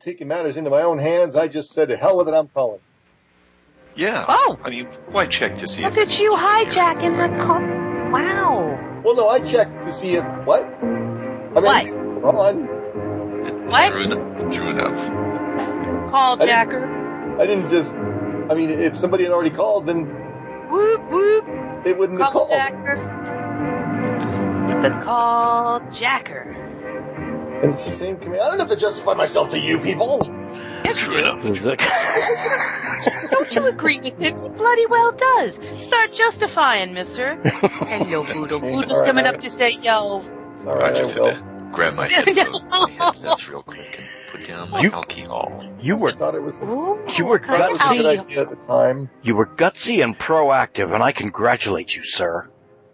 Taking matters into my own hands. I just said to hell with it, I'm calling. Yeah. Oh. I mean, why check to see Look if at you hijacking the car. Wow. Well, no, I checked to see if what? I mean, What? Hold on. What? True enough. True enough. Call I didn't- Jacker. I didn't just. I mean, if somebody had already called, then Whoop whoop. they wouldn't have Call called. Jacker. It's the call Jacker. And it's the same command. I don't have to justify myself to you people. Yes, True you enough. Don't you agree with him? He bloody well does. Start justifying, mister. Hello, Boodle. Okay, Boodle's all right, coming all up to say yo. All right, I right, I just had will. to grab my headphones, my headsets real quick and put down my You- alcohol. You I were thought it was. Ooh, You were kind That was a good idea at the time. you were gutsy and proactive, and I congratulate you, sir.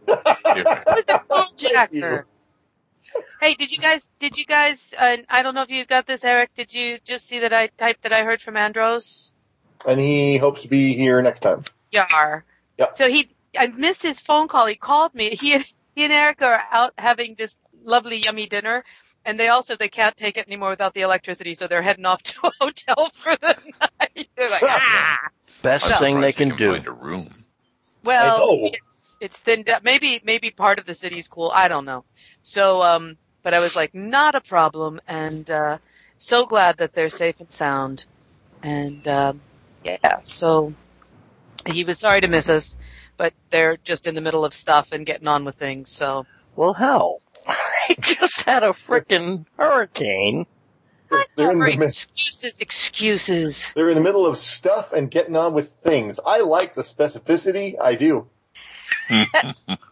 Here. Who's the call you. Jacker? Hey, did you guys, did you guys, uh, I don't know if you got this, Eric, did you just see that I typed that I heard from Andros? And he hopes to be here next time. Yar. Yeah. So he, I missed his phone call. He called me. He and, he and Eric are out having this lovely, yummy dinner. And they also, they can't take it anymore without the electricity, so they're heading off to a hotel for the night. They're like, ah! Best I'm thing they surprised can do. Find a room. Well, I know. It's, it's thinned up. Maybe, maybe part of the city's cool. I don't know. So, um, but I was like, not a problem. And, uh, so glad that they're safe and sound. And, um, yeah, so he was sorry to miss us, but they're just in the middle of stuff and getting on with things. So Well, hell, I just had a frickin' hurricane. They're in, the, mi- Excuses, excuses. they're in the middle of stuff and getting on with things. I like the specificity. I do.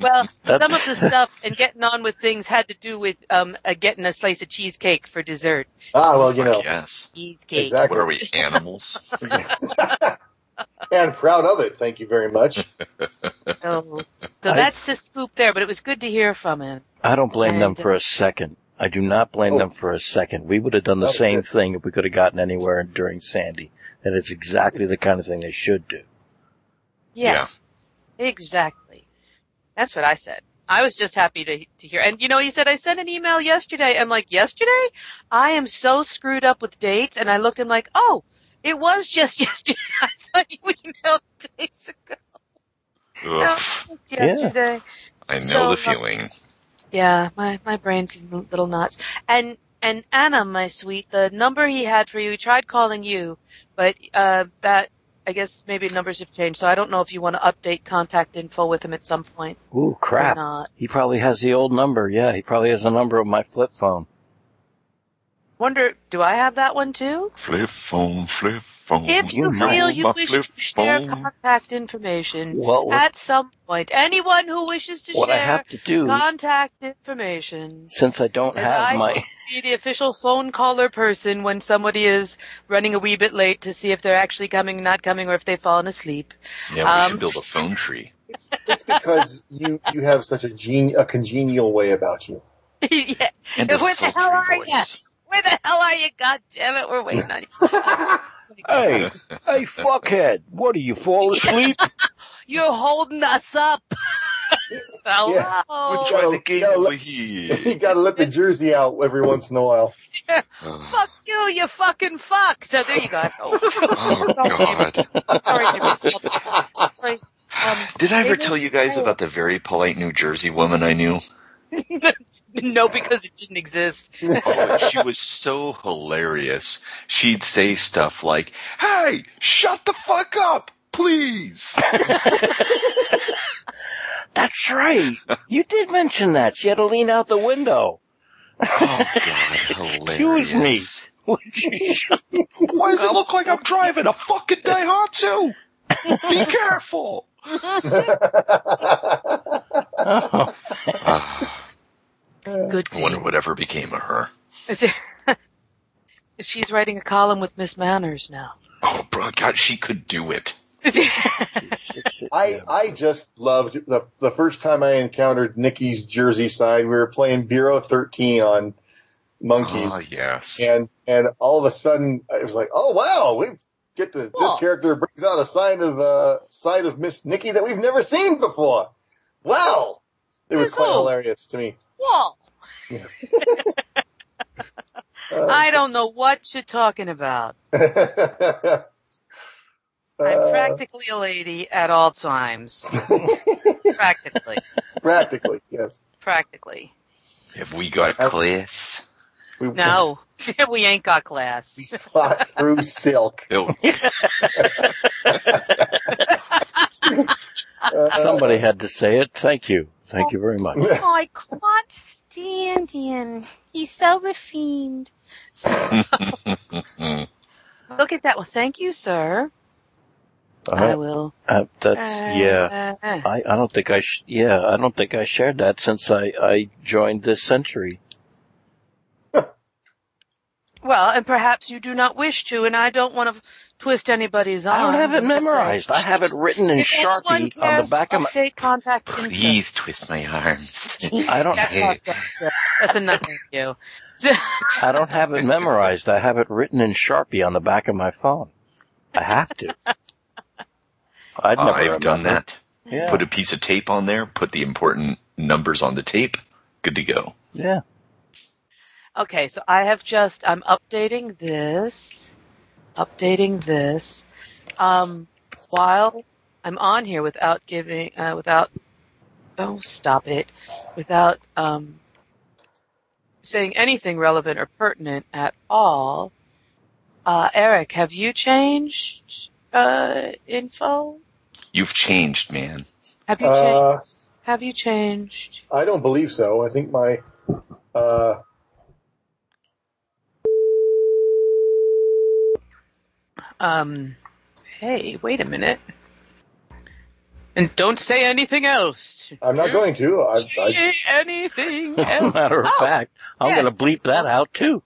Well, That- some of the stuff and getting on with things had to do with, um, uh, getting a slice of cheesecake for dessert. Ah, well, you Fuck know. yes. Cheesecake. Exactly. What are we, animals? and proud of it. Thank you very much. So, so I- that's the scoop there, but it was good to hear from him. I don't blame them for a second. I do not blame Oh. them for a second. We would have done the That same it. thing if we could have gotten anywhere during Sandy. And it's exactly the kind of thing they should do. Yes. Exactly. That's what I said. I was just happy to, to hear. And you know, he said, I sent an email yesterday. I'm like, yesterday? I am so screwed up with dates. And I looked and like, oh, it was just yesterday. I thought you emailed days ago. No, Ugh, it was yesterday. I know So, the feeling. Yeah, my my brain's a little knots. And and Anna, my sweet, the number he had for you, he tried calling you, but uh that I guess maybe numbers have changed, so I don't know if you want to update contact info with him at some point Ooh, or crap. not. He probably has the old number. Yeah, he probably has the number of my flip phone. Wonder, do I have that one too? Flip phone, flip phone. If you might. feel you My wish flip to share phone. contact information Well, what, at some point, anyone who wishes to what I have to do, contact information since I don't have I- my, be the official phone caller person when somebody is running a wee bit late to see if they're actually coming, not coming, or if they've fallen asleep. Yeah, we Um, should build a phone tree. It's because you you have such a gen- a congenial way about you. yeah. And a Where the hell are sultry ya? voice. Where the hell are you? God damn it, we're waiting on you. hey, hey, fuckhead, what are you, fall asleep? You're holding us up. Hello. We're Joe, trying to game Joe, over you here. gotta let the jersey out every once in a while. Ugh. Fuck you, you fucking fuck. So there you go. Oh, God. Sorry, Sorry. Um, Did I ever tell you guys about the very polite New Jersey woman I knew? no, because it didn't exist. Oh, she was so hilarious. She'd say stuff like, Hey, shut the fuck up, please. That's right. You did mention that. She had to lean out the window. Oh, God. Excuse me. Would Why does it look like I'm driving a fucking Daihatsu? Be careful. Oh. Good I wonder tea. whatever became of her. Is it- She's writing a column with Miss Manners now. Oh, bro, God, she could do it. I I just loved the the first time I encountered Nikki's Jersey side. We were playing Bureau 13 on Monkeys, Oh, yes. and and all of a sudden it was like, oh wow, we get the this character brings out a sign of uh side of Miss Nikki that we've never seen before. Wow, it was quite hilarious to me. Wall. Uh, I don't know what you're talking about. Uh, I'm practically a lady at all times. practically. practically, yes. Practically. Have we got Uh, class? We, No, we ain't got class. we fought through silk. Uh, Somebody had to say it. Thank you. Thank you very much. Oh, I can't stand him. He's so refined. Look at that. Well, thank you, sir. I Uh, will. uh, that's yeah. Uh, I, I don't think I sh- yeah I don't think I shared that since I I joined this century. Well, and perhaps you do not wish to, and I don't want to twist anybody's arm. I don't have it I'm just saying. memorized. I have it written in If Sharpie on the back of my. update contact info. please twist my arms. I don't. That costs extra. That's enough of you. I don't have it memorized. I have it written in Sharpie on the back of my phone. I have to. I'd never I've done remember. that. Yeah. Put a piece of tape on there, put the important numbers on the tape. Good to go. yeah. Okay, so I have just I'm updating this, updating this, um, while I'm on here without giving, uh, without, oh stop it, without um, saying anything relevant or pertinent at all. Uh, Eric, have you changed uh, info? You've changed, man. Have you changed? uh, have you changed? I don't believe so. I think my uh, Um, hey, wait a minute. And don't say anything else. I'm not going to. I, I, Say anything As a else. matter of Oh. fact, I'm Yeah. going to bleep that out too.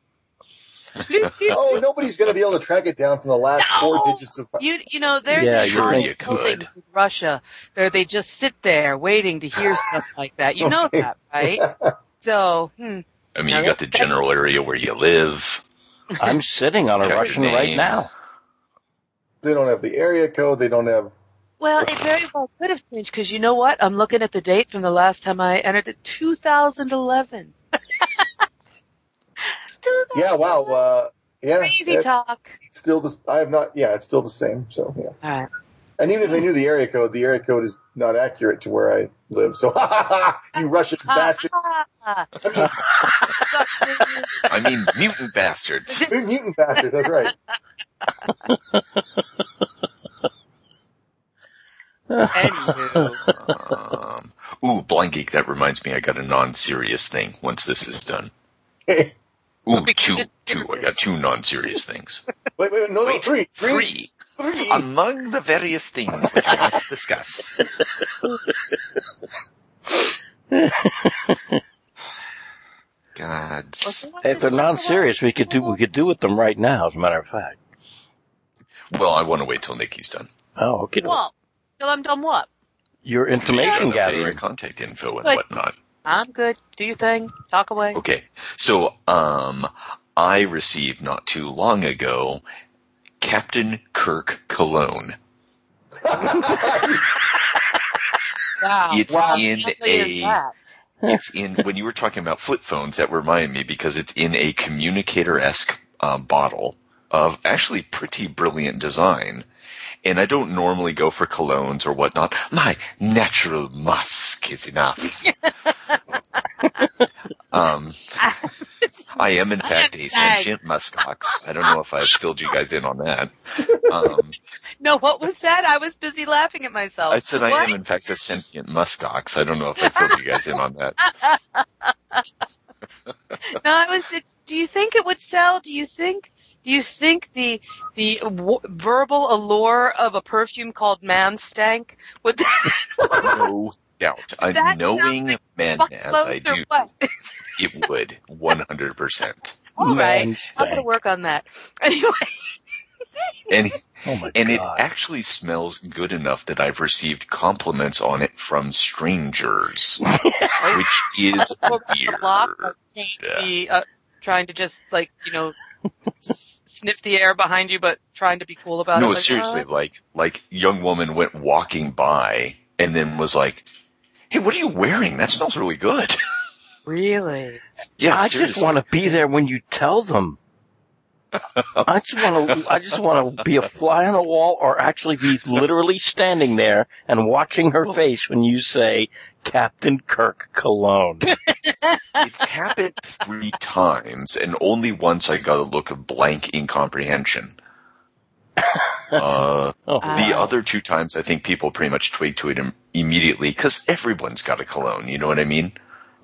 oh, nobody's going to be able to track it down from the last four digits of. You, you know, there's Yeah, these you Sure think- you could. in Russia where they just sit there waiting to hear stuff like that. You know that, right? So, hmm. I mean, Now you got the general area where you live. I'm sitting on a Russian right now. They don't have the area code. They don't have. Well, it very well could have changed because you know what? I'm looking at the date from the last time I entered it, 2011. Yeah, wow. Uh, yeah, Crazy talk. still the. I have not. Yeah, it's still the same. So yeah. All right. And even if they knew the area code, the area code is not accurate to where I live. So, you Russian bastard, Ah, I mean, mutant bastards. mutant bastard. That's right. Anywho. Um, ooh, blind geek. That reminds me, I got a non-serious thing. Once this is done. wait, Ooh, Because two, two. I got two non-serious things. wait, no, no, Wait, three, three, three. three. Among the various things which I must discuss. Gods. If they're non-serious, we could do we could do with them right now. As a matter of fact. Well, I want to wait till Nikki's done. Oh, okay. What? Till I'm done what? Your information Update your gathering. contact info and Good. whatnot. I'm good. Do your thing. Talk away. Okay, so um, I received not too long ago Captain Kirk cologne. Wow. It's Wow. in a- It's in when you were talking about flip phones. That reminded me because it's in a communicator esque um, bottle of actually pretty brilliant design. And I don't normally go for colognes or whatnot. My natural musk is enough. um, I am in fact a sentient muskox. I don't know if I've filled you guys in on that. Um, no, what was that? I was busy laughing at myself. I said I am in fact a sentient muskox. I don't know if I filled you guys in on that. No, I was. It's, do you think it would sell? Do you think? Do you think the the w- verbal allure of a perfume called Man Stank would? No, doubt. That knowing sounds men as I do, it would 100%. All right. Man I'm gonna work on that. Anyway. And Oh my and it actually smells good enough that I've received compliments on it from strangers, which is Over the weird. block, like, can't Yeah. be uh, trying to just like you know s- sniff the air behind you, but trying to be cool about it. No, like, seriously, "Oh, like like young woman went walking by and then was like, "Hey, what are you wearing? That smells really good." really? yeah, I just want to be there when you tell them. I just want to. I just want to be a fly on the wall, or actually be literally standing there and watching her face when you say Captain Kirk Cologne. It happened three times, and only once I got a look of blank incomprehension. Uh, Oh, the Wow. other two times, I think people pretty much twigged to it im- immediately because everyone's got a cologne. You know what I mean?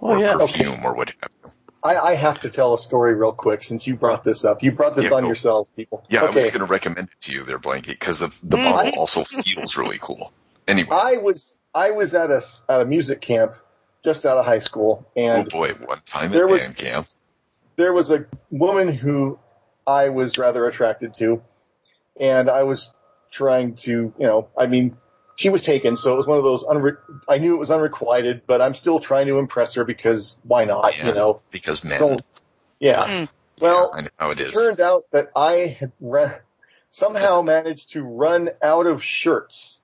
oh or yeah. perfume or what have you. I, I have to tell a story real quick since you brought this up. You brought this Yeah, on go. yourselves, people. Yeah, I was going to recommend it to you there, Blanky, because the, the Mm. bottle also feels really cool. Anyway, I was I was at a s- at a music camp just out of high school, and oh and boy, one time there at was- band camp. there was a woman who I was rather attracted to, and I was trying to, you know, I mean, she was taken, so it was one of those. Unre- I knew it was unrequited, but I'm still trying to impress her because why not? Yeah. You know, Because men, so yeah. Mm. Well, I know how it it is. turned out that I had run, somehow managed to run out of shirts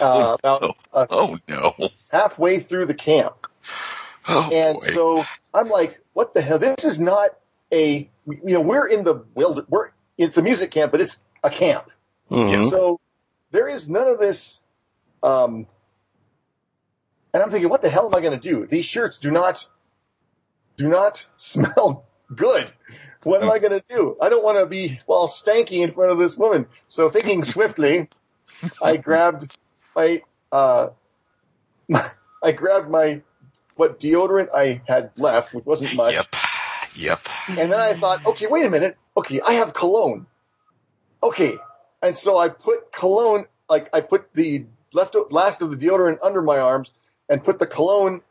uh, about uh, Oh no! halfway through the camp. Oh And boy! so I'm like, what the hell? This is not a, you know, we're in the wild, we're, it's a music camp, but it's a camp. Mhm. So there is none of this, um, and I'm thinking, what the hell am I going to do? These shirts do not, do not smell good. What am I going to do? I don't want to be, well, stanky in front of this woman. So thinking swiftly, I grabbed my, uh, I grabbed my, what deodorant I had left, which wasn't much. Yep, yep. And then I thought, okay, wait a minute. Okay, I have cologne. Okay. And so I put cologne, like I put the left, last of the deodorant under my arms and put the cologne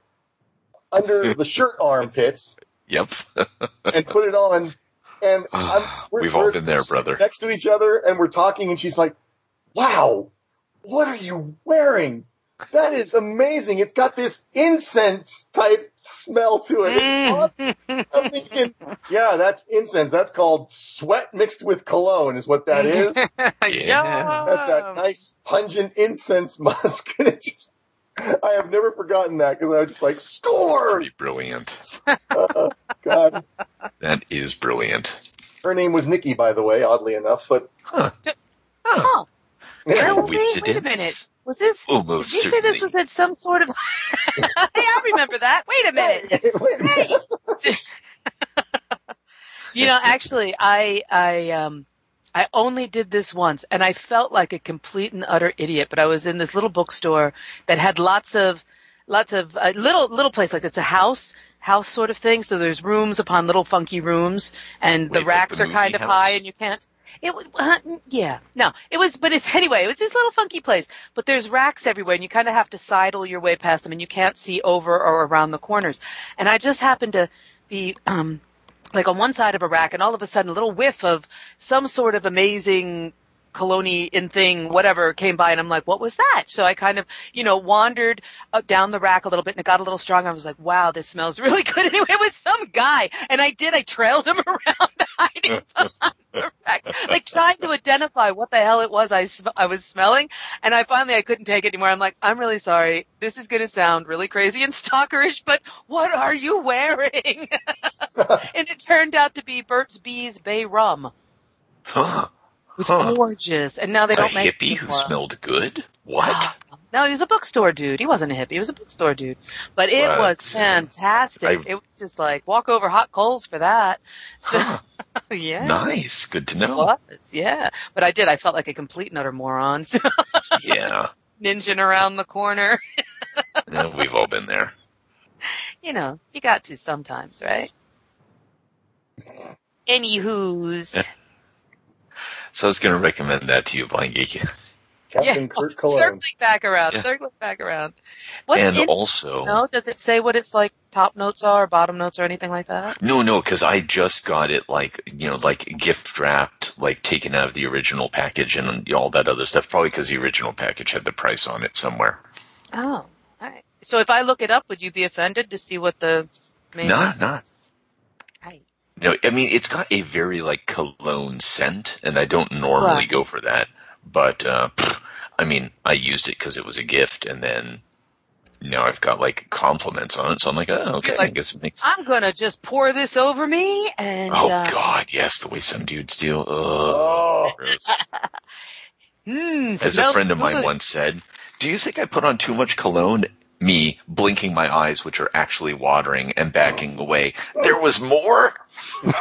under the shirt armpits Yep. and put it on. And I'm, we're, We've all been there, brother. Next to each other and we're talking and she's like, wow, what are you wearing? That is amazing. It's got this incense type smell to it. It's awesome. Mm. I'm thinking, yeah, that's incense. That's called sweat mixed with cologne, is what that is. It Yeah. has that nice pungent incense musk, and it just. I have never forgotten that because I was just like, score! Pretty brilliant. Uh, God, That is brilliant. her name was Nikki, by the way, oddly enough. But Huh. Oh, yeah. wait, wait a minute. Was this? Almost Did you say this was certainly. at some sort of? hey, I remember that. Wait a minute. You know, actually, I I um I only did this once, and I felt like a complete and utter idiot. But I was in this little bookstore that had lots of lots of uh, little little place like it's a house house sort of thing. So there's rooms upon little funky rooms, and the Wait, like racks the are kind of movie high, and you can't. It was, uh, yeah, no, it was, but it's anyway, it was this little funky place, but there's racks everywhere and you kind of have to sidle your way past them and you can't see over or around the corners. And I just happened to be, um, like on one side of a rack and all of a sudden a little whiff of some sort of amazing cologne in thing, whatever came by and I'm like, what was that? So I kind of, you know, wandered up down the rack a little bit and it got a little stronger. I was like, wow, this smells really good. Anyway, it was some guy and I did, I trailed him around hiding behind the rack, like trying to identify what the hell it was I, sm- I was smelling. And I finally, I couldn't take it anymore. I'm like, I'm really sorry. This is going to sound really crazy and stalkerish, but what are you wearing? and it turned out to be Burt's Bees Bay Rum. Huh. Was Huh. gorgeous. And now they A don't make hippie who smelled good? What? Ah, no, he was a bookstore dude. He wasn't a hippie. He was a bookstore dude. But it What? was fantastic. I- it was just like walk over hot coals for that. So, Huh. yeah. Nice. Good to It know. was, yeah. But I did. I felt like a complete and utter moron. So, Yeah. Ninjing around the corner. Yeah, We've all been there. You know, you got to sometimes, right? Anywho's. So I was going to recommend that to you, Blind Geek. Captain Yeah. Kirk Cologne. Circling back around, Yeah. circling back around. What's and in also, no? Does it say what its like top notes are, or bottom notes, or anything like that? no, no, because I just got it like you know, like gift wrapped, like taken out of the original package and all that other stuff. Probably because the original package had the price on it somewhere. Oh, all right. So if I look it up, would you be offended to see what the main? Nah, nah. Right. No, I mean it's got a very like cologne scent, and I don't normally Right. go for that. But uh, pff, I mean, I used it because it was a gift, and then now I've got like compliments on it, so I'm like, oh, okay, I guess it makes. I'm gonna just pour this over me, and Oh uh, God, yes, the way some dudes do. Ugh, Oh. mm, As a friend of mine good. once said, "Do you think I put on too much cologne?" Me blinking my eyes, which are actually watering, and backing away. There was more. Oh,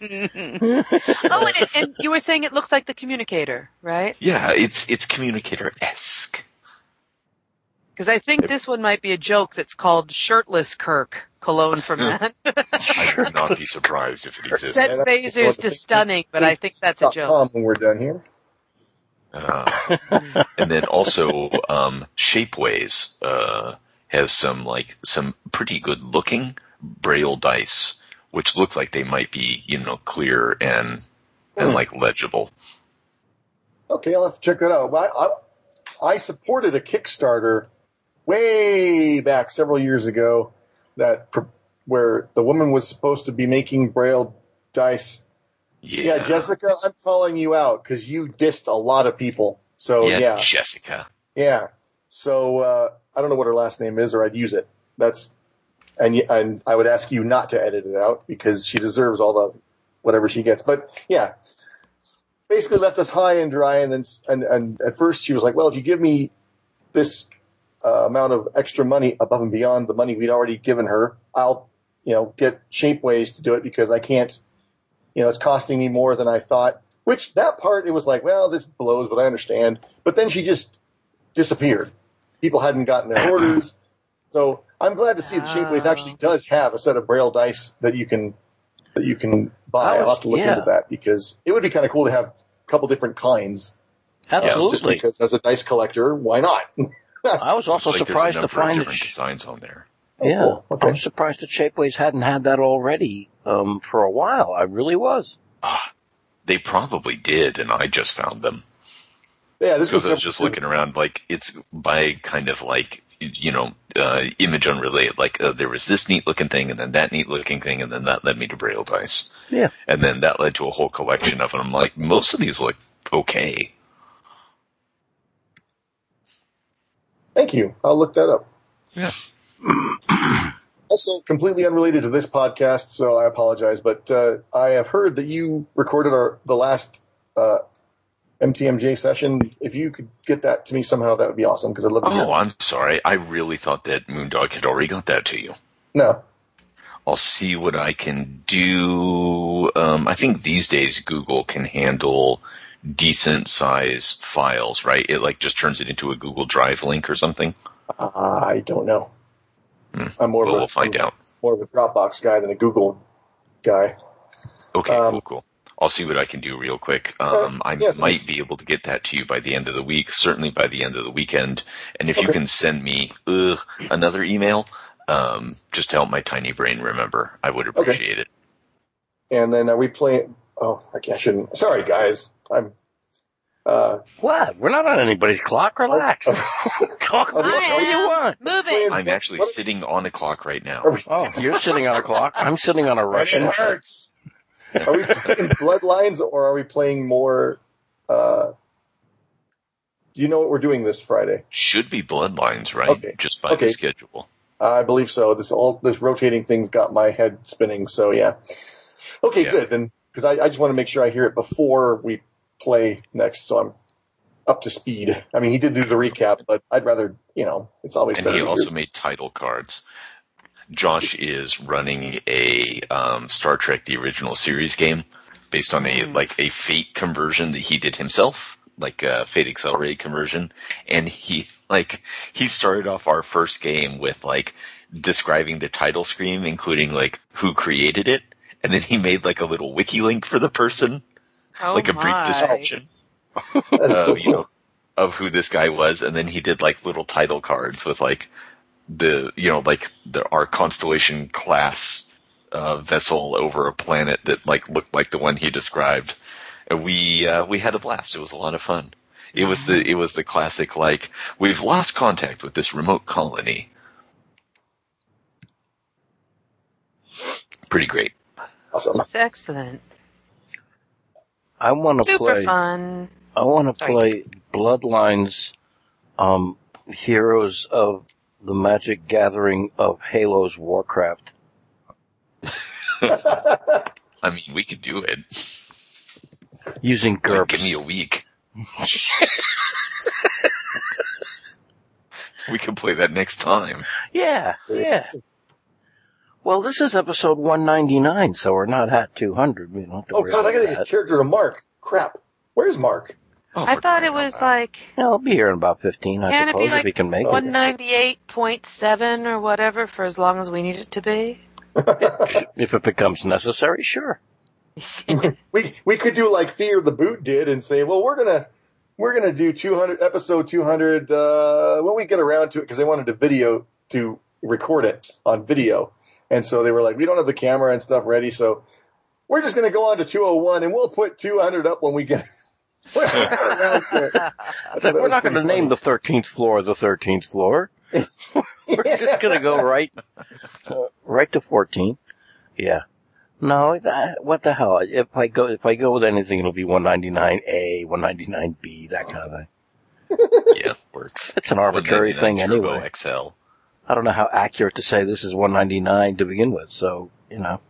and, it, and you were saying it looks like the communicator, right? Yeah, it's it's communicator esque. Because I think this one might be a joke that's called "Shirtless Kirk" cologne for men. I would not be surprised if it exists. Set phasers to stunning, but I think that's a Dot joke. com when we're done here. Uh, and then also, um, Shapeways, uh, has some like, some pretty good looking braille dice, which look like they might be, you know, clear and, and Hmm. like legible. Okay, I'll have to check that out. Well, I, I supported a Kickstarter way back several years ago that where the woman was supposed to be making braille dice. Yeah. Yeah, Jessica, I'm calling you out because you dissed a lot of people. So Yeah, yeah, Jessica. yeah. So uh, I don't know what her last name is, or I'd use it. That's and and I would ask you not to edit it out because she deserves all the whatever she gets. But yeah, basically left us high and dry. And then and and at first she was like, "Well, if you give me this uh, amount of extra money above and beyond the money we'd already given her, I'll you know get Shapeways to do it because I can't. You know, it's costing me more than I thought." Which that part, it was like, well, this blows, but I understand. But then she just disappeared. People hadn't gotten their orders. So I'm glad to see that Shapeways Oh. actually does have a set of braille dice that you can that you can buy. I was- I'll have to look yeah. into that because it would be kind of cool to have a couple different kinds. Just Absolutely. because as a dice collector, why not? I was also like surprised to find that. different Sh- designs on there. yeah, cool. I Okay. was surprised that Shapeways hadn't had that already um, for a while. I really was. Ah, they probably did, and I just found them. Yeah, this was because I was just looking around, like it's by kind of like you know uh, image unrelated. Like uh, there was this neat looking thing, and then that neat looking thing, and then that led me to Braille dice, Yeah. and then that led to a whole collection of them. I'm like, most of these look okay. Thank you. I'll look that up. Yeah. Also, completely unrelated to this podcast, so I apologize, but uh, I have heard that you recorded our the last uh, MTMJ session. If you could get that to me somehow, that would be awesome because I'd love to. Oh, I'm sorry. I really thought that Moondog had already got that to you. No, I'll see what I can do. Um, I think these days Google can handle decent size files, right? It like just turns it into a Google Drive link or something. I don't know. Hmm. I'm more Well, of a, we'll find I'm out. more of a Dropbox guy than a Google guy. Okay, Um, cool, cool. I'll see what I can do real quick. Um, I yeah, might thanks. be able to get that to you by the end of the week, certainly by the end of the weekend. And if you can send me ugh, another email, um, just to help my tiny brain remember, I would appreciate it. And then are we playing? Oh, I shouldn't. Sorry, guys. I'm. Uh, What? We're not on anybody's clock. Relax. Talk I about what you want. Moving. I'm actually What- sitting on a clock right now. we, Oh, you're sitting on a clock. I'm sitting on a Russian. It hurts. Are we playing Bloodlines or are we playing more? Uh, do you know what we're doing this Friday? Should be bloodlines, right? Okay. Just by Okay. the schedule. I believe so. This all this rotating thing's got my head spinning. So yeah. Okay, Yeah. good then. Because I, I just want to make sure I hear it before we play next, so I'm up to speed. I mean, he did do the recap, but I'd rather, you know, it's always And better. he also made title cards. Josh is running a um, Star Trek: The Original Series game based on a Mm. like a Fate conversion that he did himself, like a Fate Accelerated conversion. And he like he started off our first game with like describing the title screen, including like who created it, and then he made like a little wiki link for the person, Oh like a brief description. That is uh, you know, of who this guy was, and then he did like little title cards with like the you know like the our constellation class uh, vessel over a planet that like looked like the one he described. And we uh, we had a blast. It was a lot of fun. It was the it was the classic like we've lost contact with this remote colony. Pretty great. Awesome. It's excellent. I want to Super play. fun. I want to play Bloodlines, um, Heroes of the Magic Gathering of Halo's Warcraft. I mean, we could do it. Using Like, GURPS. give me a week. we can play that next time. Yeah, yeah. Well, this is episode 199, so we're not at 200. We don't have to oh worry god, I gotta get a that. character to Mark. Crap. Where's Mark? Oh, I thought it was loud. like Yeah, I'll be here in about 15, I Can it be suppose, like if we can make one- it. 198.7 or whatever for as long as we need it to be. If it becomes necessary, sure. we we could do like Fear the Boot did and say, well, we're gonna we're gonna do 200 episode 200 uh, when we get around to it because they wanted to video to record it on video, and so they were like, we don't have the camera and stuff ready, so we're just gonna go on to 201 and we'll put 200 up when we get. I thought we're not going to name the 13th floor the 13th floor. We're just going to go right, uh, right to 14. Yeah. No, that, what the hell? If I go, if I go with anything, it'll be 199A, 199B, that kind of thing. Yeah, works. It's an arbitrary thing Turbo anyway. XL. I don't know how accurate to say this is 199 to begin with, so, you know.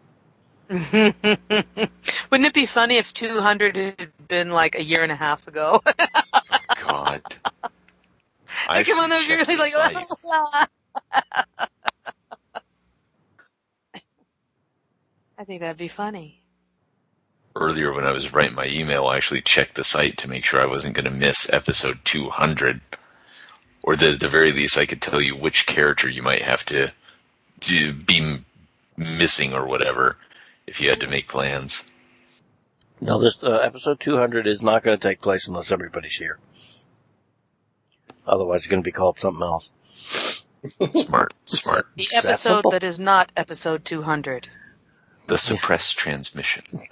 Wouldn't it be funny if 200 had been like a year and a half ago? God. I like when should they're really like. I think that'd be funny. Earlier when I was writing my email, I actually checked the site to make sure I wasn't going to miss episode 200. Or that at the very least I could tell you which character you might have to, to be missing or whatever if you had to make plans. No, this, uh, episode 200 is not going to take place unless everybody's here. Otherwise it's going to be called something else. Smart, smart. The Is episode simple? that is not episode 200. The suppressed transmission.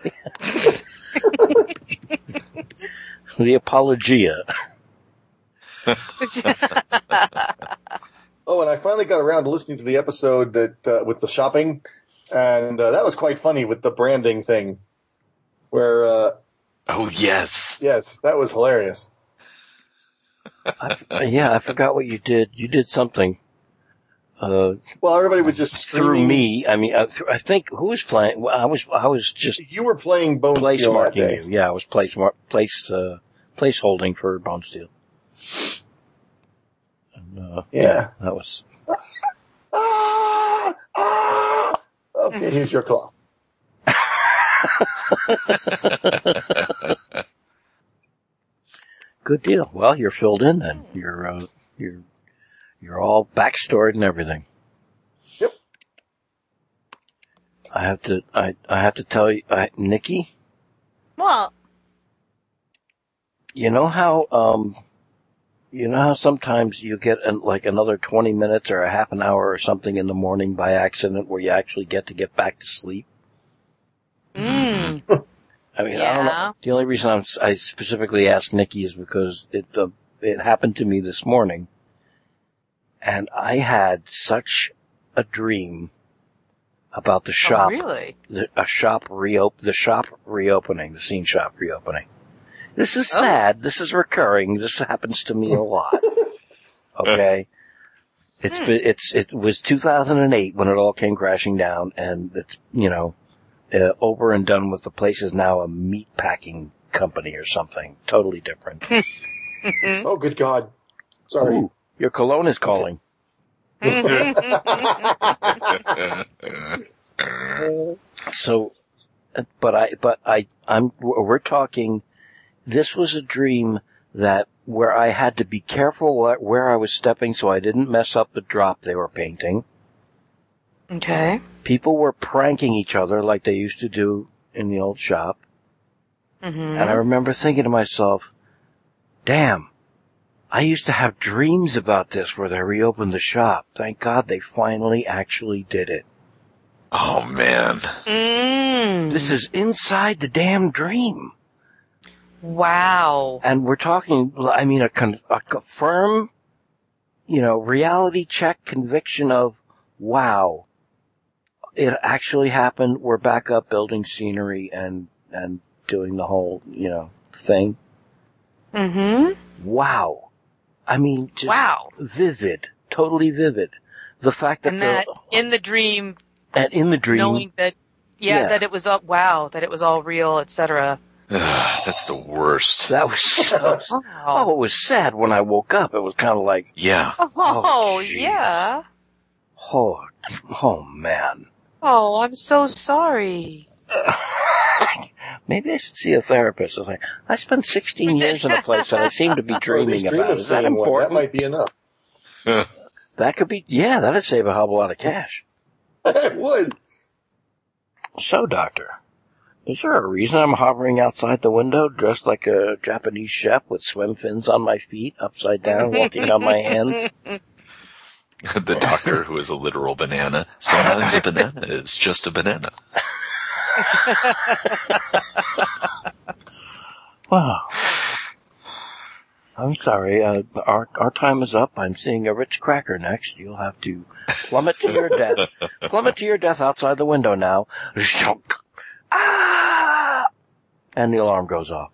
The Apologia. Oh, and I finally got around to listening to the episode that uh, with the shopping, and uh, that was quite funny with the branding thing. Where, uh, Oh yes. yes, that was hilarious. I, uh, yeah, I forgot what you did. You did something. Uh, Well, everybody was just through screaming. me. I mean, I, th- I think who was playing? I was, I was just You were playing Bone place Steel that marking day. you. Yeah, I was place mar- place uh, place holding for Bonesteele. And, uh, Yeah. that was Ah, ah. Okay, here's your claw. good deal. Well, you're filled in then. You're uh, you're you're all backstoried and everything. Yep. I have to I I have to tell you, I, Nikki. Well, You know how um, you know how sometimes you get an, like another twenty minutes or a half an hour or something in the morning by accident where you actually get to get back to sleep. mm, I mean, I don't know. The only reason I'm, I specifically asked Nikki is because it uh, it happened to me this morning, and I had such a dream about the oh, shop, really? the, a shop reop, the shop reopening, the scene shop reopening. This is Oh. sad. This is recurring. This happens to me a lot. Okay. It's Hmm. been, it's, it was 2008 when it all came crashing down and it's, you know, uh, over and done with. The place is now a meat packing company or something totally different. Oh, good God. Sorry. Ooh, your cologne is calling. So, uh, but I, but I, I'm, we're talking, this was a dream that where I had to be careful where- where I was stepping so I didn't mess up the drop they were painting. okay. People were pranking each other like they used to do in the old shop. hmm And I remember thinking to myself, damn, I used to have dreams about this where they reopened the shop. Thank God they finally actually did it. Oh man. Mm. This is inside the damn dream. Wow. And we're talking, I mean, a, con- a firm, you know, reality check conviction of, wow, it actually happened. We're back up building scenery and, and doing the whole, you know, thing. Mm-hmm. Wow. I mean, just Wow. vivid, totally vivid. The fact that, And the, that in the dream, and in the dream, knowing that, yeah, Yeah. that it was all, wow, that it was all real, etc. That's the worst. that was so, oh, it was sad when I woke up. It was kind of like, Yeah. Oh, Oh, yeah. oh, oh man. Oh, I'm so sorry. Maybe I should see a therapist. I was like, I spent 16 years in a place that I seem to be dreaming least dream about. Is that seeing one. That might be enough. That could be, yeah, that'd save a hell of a lot of cash. it would. So, doctor, is there a reason I'm hovering outside the window dressed like a Japanese chef with swim fins on my feet, upside down, walking on my hands? the doctor who is a literal banana. Sometimes a banana is just a banana. Wow. I'm sorry, uh, our, our time is up. I'm seeing a Ritz cracker next. You'll have to plummet to your death. plummet to your death outside the window now. Shunk. Ah! And the alarm goes off.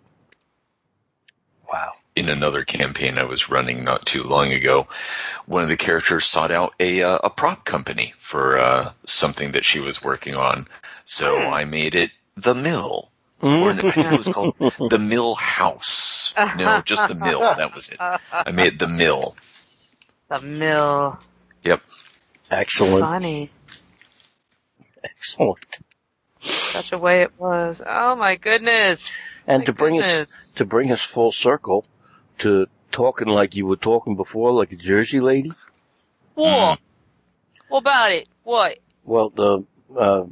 Wow. In another campaign I was running not too long ago, one of the characters sought out a uh, a prop company for uh, something that she was working on. So I made it the mill. Or no, I think it was called the Mill House. No, just the mill. That was it. I made it the mill. The mill. Yep. Excellent. Funny. Excellent. Such a way it was. Oh my goodness. And My to bring us to bring us full circle to talking like you were talking before, like a Jersey lady. What? What about it? What? Well, the uh,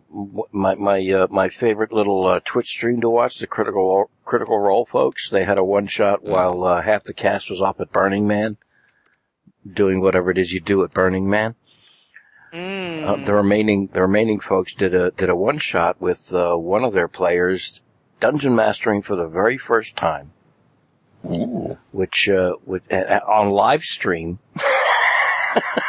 my my uh, my favorite little uh, Twitch stream to watch, the Critical Role, Critical Role folks. They had a one shot while uh, half the cast was off at Burning Man, doing whatever it is you do at Burning Man. Mm. Uh, the remaining the remaining folks did a did a one shot with uh, one of their players dungeon mastering for the very first time, Ooh. which uh, with uh, on live stream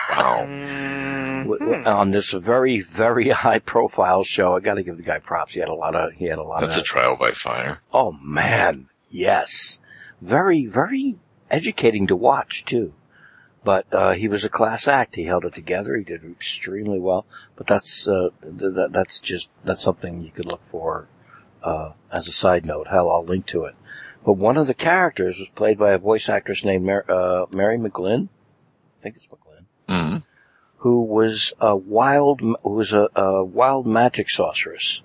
Wow. Mm. w- w- on this very very high profile show. I got to give the guy props. He had a lot of he had a lot That's a trial by fire. oh man yes very very educating to watch too. But uh, he was a class act. He held it together. He did extremely well. But that's uh, th- th- that's just that's something you could look for uh, as a side note. Hell, I'll link to it. But one of the characters was played by a voice actress named Mar- uh, Mary McGlynn. I think it's McGlynn. hmm Who was a wild, who was a, a wild magic sorceress.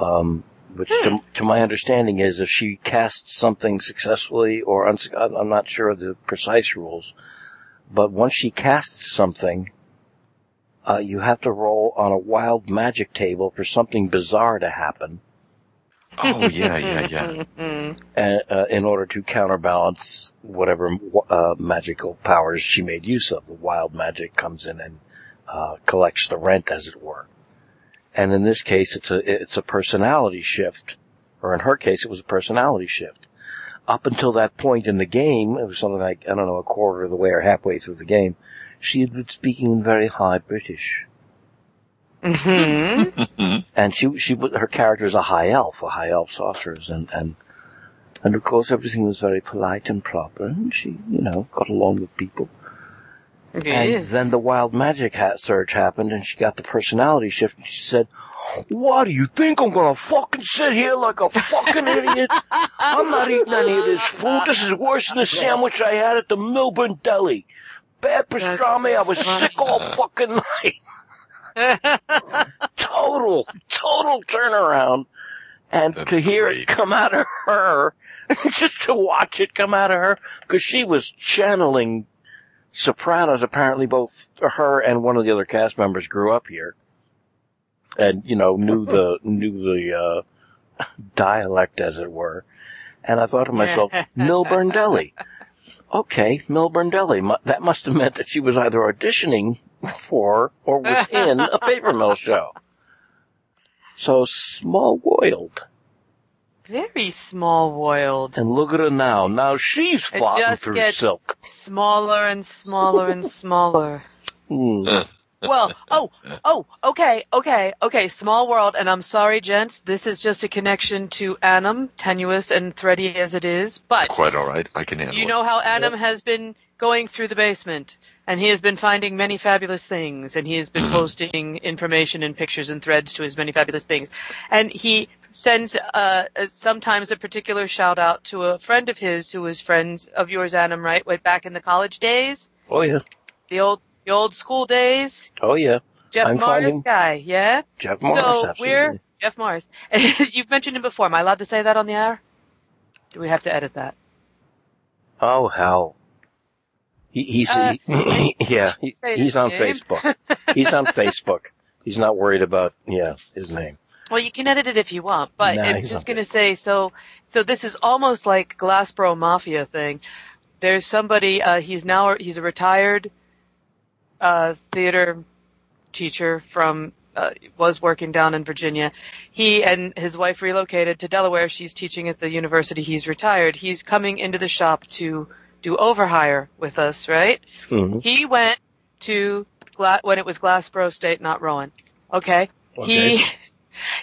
Um, which to, to my understanding is if she casts something successfully or uns- I'm not sure of the precise rules, but once she casts something, uh, you have to roll on a wild magic table for something bizarre to happen. Oh yeah, yeah, yeah. Uh, in order to counterbalance whatever uh, magical powers she made use of. The wild magic comes in and uh, collects the rent, as it were. And in this case, it's a it's a personality shift, or in her case, it was a personality shift. Up until that point in the game, it was something like I don't know a quarter of the way or halfway through the game, she had been speaking in very high British. Mhm. and she she was- her character is a high elf, a high elf sorceress, and and and of course everything was very polite and proper, and she you know got along with people. And Yes. then the wild magic hat surge happened, and she got the personality shift. And she said, "What do you think I'm gonna fucking sit here like a fucking idiot? I'm not eating any of this food. This is worse than the sandwich I had at the Millburn Deli. Bad pastrami. I was sick all fucking night." total, total turnaround. And That's to hear great. it come out of her, just to watch it come out of her, because she was channeling Sopranos. Apparently, both her and one of the other cast members grew up here, and you know knew the knew the uh, dialect, as it were. And I thought to myself, Millburn Deli. Okay, Millburn Deli. That must have meant that she was either auditioning for or was in a paper mill show. So small world. Very small world. And look at her now. Now she's It flopping just through gets- silk. Smaller and smaller and smaller. Hmm. Well, oh, oh, okay, okay, okay, small world, and I'm sorry, gents, this is just a connection to Annam, tenuous and thready as it is, but Quite all right. I can handle you it. know how Annam has been going through the basement, and he has been finding many fabulous things, and he has been posting information and pictures and threads to his many fabulous things, and he sends uh, uh, sometimes a particular shout out to a friend of his who was friends of yours, Annam, right, way back in the college days, Oh yeah. the old the old school days. Oh yeah. Jeff I'm Morris finding- guy, yeah? Jeff Morris, so absolutely. we're Jeff Morris. You've mentioned him before. Am I allowed to say that on the air? Do we have to edit that? Oh hell. He, he's Uh, he, yeah. He, he's on name. Facebook. He's on Facebook. He's not worried about yeah his name. Well, you can edit it if you want, but Nah, I'm just going to say so. So this is almost like Glassboro Mafia thing. There's somebody. Uh, he's now he's a retired uh, theater teacher from uh, was working down in Virginia. He and his wife relocated to Delaware. She's teaching at the university. He's retired. He's coming into the shop to do overhire with us, right? Mhm. He went to Gla- when it was Glassboro State, not Rowan. Okay. Okay. He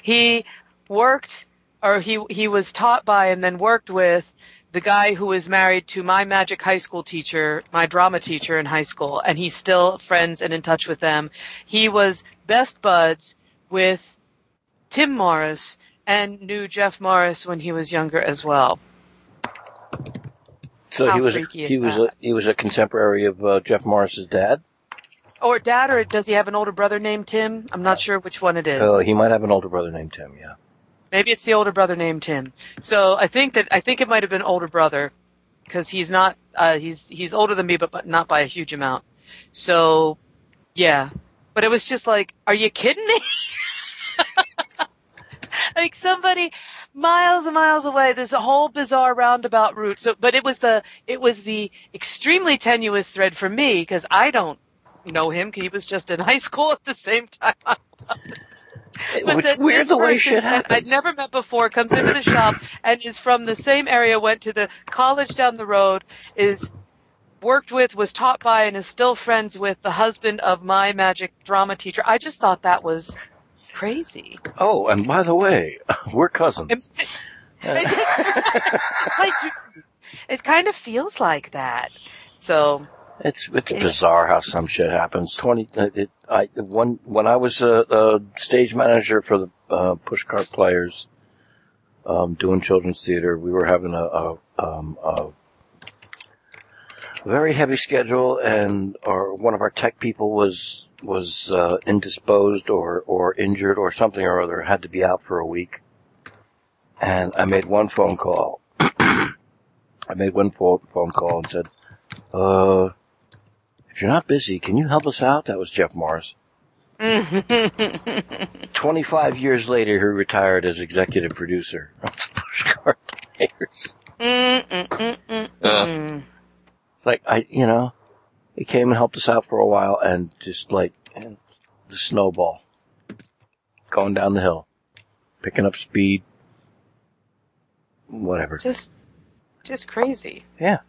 he worked or he he was taught by and then worked with the guy who was married to my magic high school teacher, my drama teacher in high school, and he's still friends and in touch with them. He was best buds with Tim Morris and knew Jeff Morris when he was younger as well. So How he was he was a, he was a contemporary of uh, Jeff Morris's dad. Or dad, or does he have an older brother named Tim? I'm not sure which one it is. Oh, he might have an older brother named Tim. Yeah. Maybe it's the older brother named Tim. So I think that I think it might have been older brother because he's not uh, he's he's older than me, but, but not by a huge amount. So yeah, but it was just like, are you kidding me? like somebody miles and miles away. There's a whole bizarre roundabout route. So, but it was the it was the extremely tenuous thread for me because I don't know him. He was just in high school at the same time. But Which that weird the way person shit that I'd never met before comes into the shop and is from the same area, went to the college down the road, is worked with, was taught by, and is still friends with the husband of my magic drama teacher. I just thought that was crazy. Oh, and by the way, we're cousins. It kind of feels like that. So, It's it's bizarre how some shit happens. Twenty. uh, It, I one when I was a, a stage manager for the uh, pushcart players, um, doing children's theater, we were having a, a, um, a very heavy schedule, and our one of our tech people was was uh, indisposed or or injured or something or other, had to be out for a week. And I made one phone call. I made one phone phone call and said, "Uh." If you're not busy, can you help us out? That was Jeff Morris. 25 years later, he retired as executive producer of the Pushcart Players. Mm, mm, mm, mm, mm. Like, I, you know, he came and helped us out for a while and just like, and the snowball. Going down the hill. Picking up speed. Whatever. just, just crazy. Yeah.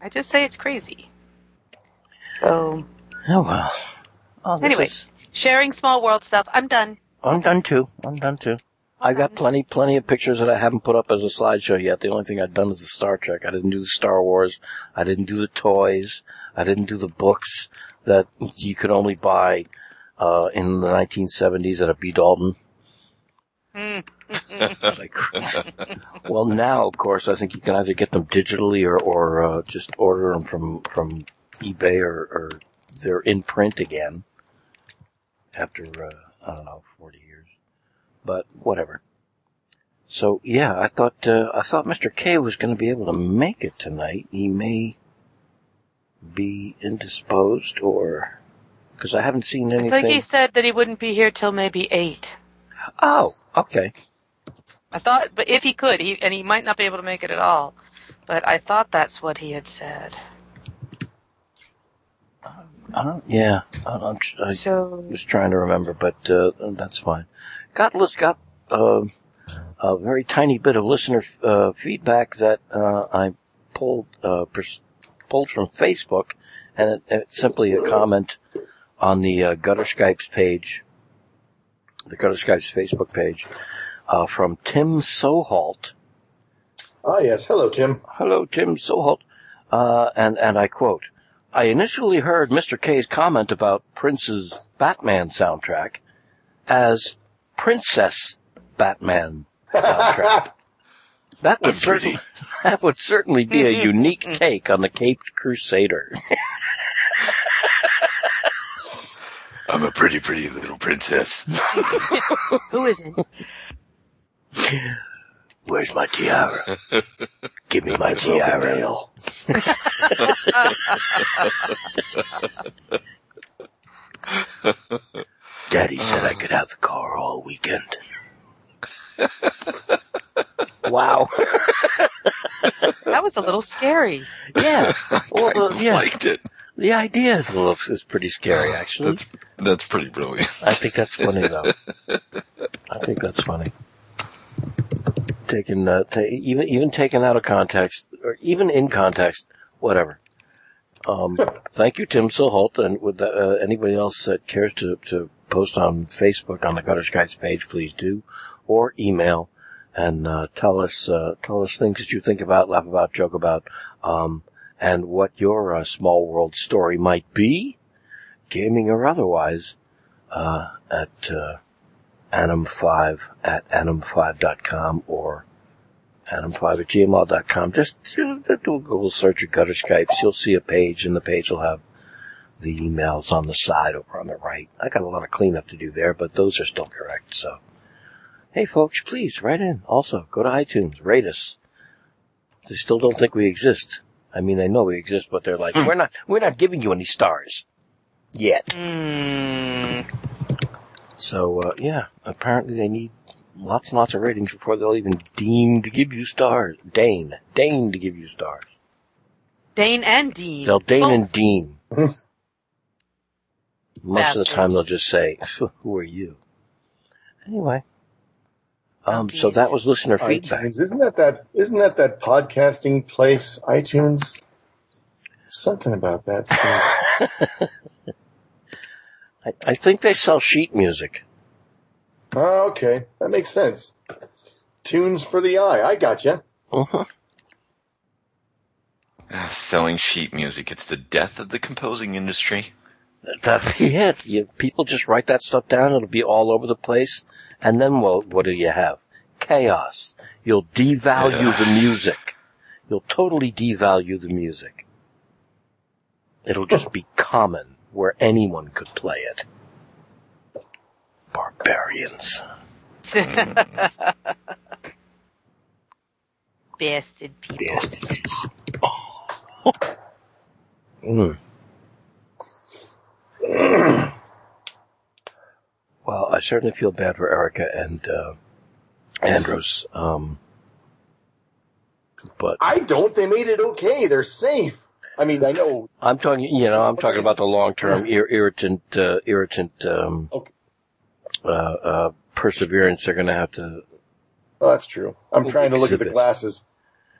I just say it's crazy. So, Oh well. Oh, Anyway. is- sharing small world stuff. I'm done. I'm done too. I'm done too. I got plenty, plenty of pictures that I haven't put up as a slideshow yet. The only thing I've done is the Star Trek. I didn't do the Star Wars. I didn't do the toys. I didn't do the books that you could only buy uh, in the 1970s at a B. Dalton. Mm. Like, well, now of course I think you can either get them digitally or, or uh, just order them from from eBay or, or they're in print again after uh, I don't know 40 years. But whatever. So yeah, I thought uh, I thought Mr. K was going to be able to make it tonight. He may be indisposed or because I haven't seen anything. I think he said that he wouldn't be here till maybe eight. Oh, okay. I thought, but if he could, he and he might not be able to make it at all. But I thought that's what he had said. I don't, yeah, I, I'm, I So was trying to remember, but uh, that's fine. Got let's got uh, a very tiny bit of listener uh, feedback that uh, I pulled uh, pers- pulled from Facebook, and it, it's simply a comment on the uh, Gutter Skypes page, the Gutter Skypes Facebook page, uh, from Tim Soholt. Ah, yes. Hello, Tim. Hello, Tim Soholt. Uh, and, and I quote, I initially heard Mr. K's comment about Prince's Batman soundtrack as Princess Batman soundtrack. That would certainly, that would certainly be a unique take on the Caped Crusader. I'm a pretty, pretty little princess. who isn't? Where's my tiara? Give me my tiara. nail. Daddy said I could have the car all weekend. wow. That was a little scary. Yeah. Well, I uh, yeah. liked it. The idea is a little is pretty scary, actually. That's that's pretty brilliant. I think that's funny, though. I think that's funny. Taken, uh, ta- even even taken out of context, or even in context, whatever. Um, thank you, Tim Soholt, and with the, uh, anybody else that cares to, to post on Facebook on the Gutter Skypes page, please do, or email and uh, tell us uh, tell us things that you think about, laugh about, joke about, um, and what your uh, small world story might be, gaming or otherwise, uh, at uh, anim5 at anim5.com or anim5 at gmail.com. Just do a Google search of Gutter Skypes. You'll see a page, and the page will have the emails on the side over on the right. I got a lot of cleanup to do there, but those are still correct. So, hey, folks, please write in. Also, go to iTunes, rate us. They still don't think we exist. I mean, they know we exist, but they're like, we're not, we're not giving you any stars yet. Mm, So, uh, yeah, apparently they need lots and lots of ratings before they'll even deem to give you stars. Deign. Deign to give you stars. Dane and Dean. They'll deign Both. and deem. Most of the time they'll just say, who are you? Anyway. Um, so that was listener feedback. iTunes. Isn't that that? Isn't that that podcasting place? iTunes. Something about that. seems- I, I think they sell sheet music. Oh, okay, that makes sense. Tunes for the eye. I got you. Uh-huh. Ah, Selling sheet music. It's the death of the composing industry. That'd be it. You, people just write that stuff down. It'll be all over the place. And then what, what do you have? Chaos. You'll devalue the music. You'll totally devalue the music. It'll just be common where anyone could play it. Barbarians. Bastard people. Bastards. Mm. well, I certainly feel bad for Erica and uh, Andros. Um, but I don't. They made it okay. They're safe. I mean, I know. I'm talking, you know, I'm talking about the long-term ir- irritant, uh, irritant, um, Okay. uh, uh, perseverance they're going to have to Oh, that's true. I'm trying to look at the glasses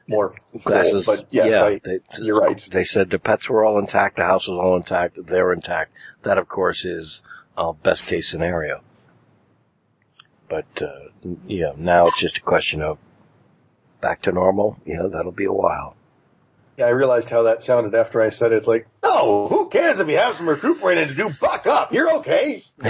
more. glasses. But yes, yeah, I, they, you're right. They said the pets were all intact, the house was all intact, they're intact. That, of course, is uh, best case scenario. But uh, yeah, now it's just a question of back to normal. You know, that'll be a while. Yeah, I realized how that sounded after I said it. It's like, no, who cares if you have some recuperating to do? Buck up. You're okay.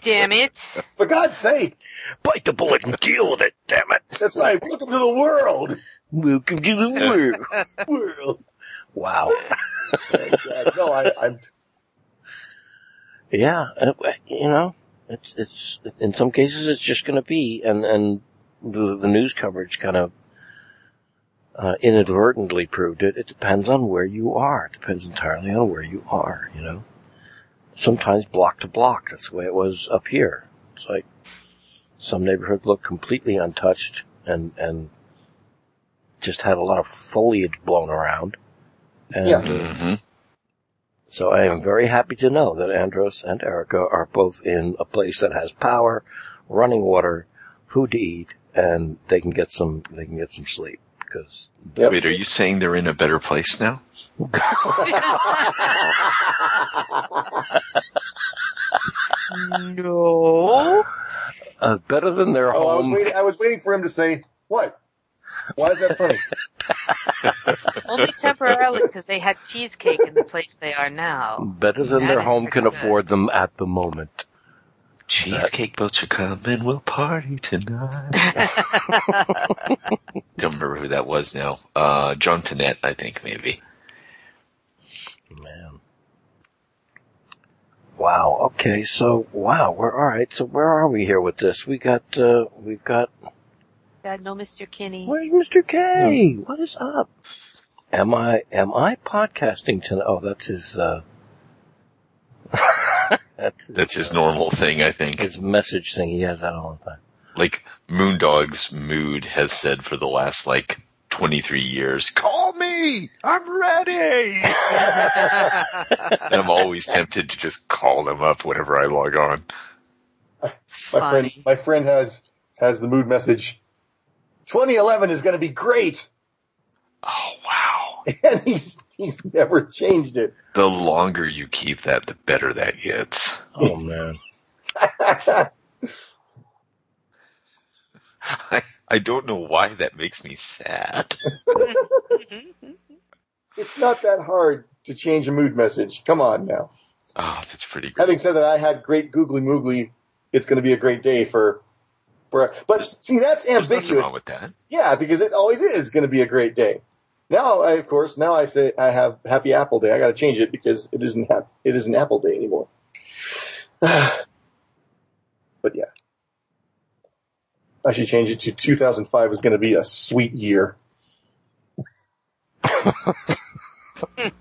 Damn it. For God's sake. Bite the bullet and deal with it. Damn it! That's right. Welcome to the world. Welcome to the world. World. wow. no, I, I'm. Yeah, uh, you know, it's it's in some cases it's just going to be, and and the the news coverage kind of uh, inadvertently proved it. It depends on where you are. It depends entirely on where you are. You know, sometimes block to block. That's the way it was up here. It's like some neighborhood looked completely untouched and and just had a lot of foliage blown around. And Yeah. uh, hmm so I am very happy to know that Andros and Erica are both in a place that has power, running water, food to eat, and they can get some they can get some sleep because Yep. Wait, are you saying they're in a better place now? no. uh, better than their Oh, I was home. waiting. I was waiting for him to say what. Why is that funny? Only temporarily because they had cheesecake in the place they are now. Better than That their home can good. afford them at the moment. Cheesecake boats are coming, we'll party tonight. Don't remember who that was now. Uh, John Tennant, I think, maybe. Man. Wow. Okay. So wow. We're all right. So where are we here with this? We got. uh We've got. God, no, Mr. Kinney. Where's Mr. K? What is up? Am I? Am I podcasting tonight? Oh, that's his. uh That's his, That's his uh, normal thing, I think. His message thing. He has that all the time. Like, Moondog's mood has said for the last, like, 23 years, call me! I'm ready! and I'm always tempted to just call them up whenever I log on. My friend, Funny. my friend has has the mood message. 2011 is going to be great, Oh, wow. and he's he's never changed it. The longer you keep that, the better that gets. Oh man. I, I don't know why that makes me sad. it's not that hard to change a mood message. Come on now. Oh, that's pretty great. Having said that, I had great googly moogly. It's going to be a great day for for. But see, that's There's nothing ambiguous. wrong with that. Yeah, because it always is going to be a great day. Now, I, of course, now I say I have Happy Apple Day. I got to change it because it isn't hap- it isn't Apple Day anymore. but yeah, I should change it to 2005 is going to be a sweet year.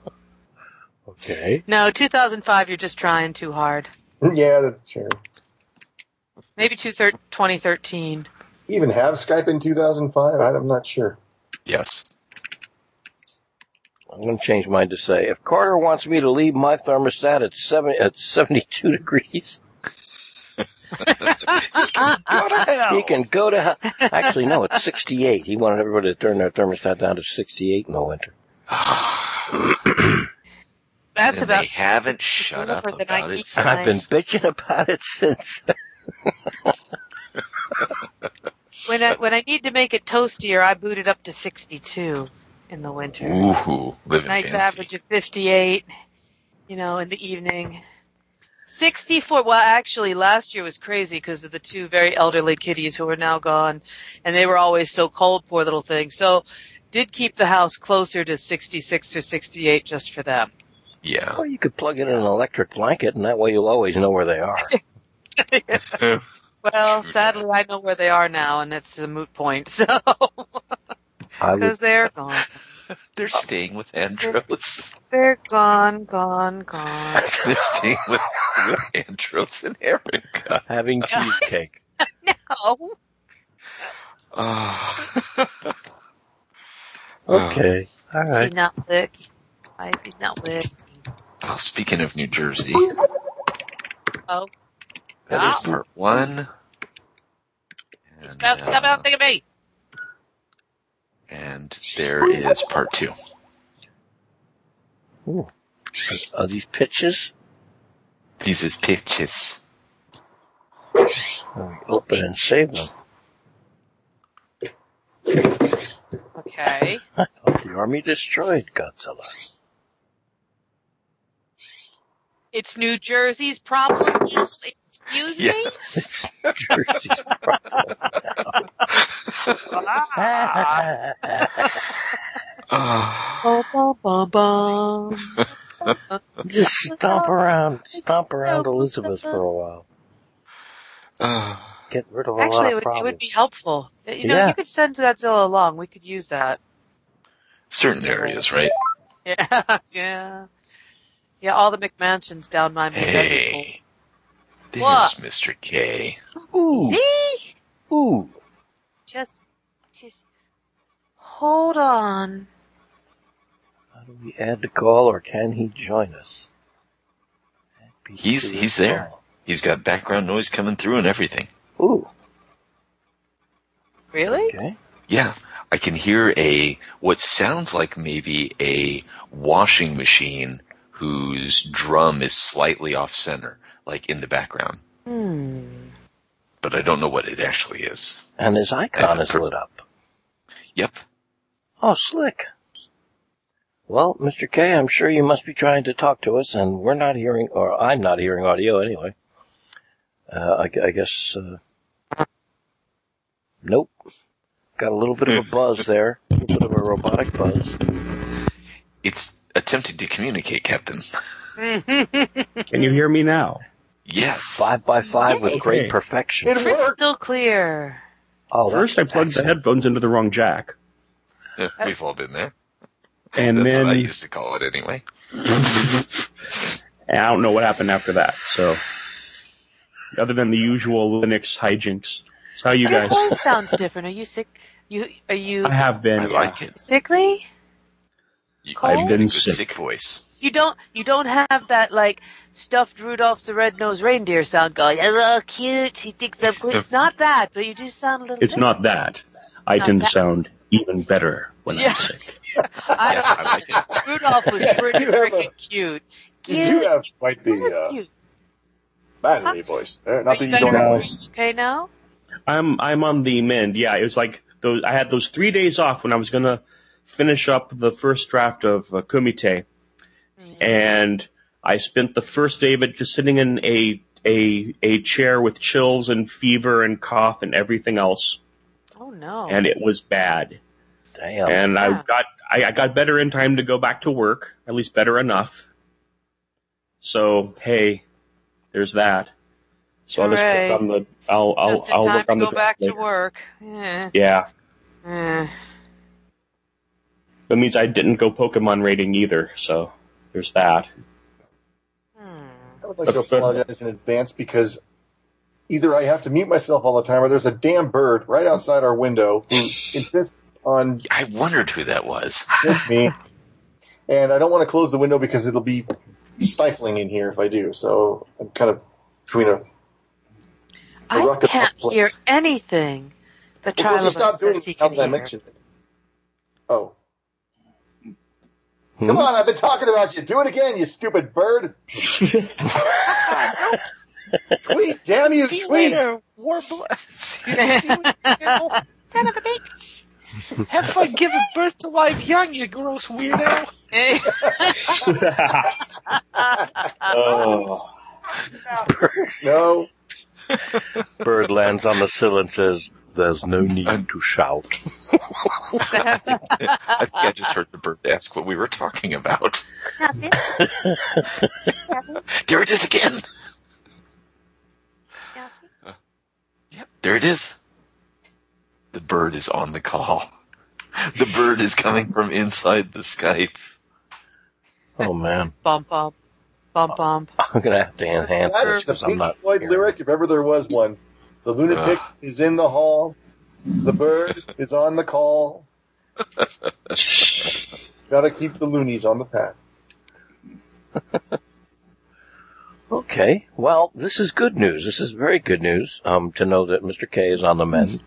Okay. no, 2005, you're just trying too hard. yeah, that's true. Maybe two thir- 2013. Even have Skype in 2005? I'm not sure. Yes. I'm going to change mine to say, if Carter wants me to leave my thermostat at seven at 72 degrees, Go to hell! he can go to hell. Actually, no, it's 68. He wanted everybody to turn their thermostat down to 68 in the winter. That's And about they haven't shut up about it. since. I've been bitching about it since. when I when I need to make it toastier. I boot it up to 62 in the winter. Ooh, living nice fancy. average of 58. You know, in the evening. 64. Well, actually, last year was crazy because of the two very elderly kitties who are now gone, and they were always so cold, poor little things. So, did keep the house closer to 66 or 68 just for them. Yeah. Well, you could plug in an electric blanket, and that way you'll always know where they are. Well, sadly, I know where they are now, and it's a moot point. So, I would, because they're gone, They're staying with Andros. they're gone, gone, gone. They're staying with, with Andros and Erica. having cheesecake. No, Oh. Okay. All she's right. not lick. I did not lick. Oh, speaking of New Jersey, Oh, that is Ah. part one. And, stop, stop uh, out, think of me. And there is part two. Ooh. Are these pitches? These is pitches. Oh, we open and save them. Okay. Oh, the army destroyed Godzilla. It's New Jersey's problem. Excuse me. Yes. It's Jersey's problem. Ah. Bum, bum, bum, bum. Just stomp around, stomp around Elizabeth for a while. Get rid of a Actually, lot it of would, it problems. would be helpful. You know, Yeah. you could send Godzilla along. We could use that. Certain areas, right? Yeah, yeah, yeah. All the McMansions down my McDesert. Hey. There's What? Mr. K. Ooh, See? ooh. Just, just hold on. How do we add the call, or can he join us? He's- he's the there. He's got background noise coming through and everything. Ooh, Really? okay. Yeah, I can hear a what sounds like maybe a washing machine whose drum is slightly off center, like in the background. Hmm. But I don't know what it actually is. And his icon is per- lit up. Yep. Oh, slick. Well, Mr. K, I'm sure you must be trying to talk to us, and we're not hearing, or I'm not hearing audio anyway. Uh, I, I guess, uh, nope. Got a little bit of a buzz there, a little bit of a robotic buzz. It's attempting to communicate, Captain. Can you hear me now? Yes. Five by five with great perfection. It worked. Crystal clear. Oh, First, I plugged the headphones into the wrong jack, We've all been there. and That's then what I used to call it anyway. and I don't know what happened after that. So, other than the usual Linux hijinks, so how you But Your guys? voice sounds different. Are you sick? You are you I have been. I like it. sickly? You, I've you been a good sick. sick voice. You don't you don't have that like stuffed Rudolph the Red-Nosed Reindeer sound going, hello cute, he thinks I'm cute. It's not that, but you just sound a little It's not that. I Not tend to that. sound even better when Yeah. I'm sick. I Yeah, I like it. Rudolph was pretty You have a- freaking cute. You Cute. do have quite the uh, cute. manly voice there. Are Not that you you don't better? have. Are you okay now? I'm I'm on the mend. Yeah, it was like those. I had those three days off when I was gonna finish up the first draft of uh, Kumite, and I spent the first day of it just sitting in a a a chair with chills and fever and cough and everything else, Oh no. and it was bad. Damn. and I got I, I got better in time to go back to work, at least better enough. So hey, there's that. So I'll just Hooray. work on the I'll I'll Just in I'll time work on to the go back draft to work. Yeah. Yeah, Eh. that means I didn't go Pokemon raiding either. So there's that. Hmm. I would like to apologize in advance because either I have to mute myself all the time or there's a damn bird right outside our window who insists on I wondered who that was. it's me. And I don't want to close the window because it'll be stifling in here if I do. So I'm kind of between a. I rocket can't hear anything. The Well, child you stop doing says he can that I hear. mentioned it. Oh. Hmm? Come on, I've been talking about you. Do it again, you stupid bird. tweet, damn you, See you tweet. later, Warbler. See you later. Son of a bitch. Have fun giving birth to live young, you gross weirdo. Oh, No, Bird lands on the sill and says, "There's no need to shout." I think I just heard the bird ask what we were talking about. Nothing. Nothing. There it is again. Nothing. Yep, there it is. The bird is on the call. The bird is coming from inside the Skype. Oh man, bump bump. Bump bump. I'm gonna have to enhance that this is the because I'm not. Floyd lyric if ever there was one. The lunatic Ugh. is in the hall. The bird is on the call. Gotta keep the loonies on the path. Okay, well, this is good news. This is very good news. Um, to know that Mr. K is on the mend,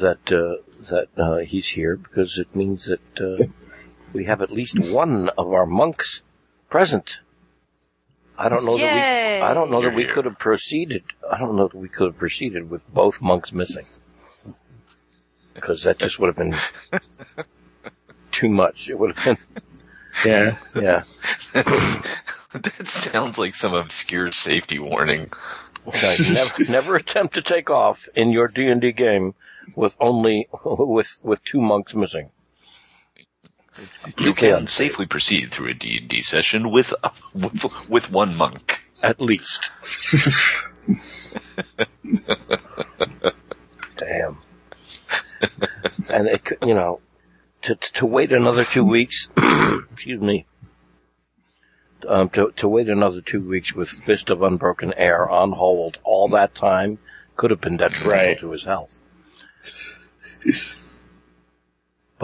that uh, that uh, he's here because it means that uh, we have at least one of our monks present. I don't know that we. I don't know that we could have proceeded. I don't know that we could have proceeded with both monks missing, because that just would have been too much. It would have been. yeah. Yeah. that sounds like some obscure safety warning. Okay, never, never attempt to take off in your D and D game with only with with two monks missing. You can safely proceed through a D&D session with, with, with one monk. At least. Damn. And it could, you know, to to wait another two weeks. excuse me. um, to to wait another two weeks with Fist of Unbroken Air on hold all that time could have been detrimental Right. to his health.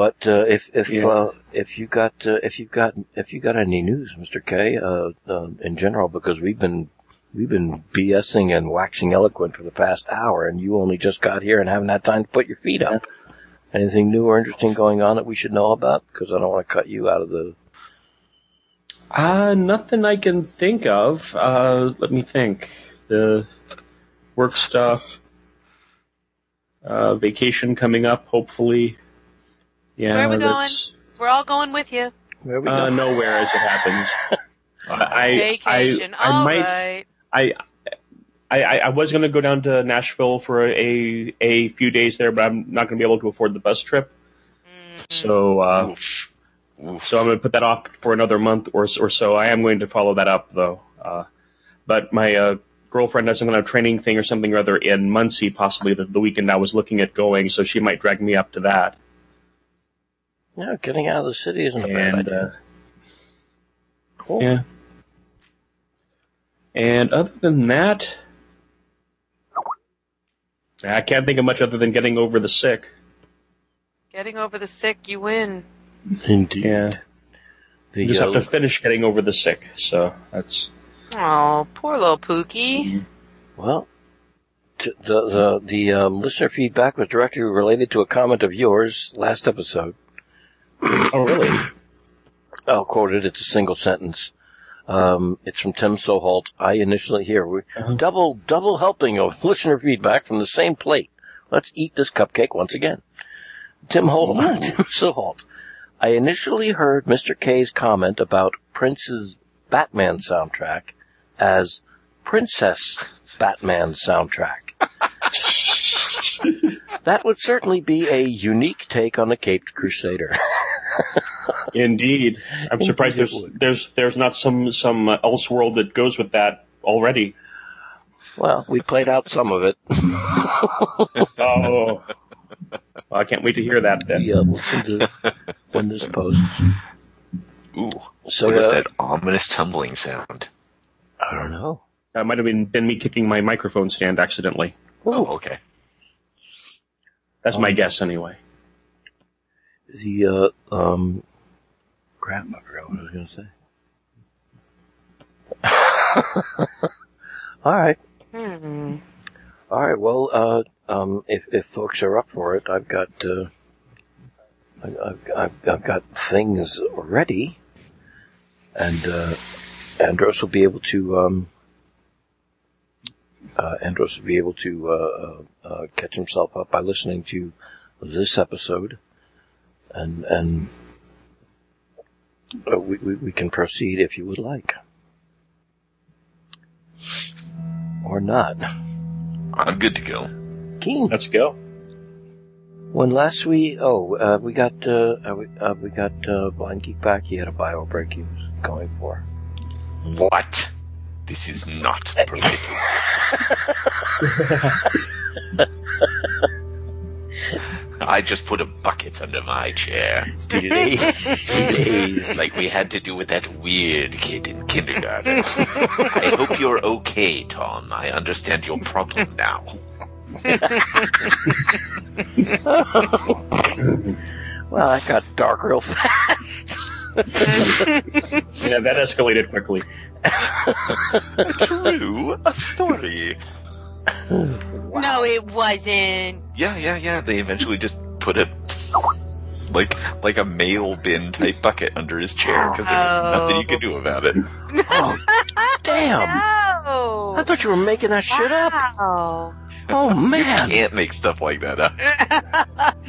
But uh, if if Yeah. uh, if you got uh, if you got if you got any news, Mister K, uh, uh, in general, because we've been we've been BSing and waxing eloquent for the past hour, and you only just got here and haven't had time to put your feet up. Anything new or interesting going on that we should know about? Because I don't want to cut you out of the. Uh, nothing I can think of. Uh, let me think. The work stuff. Uh, vacation coming up, hopefully. Yeah, Where are we that's, We're all going with you. Where we Uh, go? nowhere as it happens. I, Staycation. I, I All might, right. I, I, I- I was going to go down to Nashville for a a few days there, but I'm not going to be able to afford the bus trip. Mm. So, uh, Oof. Oof. so I'm going to put that off for another month or or so. I am going to follow that up though. Uh, but my uh, girlfriend has some kind of training thing or something or other in Muncie, possibly the, the weekend I was looking at going, so she might drag me up to that. Yeah, getting out of the city isn't a bad idea. uh, cool. yeah. And other than that, I can't think of much other than getting over the sick. Getting over the sick, you win. Indeed. Yeah. The, You just have uh, to finish getting over the sick. So that's Oh, poor little Pookie. Well, t- the the the um, listener feedback was directly related to a comment of yours last episode. Oh really? I'll quote it. It's a single sentence. Um, it's from Tim Soholt. I initially hear we Uh-huh. double double helping of listener feedback from the same plate. Let's eat this cupcake once again. Tim Holt, Tim Soholt. I initially heard Mr. K's comment about Prince's Batman soundtrack as Princess Batman soundtrack. that would certainly be a unique take on the Caped Crusader. Indeed. I'm surprised Indeed it there's there's there's not some some uh, else world that goes with that already. Well, we played out some of it. Oh. Well, I can't wait to hear that then. yeah, listen to when this posts. Ooh. So, what is uh, that ominous tumbling sound? I don't know. That might have been, been me kicking my microphone stand accidentally. Oh, okay. That's Um, my guess anyway. The, uh, um, crap, I forgot what I was gonna say. Alright, Hmm. alright, well, uh, um, if, if folks are up for it, I've got, uh, I've, I've, I've got things ready, and, uh, Andros will be able to, um, uh, Andros will be able to, uh, uh, uh, catch himself up by listening to this episode, and, and, uh, we, we, we can proceed if you would like. Or not. I'm good to go. Keen. Let's go. When last we, oh, uh, we got, uh, uh, we, uh, we got, uh, Blindgeek back, he had a bio break he was going for. What? This is not permitted. I just put a bucket under my chair. Days, days. Like we had to do with that weird kid in kindergarten. I hope you're okay, Tom. I understand your problem now. well, that got dark real fast. Yeah, that escalated quickly. True. A story. No, it wasn't. Yeah, yeah, yeah. They eventually just put a like like a mail bin type bucket under his chair because there was Oh. nothing you could do about it. oh, damn. No. I thought you were making that shit up. Wow. Oh, man. You can't make stuff like that up.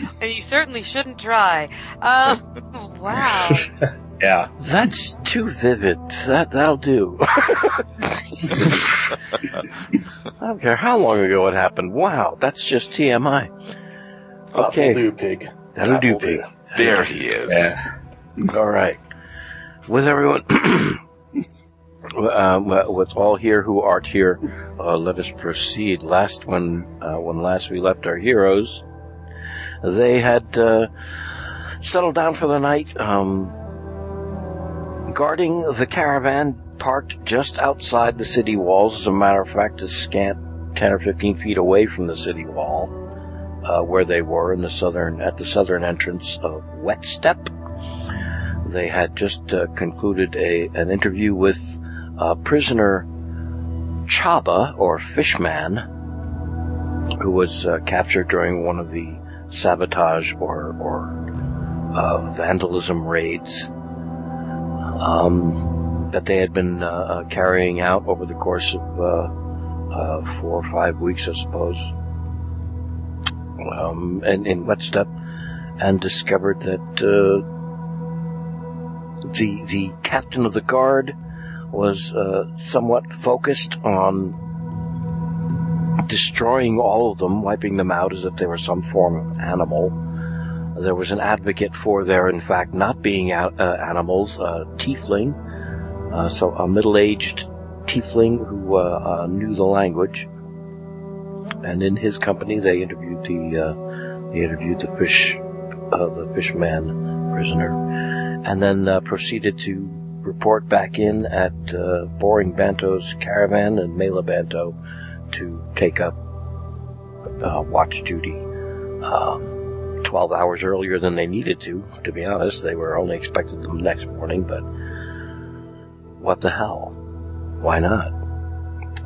and you certainly shouldn't try. Um, wow. Yeah. That's too vivid. That, that'll do. I don't care how long ago it happened. Wow, that's just TMI. Okay. That'll do, pig. That'll do, That'll pig. There he is. Yeah. All right. With everyone, um, with all here who art here, uh, let us proceed. Last when uh, when last we left our heroes, they had uh, settled down for the night. Um, guarding the caravan parked just outside the city walls. As a matter of fact, a scant 10 or 15 feet away from the city wall, uh, where they were in the southern, at the southern entrance of Wet Step. They had just uh, concluded a, an interview with uh, prisoner Chaba, or Fishman, who was uh, captured during one of the sabotage or, or uh, vandalism raids um, that they had been uh, uh, carrying out over the course of uh, uh, four or five weeks, I suppose, um, in, in Wet Step, and discovered that the the captain of the guard was somewhat focused on destroying all of them, wiping them out as if they were some form of animal. There was an advocate for their, in fact, not being a- uh, animals, uh, tiefling, uh, so a middle-aged tiefling who uh, uh, knew the language. And in his company, they interviewed the uh, they interviewed the fish uh, the fishman prisoner, and then proceeded to report back in at Boring Banto's caravan and Mela Banto to take up watch duty. Um, 12 hours earlier than they needed to, to be honest. They were only expected them next morning, but what the hell? Why not?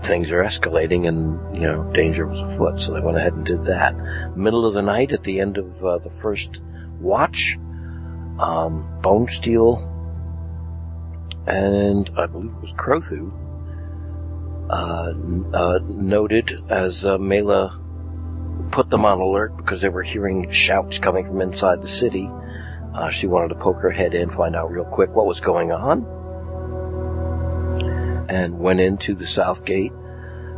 Things are escalating and, you know, danger was afoot, so they went ahead and did that. Middle of the night, at the end of uh, the first watch, um, Bonesteele and I believe it was Crothu uh, uh, noted as uh, Mela put them on alert because they were hearing shouts coming from inside the city. Uh, she wanted to poke her head in, find out real quick what was going on, and went into the south gate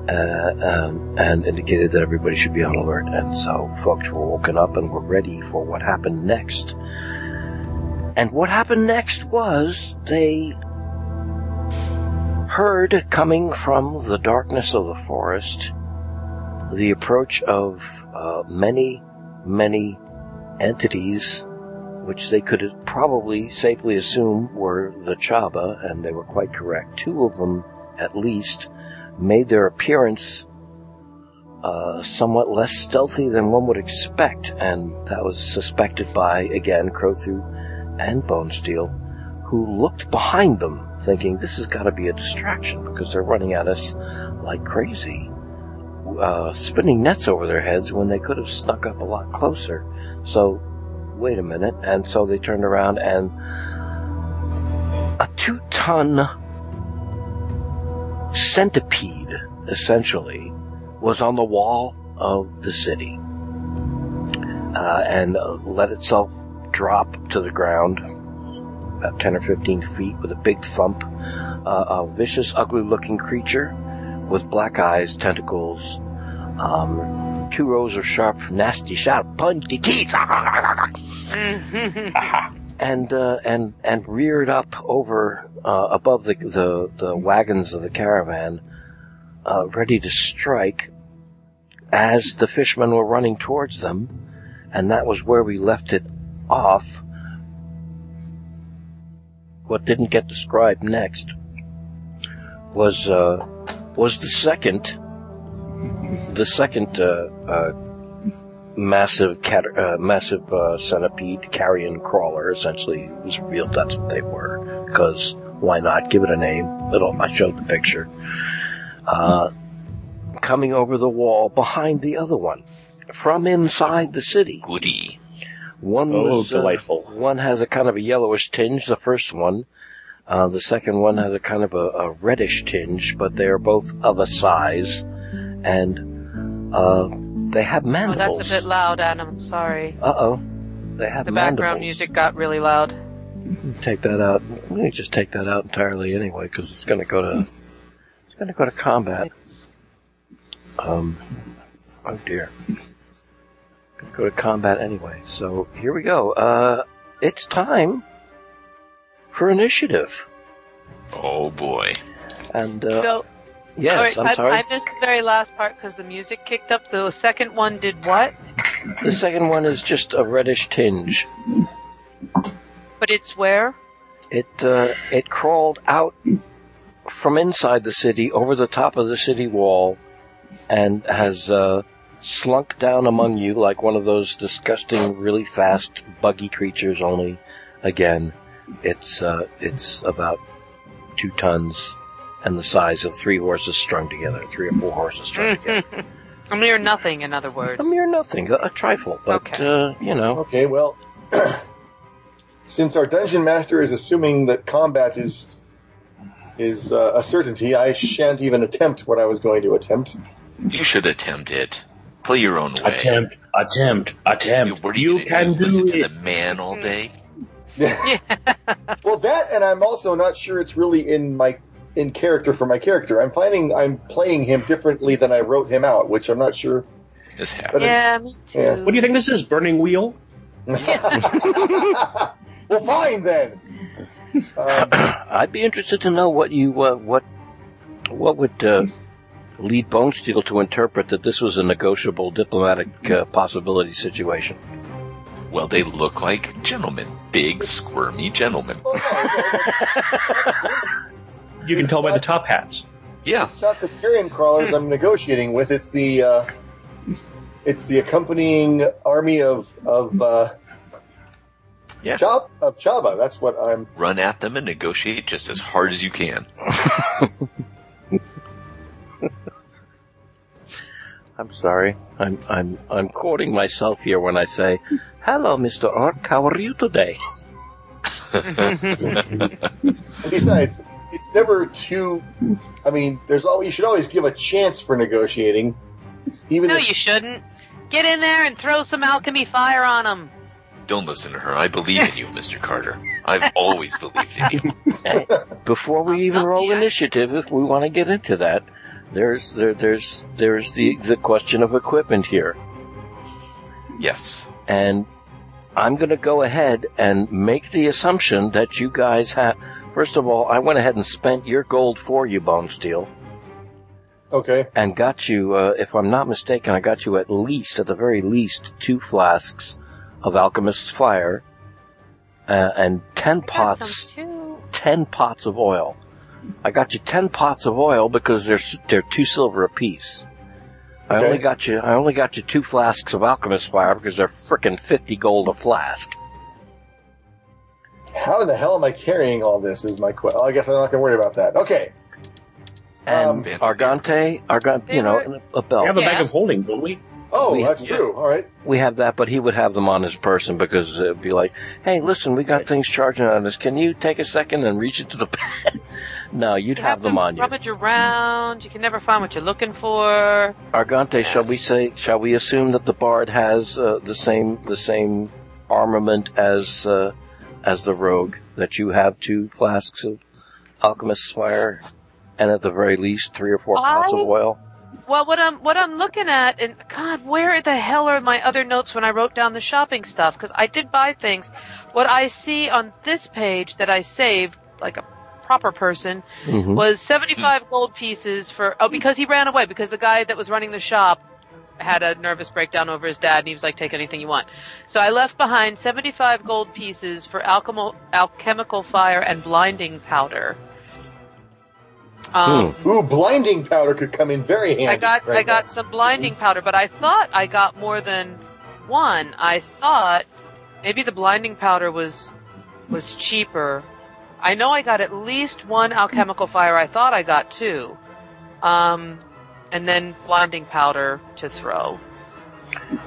uh, um, and indicated that everybody should be on alert. And so folks were woken up and were ready for what happened next. And what happened next was they heard coming from the darkness of the forest the approach of uh, many, many entities which they could probably safely assume were the Chaba, and they were quite correct. Two of them, at least, made their appearance uh, somewhat less stealthy than one would expect, and that was suspected by, again, Crothu and Bonesteele, who looked behind them, thinking this has got to be a distraction because they're running at us like crazy, uh, spinning nets over their heads when they could have snuck up a lot closer. So, wait a minute, and so they turned around and a two-ton centipede, essentially, was on the wall of the city, uh, and uh, let itself drop to the ground about 10 or 15 feet with a big thump. Uh, a vicious, ugly looking creature with black eyes, tentacles, um, two rows of sharp, nasty, sharp, pointy teeth. and uh, and and reared up over uh, above the, the the wagons of the caravan, uh, ready to strike as the fishmen were running towards them, and that was where we left it off. What didn't get described next was uh, was the second the second uh, uh, massive cat, uh, massive uh, centipede carrion crawler. Essentially, was revealed that's what they were. Because why not give it a name? It'll, I showed the picture. Uh, coming over the wall behind the other one from inside the city. Goody. One Oh, was uh, delightful. one has a kind of a yellowish tinge. The first one. Uh, the second one has a kind of a, a reddish tinge, but they are both of a size, and uh, they have Oh, that's a bit loud, Adam. Sorry. Uh oh. They have The mandibles. background music got really loud. Take that out. Let me just take that out entirely anyway, because it's going to go to it's going to go to combat. Um. Oh dear. Going to go to combat anyway. So here we go. Uh, it's time for initiative. Oh boy. And uh, so, yes, all I'm right, sorry. I, I missed the very last part because the music kicked up. The second one did what? The second one is just a reddish tinge. But it's where? It uh, it crawled out from inside the city over the top of the city wall, and has uh, slunk down among you like one of those disgusting, really fast, buggy creatures. Only, again, it's uh, it's about two tons and the size of three horses strung together, three or four horses strung together. A mere nothing, in other words. A mere nothing, a, a trifle, but Okay. uh, you know, Okay, well, since our dungeon master is assuming that combat is is uh, a certainty, I shan't even attempt what I was going to attempt. You should attempt it. Play your own way. Attempt, attempt, attempt. What are You you, can gonna listen do to the man all day? yeah. well, that, and I'm also not sure it's really in my in character for my character. I'm finding I'm playing him differently than I wrote him out, which I'm not sure. This happens. Yeah, me too. yeah. What do you think this is? Burning Wheel? well, fine then. Um, I'd be interested to know what you uh, what what would uh, lead Bonesteele to interpret that this was a negotiable diplomatic uh, possibility situation. Well, they look like gentlemen. Big, squirmy gentlemen. well, no, no, You can tell by the top hats. Yeah. it's not the carrion crawlers I'm negotiating with. It's the uh, it's the accompanying army of of uh, Yeah. Chab- of Chaba. That's what I'm. Run at them and negotiate just as hard as you can. I'm sorry. I'm I'm I'm quoting myself here when I say, "Hello, Mr. Orc. How are you today?" Besides, it's never too. I mean, there's always you should always give a chance for negotiating, even no, if you shouldn't. Get in there and throw some alchemy fire on them. Don't listen to her. I believe in you, Mr. Carter. I've always believed in you. Before we even not roll yet. initiative, if we want to get into that, there's there there's there's the the question of equipment here. Yes. and I'm going to go ahead and make the assumption that you guys have. First of all, I went ahead and spent your gold for you, Bonesteele, okay. and got you, uh, if I'm not mistaken, I got you at least, at the very least, two flasks of Alchemist's Fire, uh, and ten pots, ten pots of oil. I got you ten pots of oil because they're they're two silver apiece. I Okay. only got you. I only got you two flasks of Alchemist's fire because they're frickin' fifty gold a flask. How in the hell am I carrying all this? Is my question. I guess I'm not going to worry about that. Okay. And Um, Argante, Argante, you know, were- a belt. We have a Yes. bag of holding, don't we? Oh, We- that's yeah. true. All right. We have that, but he would have them on his person because it'd be like, "Hey, listen, we got things charging on us. Can you take a second and reach into the pen?" no, you'd You have, them to on you. rummage around. You can never find what you're looking for. Argante, shall we say? Shall we assume that the bard has uh, the same the same armament as uh, as the rogue? That you have two flasks of alchemist's fire, and at the very least three or four pots of oil. Well, what I'm what I'm looking at, and God, where the hell are my other notes when I wrote down the shopping stuff? Because I did buy things. What I see on this page that I saved, like a proper person, hmm was 75 gold pieces for. Oh, because he ran away. Because the guy that was running the shop had a nervous breakdown over his dad, and he was like, "Take anything you want." So I left behind 75 gold pieces for alchemical alchemical fire and blinding powder. Um, Ooh, blinding powder could come in very handy. I got right I got some blinding powder, but I thought I got more than one. I thought maybe the blinding powder was was cheaper. I know I got at least one alchemical fire. I thought I got two. Um and then blinding powder to throw.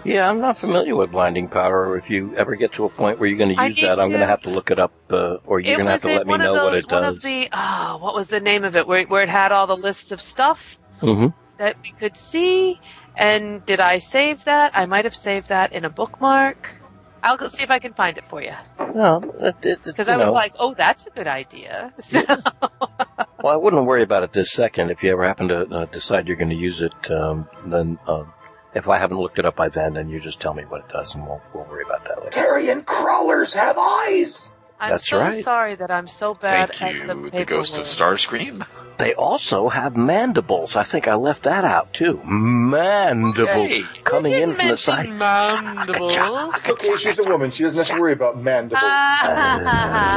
Yeah, I'm not familiar with blinding powder. If you ever get to a point where you're going to use that, I'm going to have to look it up, uh, or you're going to have to let me know of what those it one does. of the ah, what was the name of it? Where where it had all the lists of stuff hmm that we could see. And did I save that? I might have saved that in a bookmark. I'll see if I can find it for you. No, Because I was know, like, oh, that's a good idea. So, well, I wouldn't worry about it this second. If you ever happen to uh, decide you're going to use it, um, then um, if I haven't looked it up by then, then you just tell me what it does, and we'll we'll worry about that later. Carrion crawlers have eyes. I'm That's so right. sorry that I'm so bad Thank at the you, paperwork. the ghost of Starscream. They also have mandibles. I think I left that out too. Mandibles Hey. coming in from the side. mandibles. It's okay. She's a woman. She doesn't have to worry about mandibles. Ah,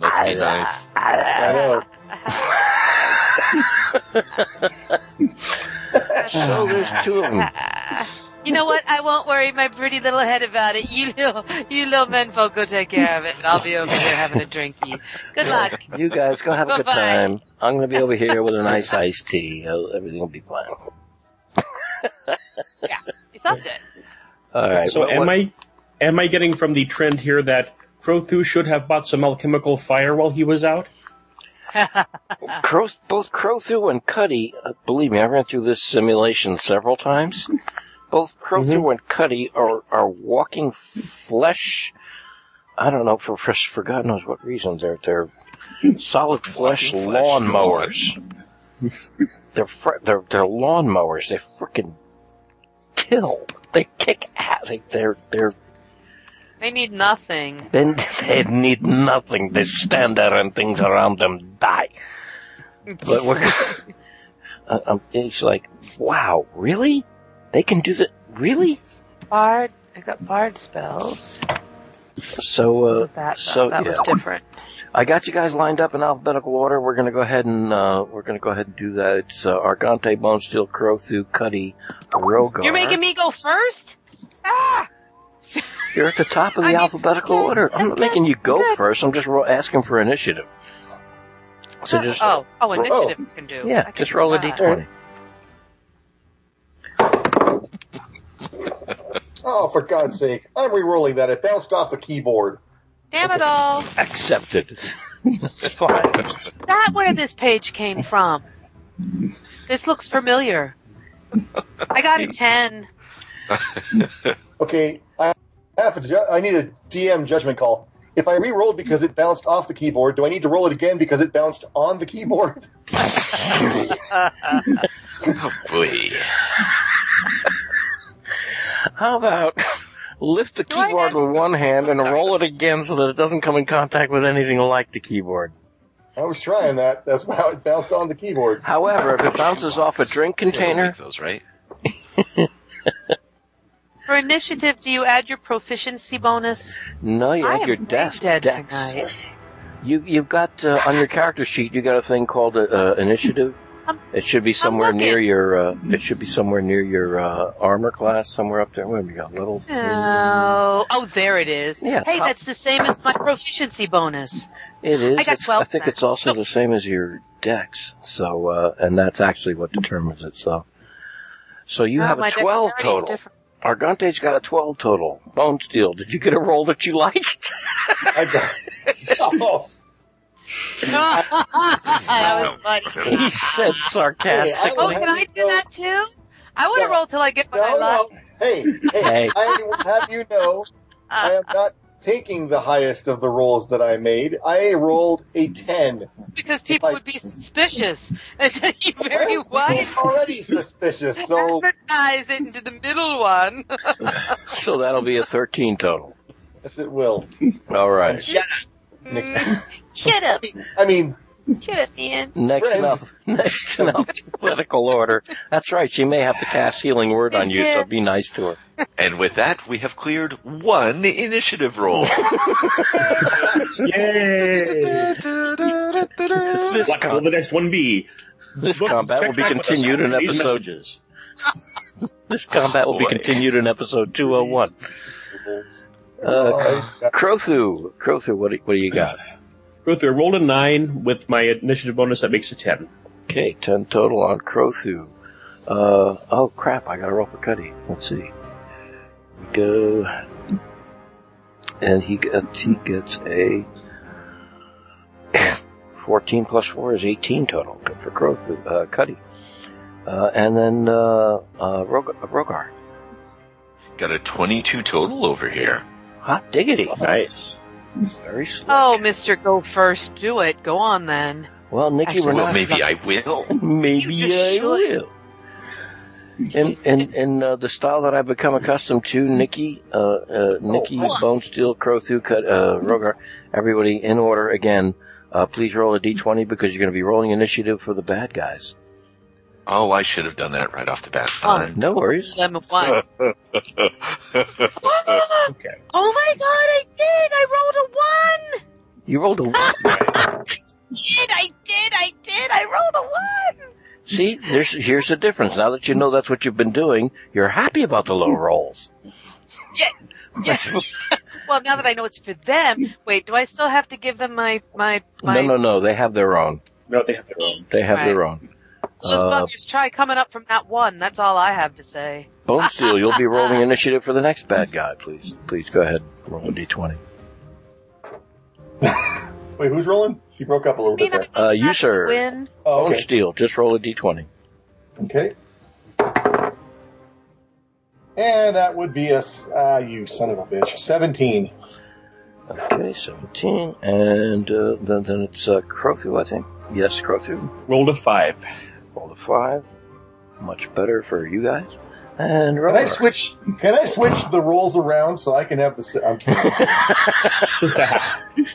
Must be nice. I know. So there's two of them. You know what? I won't worry my pretty little head about it. You little, you little menfolk go take care of it. and I'll be over here having a drinky. Good luck. You guys go have a good Bye-bye. time. I'm going to be over here with a nice iced tea. Uh, Everything will be fine. Yeah, it sounds good. All right. So what- am what- I am I getting from the trend here that Crothu should have bought some alchemical fire while he was out? Crow, both Crothu and Cuddy, uh, believe me, I ran through this simulation several times. Both Crothu and Cuddy are, are walking flesh. I don't know, for, for, for God knows what reason. They're, they're solid flesh Walking flesh, lawn mowers. they're, fr- they're, they're lawn mowers. They frickin' kill. They kick ass. They, they're, they're, They need nothing. they, they need nothing. They stand there and things around them die. But we're, uh, um, it's like, wow, really? They can do that? Really? Bard. I got bard spells. So, uh, that that, so, that was yeah. different. I got you guys lined up in alphabetical order. We're gonna go ahead and, uh, we're gonna go ahead and do that. It's, uh, Argante, Bone Steel, Crothu, Cuddy, Rhogar. You're making me go first? Ah! You're at the top of the I mean, alphabetical okay, order. I'm not making you go good. first. I'm just ro- asking for initiative. So uh, just, oh, oh, initiative can do. Yeah, can just roll a that. d20. Oh, for God's sake. I'm re-rolling that. It bounced off the keyboard. Damn it all. Accepted. That's Fine. Is That where this page came from. This looks familiar. I got a 10. Okay, I have a ju- I need a DM judgment call. If I re-rolled because it bounced off the keyboard, do I need to roll it again because it bounced on the keyboard? Oh boy. How about lift the keyboard with one hand and roll it again so that it doesn't come in contact with anything like the keyboard? I was trying that. That's how it bounced on the keyboard. However, if it bounces off a drink container, those right. For initiative, do you add your proficiency bonus? no, you I have your dead dex. tonight. You you've got uh, on your character sheet. You got a thing called uh, uh, initiative. I'm- It should be somewhere near your. Uh, it should be somewhere near your uh, armor class, somewhere up there. Where have you got littles? Oh, oh, there it is. Yeah, Hey, top- that's the same as my proficiency bonus. It is. I got 12 I think then. it's also the same as your dex. So, uh, and that's actually what determines it. So, so you Oh, have a twelve total. different. Argante's got a twelve total. Bonesteele, did you get a roll that you liked? I got. Oh, that was funny. he said sarcastically. Oh, can I do that too? I want to No. roll till I get what I no, like. no. Hey, hey, Hey. I will have you know, I am not taking the highest of the rolls that I made. I rolled a 10. because people would be suspicious. And so you very Well, wise people are already suspicious, so advertise it into the middle one. So that'll be a thirteen total. yes, it will. All right. Shut up, Nick. Shut up. I mean, Shut up, man. Next Friend. up, next in alphabetical order. That's right. She may have to cast healing word on you, so be nice to her. And with that, we have cleared one initiative roll. Yay! This, What will the next one be? this Look, combat will be back with us continued in after these episode. messages. This combat will be Boy. continued in episode two hundred one. Uh, uh, Crothu, Crothu, what do, what do you got? Go through. I rolled a nine with my initiative bonus. That makes a ten. Okay, ten total on Crothu. Uh, oh crap! I got to roll for Cuddy. Let's see. Go, and he gets he gets a fourteen plus four is eighteen total Good for Crothu, uh, Cuddy. Uh, and then uh, uh, Rog- Rhogar. Got a 22 total over here. Hot diggity. Nice. Very slick. Oh, Mister, go first. Do it. Go on then. well, Nikki, we're Well, not. maybe I will. Maybe I should. will. In in in uh, the style that I've become accustomed to, Nikki, uh, uh, Nikki, Oh. Bone Steel, Crothu, Cut, uh, Rhogar, everybody in order again. Uh, please roll a d20 because you're going to be rolling initiative for the bad guys. Oh, I should have done that right off the bat. Oh. No worries. Lemon one. Okay. Oh my god, I did! I rolled a one! You rolled a one. Did I did I did I rolled a one? See, there's here's the difference. Now that you know that's what you've been doing, you're happy about the low rolls. Yeah. well, now that I know it's for them, wait, do I still have to give them my my my? No, no, no. They have their own. No, they have their own. They have Right. their own. Those uh, try coming up from that one. That's all I have to say. Bonesteele, you'll be rolling initiative for the next bad guy, please. Please go ahead. Roll a d20. Wait, who's rolling? He broke up a little bit. There. Uh, you, sir. Win. Oh, okay. Bonesteele, just roll a d20. Okay. And that would be a, ah, uh, you son of a bitch. 17. Okay, 17. And uh, then, then it's uh, Crothu, I think. Yes, Crothu Rolled a 5 to five. Much better for you guys. And can I switch? Can I switch the rolls around so I can have the? I'm.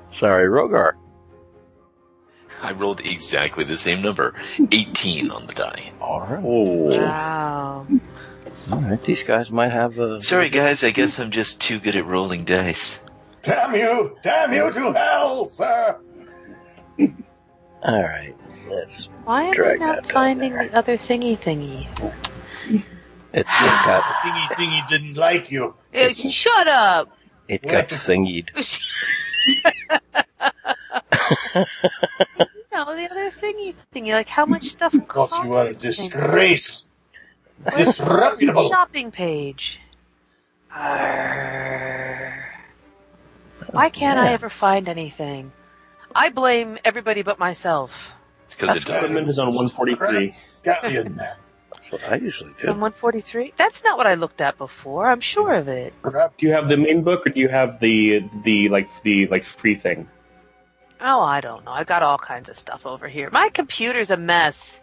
Sorry, Rhogar. I rolled exactly the same number, 18 on the die. All right. Oh. Wow. All right, these guys might have a. Sorry, guys. I guess I'm just too good at rolling dice. Damn you! Damn you to hell, sir! All right let's. Why am I Drag that not down finding there. the other thingy thingy? It's it got Thingy thingy didn't like you. Eh, shut up. it got thingied. No, the other thingy thingy. Like how much stuff Because costs? you are a disgrace. Where's Disreputable. shopping page? Arrgh. Why can't I ever find anything? I blame everybody but myself. It's because it doesn't. Equipment is on 143. Scallion. That's what I usually It's on 143. That's not what I looked at before. I'm sure of it. Do you have the main book or do you have the the like the like free thing? Oh, I don't know. I've got all kinds of stuff over here. My computer's a mess.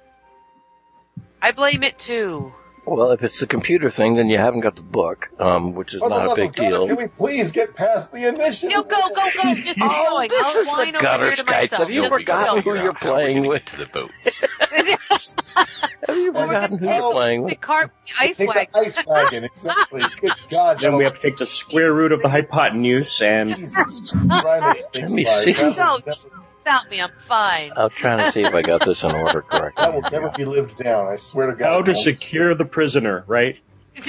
I blame it too. Well, if it's the computer thing, then you haven't got the book, um, which is For not a big God, deal. Can we please get past the initiative? You go, go, go. Just keep Oh, going. this I'll is the gutter here Skype. Have you forgotten who you're playing with? to the boat. Have you forgotten who you're playing The with? cart, the ice Take wagon. the ice wagon, exactly. Good God. Then we have to take the square root of the hypotenuse and Jesus Christ. Let me see. That will, Don't never, stop me. I'm fine. I'm trying to see if I got this in order correctly. that will never be lived down. I swear to God. how to secure the prisoner, right?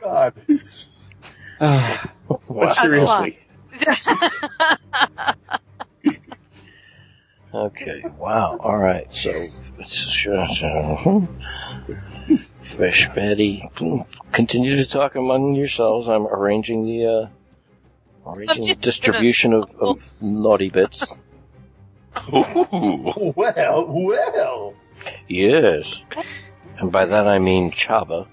God. But seriously, Okay. Wow. All right. So, it's- Fish Betty, continue to talk among yourselves. I'm arranging the uh, arranging the just distribution of, of naughty bits. Ooh. Well, well. Yes, and by that I mean Chaba,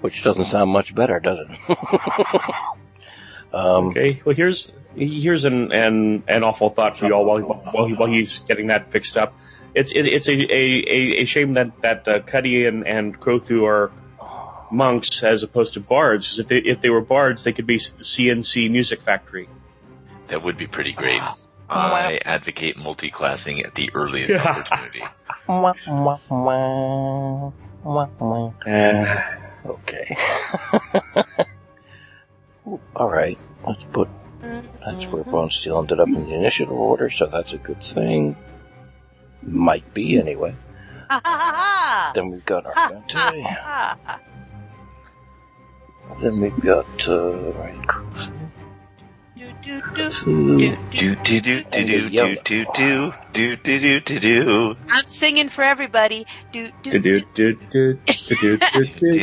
which doesn't sound much better, does it? um, okay. Well, here's here's an an, an awful thought for you all while while, he, while he's getting that fixed up. It's it, it's a, a, a, a shame that that uh, Cuddy and and Crothu are monks as opposed to bards. 'cause if they if they were bards, they could be the C+C Music Factory. That would be pretty great. I advocate multi-classing at the earliest opportunity. okay. All right. Let's put that's where mm-hmm. Bonesteele ended up in the initiative order, so that's a good thing. Might be anyway. Then we've got ha. Argante. Ha ha. Then we've got uh, right. Do, do, do. Two. Do do do do do do do do do do do do. I'm singing for everybody. Do, do, Do do. do do do do do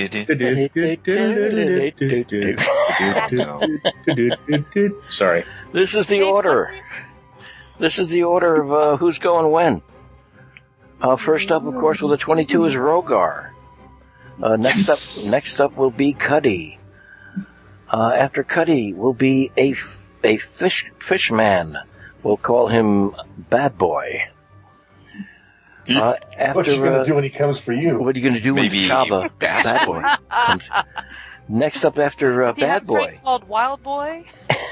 do do do do do do. Sorry. This is the order. This is the order of uh, who's going when. Uh, first up, of course, with a 22 is Rhogar. Uh, next up, next up will be Cuddy. Uh, after Cuddy will be a f- a fish fishman. We'll call him Bad Boy. Uh, after What's he going to uh, do when he comes for you? what are you going to do with Maybe Chaba? Bass Bad Boy. Boy. comes- Next up after uh, Does have Bad a Boy. called Wild Boy?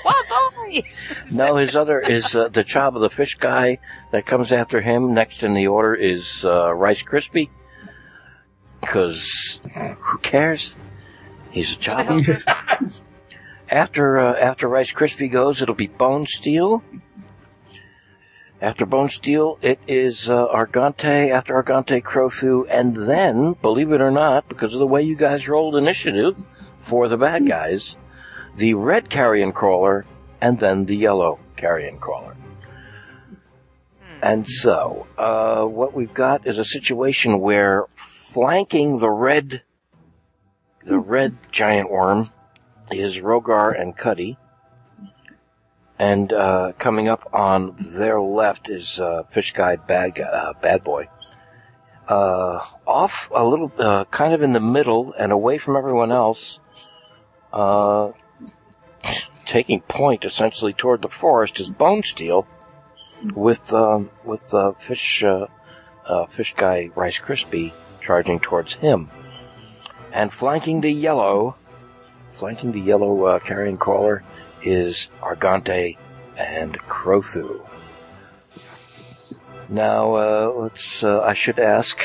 Wild Boy! No, his other is uh, the Chaba, the fish guy that comes after him. Next in the order is uh, Rice Krispie. Because who cares? He's a Who the hell's Chaba. After uh, after Rice Krispie goes, it'll be Bonesteele. After Bonesteele, it is uh, Argante. After Argante, Crothu, and then, believe it or not, because of the way you guys rolled initiative for the bad guys, the red carrion crawler, and then the yellow carrion crawler. And so, uh, what we've got is a situation where flanking the red, the red giant worm is Rhogar and Cuddy. And, uh, coming up on their left is, uh, Fish Guy Bad uh, Bad Boy. Uh, off a little, uh, kind of in the middle and away from everyone else, uh, taking point essentially toward the forest is Bonesteele with um, with fish fish guy Rice Krispie charging towards him, and flanking the yellow, flanking the yellow uh, carrion crawler is Argante and Crothu. Now uh, let's. Uh, I should ask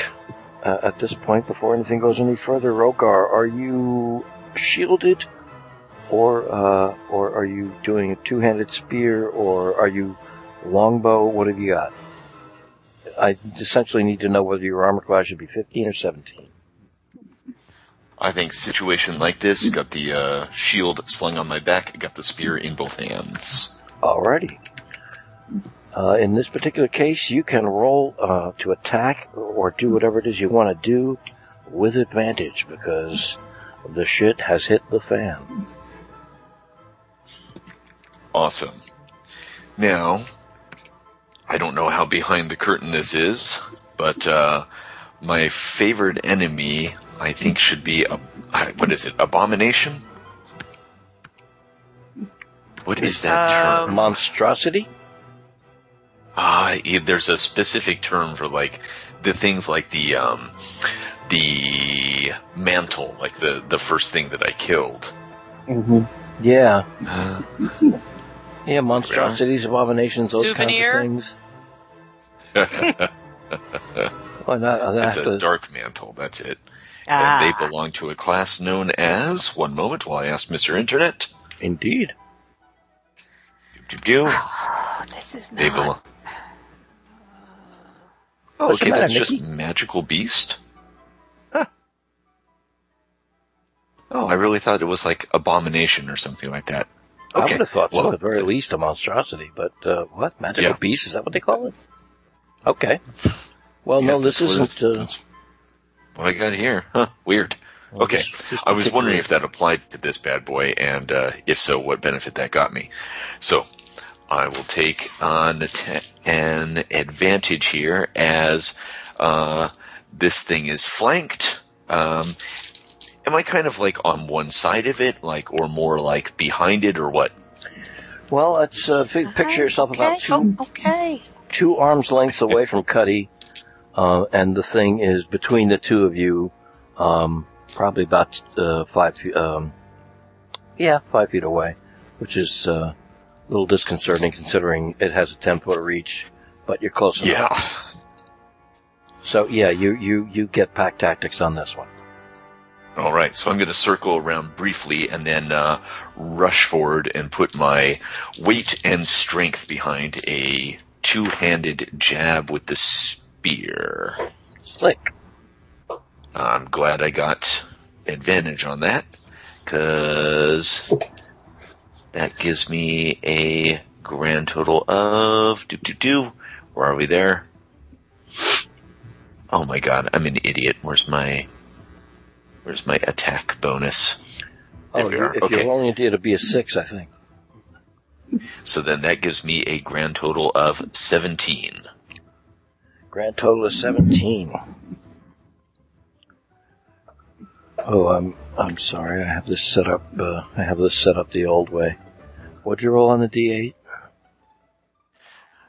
uh, at this point before anything goes any further. Rhogar, are you shielded, or uh, or are you doing a two-handed spear, or are you longbow? What have you got? I essentially need to know whether your armor class should be 15 or 17. I think situation like this, got the uh, shield slung on my back, got the spear in both hands. Alrighty. Uh, in this particular case, you can roll uh, to attack or do whatever it is you want to do with advantage because the shit has hit the fan. Awesome. Now, I don't know how behind the curtain this is, but uh, my favorite enemy, I think, should be a what is it? Abomination. What is that term? Um, Monstrosity? Ah, yeah, there's a specific term for like the things like the um, the mantle, like the the first thing that I killed. Mm-hmm. Yeah. Yeah, monstrosities, abominations, those Souvenir? kinds of things. Well, not, I It's a to- dark mantle. That's it. ah. And they belong to a class known as. One moment while I ask Mr. Internet. Indeed. Do. Oh, this is They not. belong. Oh, What's okay, matter, that's just magical beast. Huh. Oh, I really thought it was like abomination or something like that. I would have thought so, at the very least, a monstrosity. But uh, what magical Yeah. beast is that? What they call it? Okay. Well, Yeah, no, this isn't. Uh, that's what I got here. Huh, weird. well, Okay, this- this I was wondering if that applied to this bad boy, and uh, if so, what benefit that got me. So, I will take on an advantage here as uh, this thing is flanked. Um, am I kind of like on one side of it, like, or more like behind it, or what? Well, it's uh, fi- picture yourself about two Oh, okay. two arms lengths away from Cuddy, uh, and the thing is between the two of you, um, probably about uh, five feet. Um, yeah, five feet away, which is uh, a little disconcerting considering it has a ten foot reach, but you're close enough. Yeah. So yeah, you you you get pack tactics on this one. All right, so I'm going to circle around briefly and then uh, rush forward and put my weight and strength behind a two-handed jab with the spear. Slick. I'm glad I got advantage on that because that gives me a grand total of do do do. Where are we there? Oh my god, I'm an idiot. Where's my where's my attack bonus? There Oh, we you- are. if Okay. you're rolling it, it'll be a six, I think. So then that gives me a grand total of 17. Grand total is 17. Oh, I'm I'm sorry. I have this set up. Uh, I have this set up the old way. What'd you roll on the D8?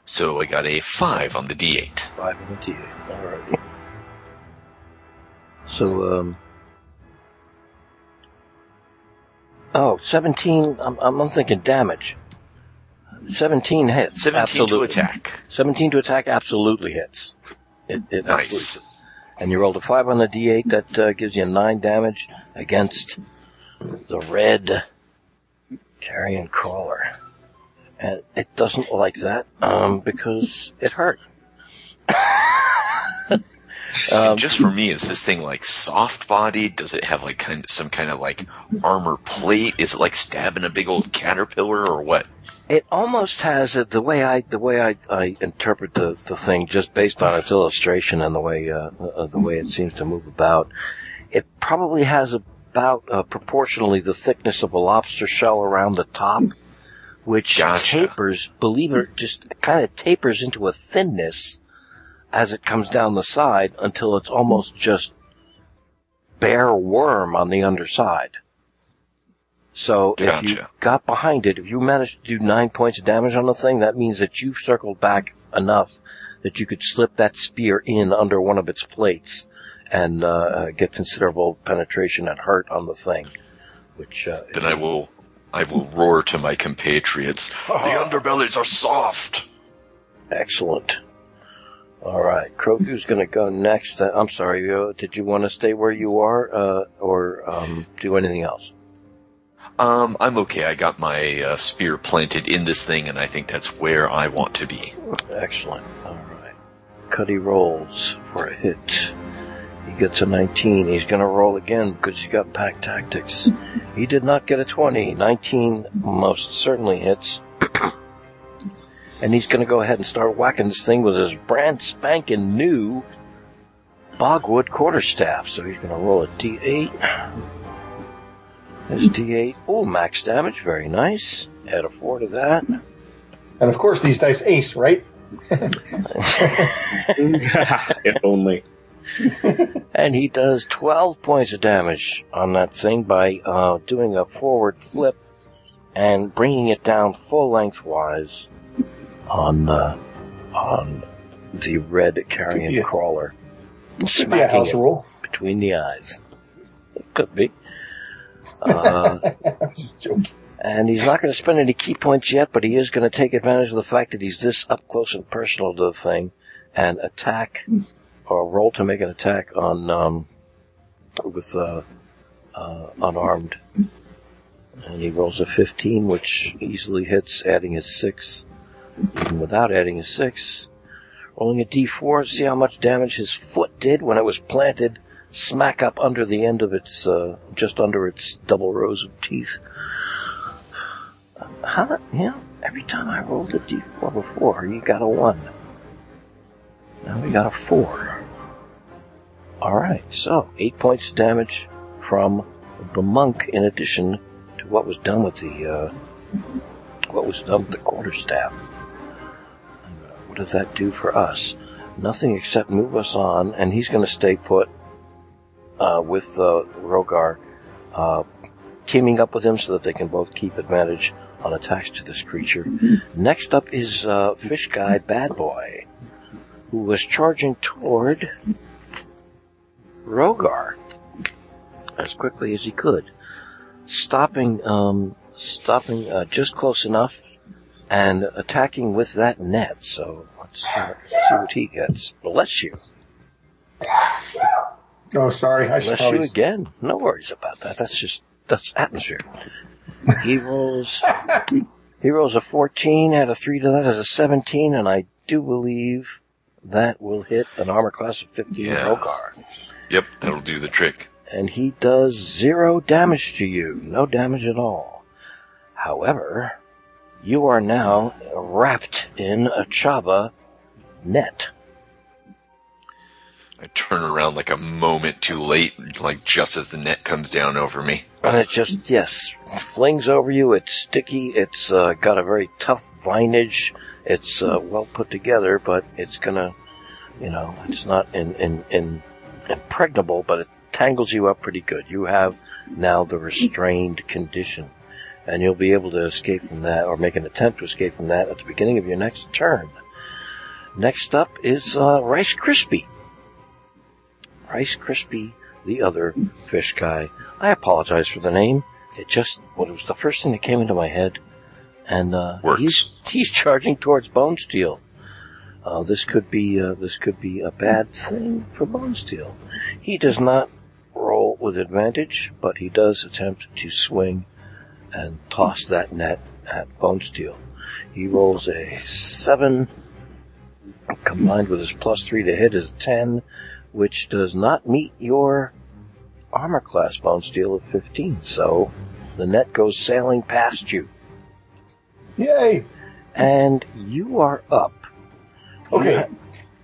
So I got a 5 on the d8. Five on the D8. Alrighty. So, um. Oh, 17. I'm, I'm, thinking damage. 17 hits. 17 absolutely. to attack. 17 to attack absolutely hits. It, it Nice. absolutely- And you rolled a 5 on the d8, that uh, gives you 9 damage against the red Carrion crawler. And it doesn't like that, um, because it hurt. um, just for me, is this thing like soft bodied? Does it have like kind of, some kind of like armor plate? Is it like stabbing a big old caterpillar or what? it almost has it the way I the way I, I interpret the, the thing just based on its illustration and the way uh, uh, the way it seems to move about. It probably has about uh, proportionally the thickness of a lobster shell around the top, which Gotcha. tapers. Believe it, just kind of tapers into a thinness as it comes down the side until it's almost just bare worm on the underside. So if you got behind it, if you managed to do nine points of damage on the thing, that means that you've circled back enough that you could slip that spear in under one of its plates and uh, get considerable penetration and hurt on the thing. Which uh, Then I will I will roar to my compatriots. The underbellies are soft. excellent. All right, Crothu's going to go next. Uh, I'm sorry, uh, did you want to stay where you are uh, or um, do anything else? Um, I'm okay. I got my uh, spear planted in this thing, and I think that's where I want to be. Excellent. All right. Cuddy rolls for a hit. He gets a 19. He's going to roll again because he's got pack tactics. He did not get a 20. 19 most certainly hits. And he's going to go ahead and start whacking this thing with his brand spanking new Bogwood quarterstaff. So he's going to roll a d8. His d8. Oh, max damage. Very nice. Add a 4 to that. And of course, these dice ace, right? if only. And he does 12 points of damage on that thing by uh, doing a forward flip and bringing it down full lengthwise on uh, on the red carrion crawler, Could be a smacking it rule. between the eyes. It could be. Uh, I'm just joking. and he's not going to spend any ki points yet, but he is going to take advantage of the fact that he's this up close and personal to the thing and attack or roll to make an attack on um, with uh, uh, unarmed. And he rolls a 15, which easily hits, adding his 6. Even without adding a 6. Rolling a d4, to see how much damage his foot did when it was planted smack up under the end of its, uh, just under its double rows of teeth. How, yeah, every time I rolled a d4 before, you got a 1. Now we got a 4. Alright, so 8 points of damage from the monk in addition to what was done with the, uh, what was done with the quarterstaff. What does that do for us? Nothing except move us on, and he's going to stay put uh, with uh, Rhogar, uh, teaming up with him so that they can both keep advantage on attacks to this creature. Next up is uh, Fish Guy Bad Boy, who was charging toward Rhogar as quickly as he could, stopping, um, stopping uh, just close enough and attacking with that net. So let's see, let's see what he gets. Bless you. Oh, sorry. I Bless you probably. again. No worries about that. That's just that's atmosphere. He rolls. he rolls a 14. Add a three to that as a 17, and I do believe that will hit an armor class of 15 Yeah. Rhogar. Yep, that'll do the trick. And he does zero damage to you. No damage at all. However, you are now wrapped in a Chaba net. I turn around like a moment too late, like just as the net comes down over me. And it just, yes, flings over you. It's sticky. It's uh, got a very tough vinage. It's uh, well put together, but it's gonna, you know, it's not in, in, in impregnable, but it tangles you up pretty good. You have now the restrained condition, and you'll be able to escape from that, or make an attempt to escape from that at the beginning of your next turn. Next up is uh, Rice Krispie. Rice Krispie, the other fish guy. I apologize for the name. It just, well, it was the first thing that came into my head. And, uh, he's, he's charging towards Bonesteele. Uh, this could be, uh, this could be a bad thing for Bonesteele. He does not roll with advantage, but he does attempt to swing and toss that net at Bonesteele. He rolls a seven, combined with his plus three to hit is ten, which does not meet your armor class Bonesteele of 15. So the net goes sailing past you, Yay! and you are up. Okay.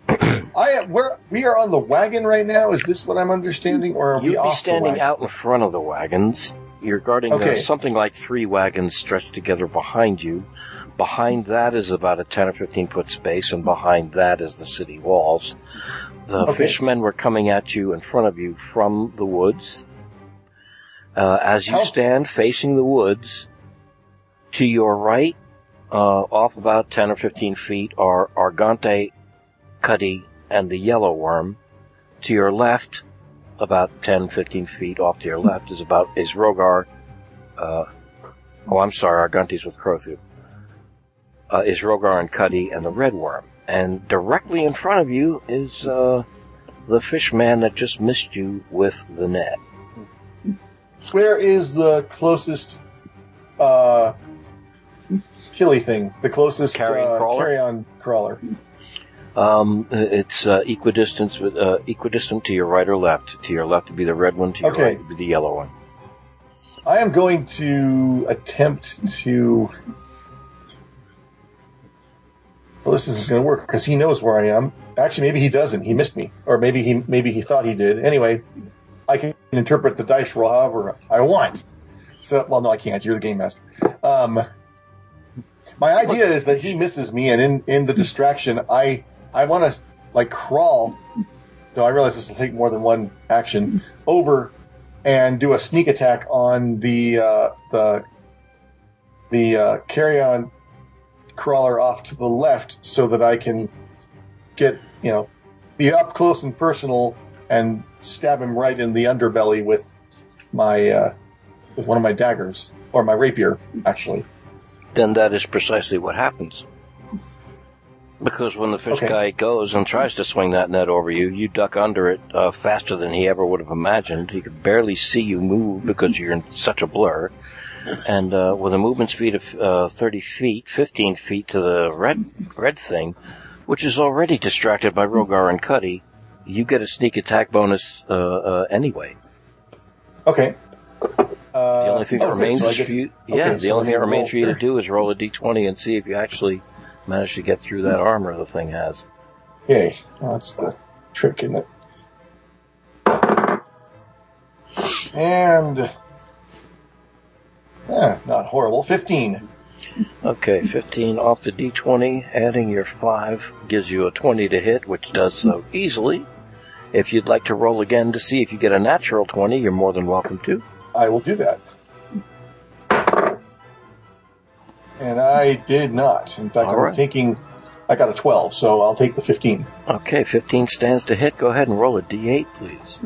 I am. We're we are on the wagon right now. Is this what I'm understanding, or are we You'd be off standing out in front of the wagons. You're guarding uh, something like three wagons stretched together behind you. Behind that is about a 10 or 15 foot space, and behind that is the city walls. The Okay. fishmen were coming at you in front of you from the woods. Uh, as you stand facing the woods, to your right, uh, off about 10 or 15 feet, are Argante, Cuddy, and the yellow worm. To your left, about 10, 15 feet off to your left is about is Rhogar. Uh, oh, I'm sorry, Argantes with Crothu. Uh, is Rhogar and Cuddy and the red worm. And directly in front of you is uh, the fish man that just missed you with the net. Where is the closest uh, killy thing? The closest Carrion uh, crawler? carrion crawler. Um, it's uh, equidistant with uh, equidistant to your right or left. To your left would be the red one. To your Okay. right would be the yellow one. I am going to attempt to. Well, this isn't going to work because he knows where I am. Actually, maybe he doesn't. He missed me, or maybe he maybe he thought he did. Anyway, I can interpret the dice roll however I want. So, well, no, I can't. You're the game master. Um, my idea is that he misses me, and in in the distraction, I I want to like crawl. Though I realize this will take more than one action over and do a sneak attack on the uh, the the uh, carrion crawler off to the left, so that I can get you know be up close and personal and stab him right in the underbelly with my uh, with one of my daggers or my rapier, actually. then that is precisely what happens. Because when the fish Okay. guy goes and tries to swing that net over you, you duck under it uh, faster than he ever would have imagined. He could barely see you move because you're in such a blur. And uh, with a movement speed of uh, 30 feet, 15 feet to the red red thing, which is already distracted by Rhogar and Cuddy, you get a sneak attack bonus uh, uh, anyway. Okay. Uh, The only thing that oh, remains so get- for you. okay, Yeah, the so only thing that remains for you to do is roll a d20 and see if you actually manage to get through that armor the thing has. Yay. Well, that's the trick, isn't it? And. Eh, not horrible. 15. Okay, 15 off the d20, adding your 5 gives you a 20 to hit, which does so easily. If you'd like to roll again to see if you get a natural 20, you're more than welcome to. I will do that. And I did not. In fact, All I'm right. taking. I got a 12, so I'll take the 15. Okay, 15 stands to hit. Go ahead and roll a d8, please.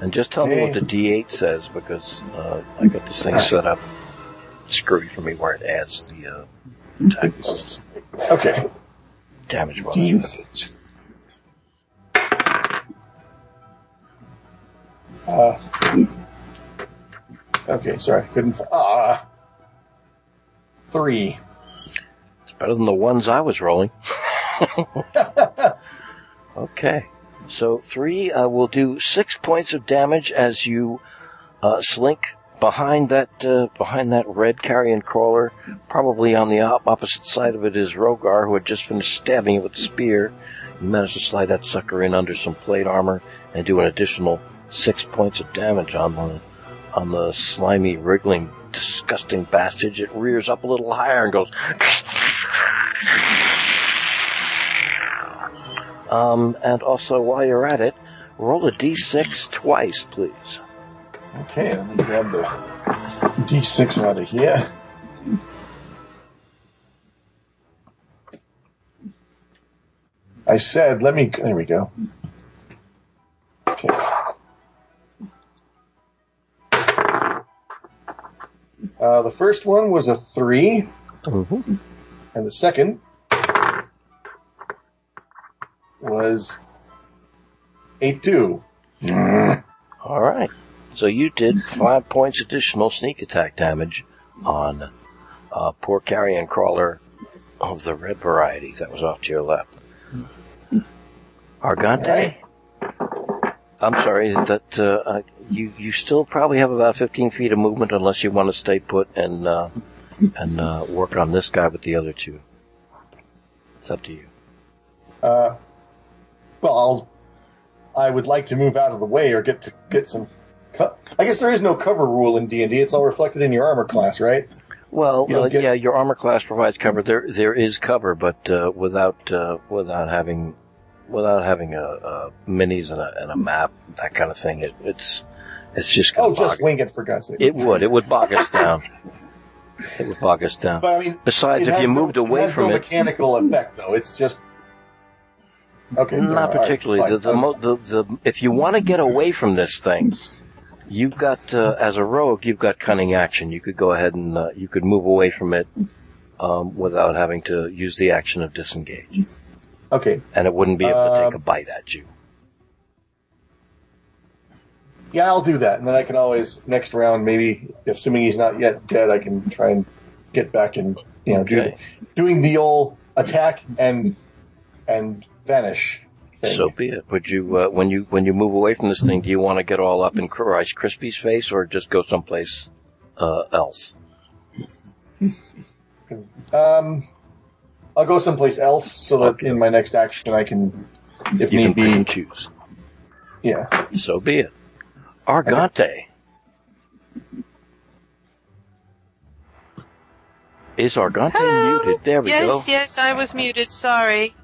And just tell me what the d8 says, because uh, I got this thing set up screwy for me where it adds the uh, attack bonus. Okay. damage bonus. D8. Uh, okay, sorry. Couldn't. Ah. Three. It's better than the ones I was rolling. Okay. So three uh, will do six points of damage as you uh, slink behind that uh, behind that red carrion crawler. Probably on the op- opposite side of it is Rhogar, who had just finished stabbing it with a spear. You managed to slide that sucker in under some plate armor and do an additional six points of damage on the on the slimy, wriggling, disgusting bastard. It rears up a little higher and goes. Um, and also, while you're at it, roll a d6 twice, please. Okay, let me grab the D6 out of here. I said, let me. There we go. Okay. Uh, the first one was a three, Mm-hmm. and the second was a two. All right. So you did five points additional sneak attack damage on uh, poor carrion crawler of the red variety that was off to your left. Argante? Right. I'm sorry that uh, uh, you you still probably have about 15 feet of movement unless you want to stay put and uh, and uh, work on this guy with the other two. It's up to you. Uh, well, I'll. I would like to move out of the way or get to get some. Co- I guess there is no cover rule in D and D. It's all reflected in your armor class, right? Well, uh, get- yeah, your armor class provides cover. There there is cover, but uh, without uh, without having without having a, a minis and a, and a map that kind of thing. It, it's it's just gonna Oh, just wing it for God's sake. it would it would bog us down. It would bog us down. but I mean, Besides, if you no- moved away it from no it, mechanical effect though. It's just okay. Not. Particularly. fine. the, the, mo- the, the, if you want to get away from this thing, you've got, uh, as a rogue, you've got cunning action. You could go ahead and, uh, you could move away from it, um, without having to use the action of disengage. Okay. And it wouldn't be able to take Um, a bite at you. Yeah, I'll do that, and then I can always next round maybe, assuming he's not yet dead, I can try and get back and you know do doing the old attack and and vanish thing. So be it. Would you, uh, when you, when you move away from this thing, do you want to get all up in Rice Krispie's face or just go someplace, uh, else? Um, I'll go someplace else so that Okay. in my next action I can, if You can need pick and be, choose. yeah. So be it. Argante. Is Argante Hello? muted? There we yes, go. yes, yes, I was muted. Sorry.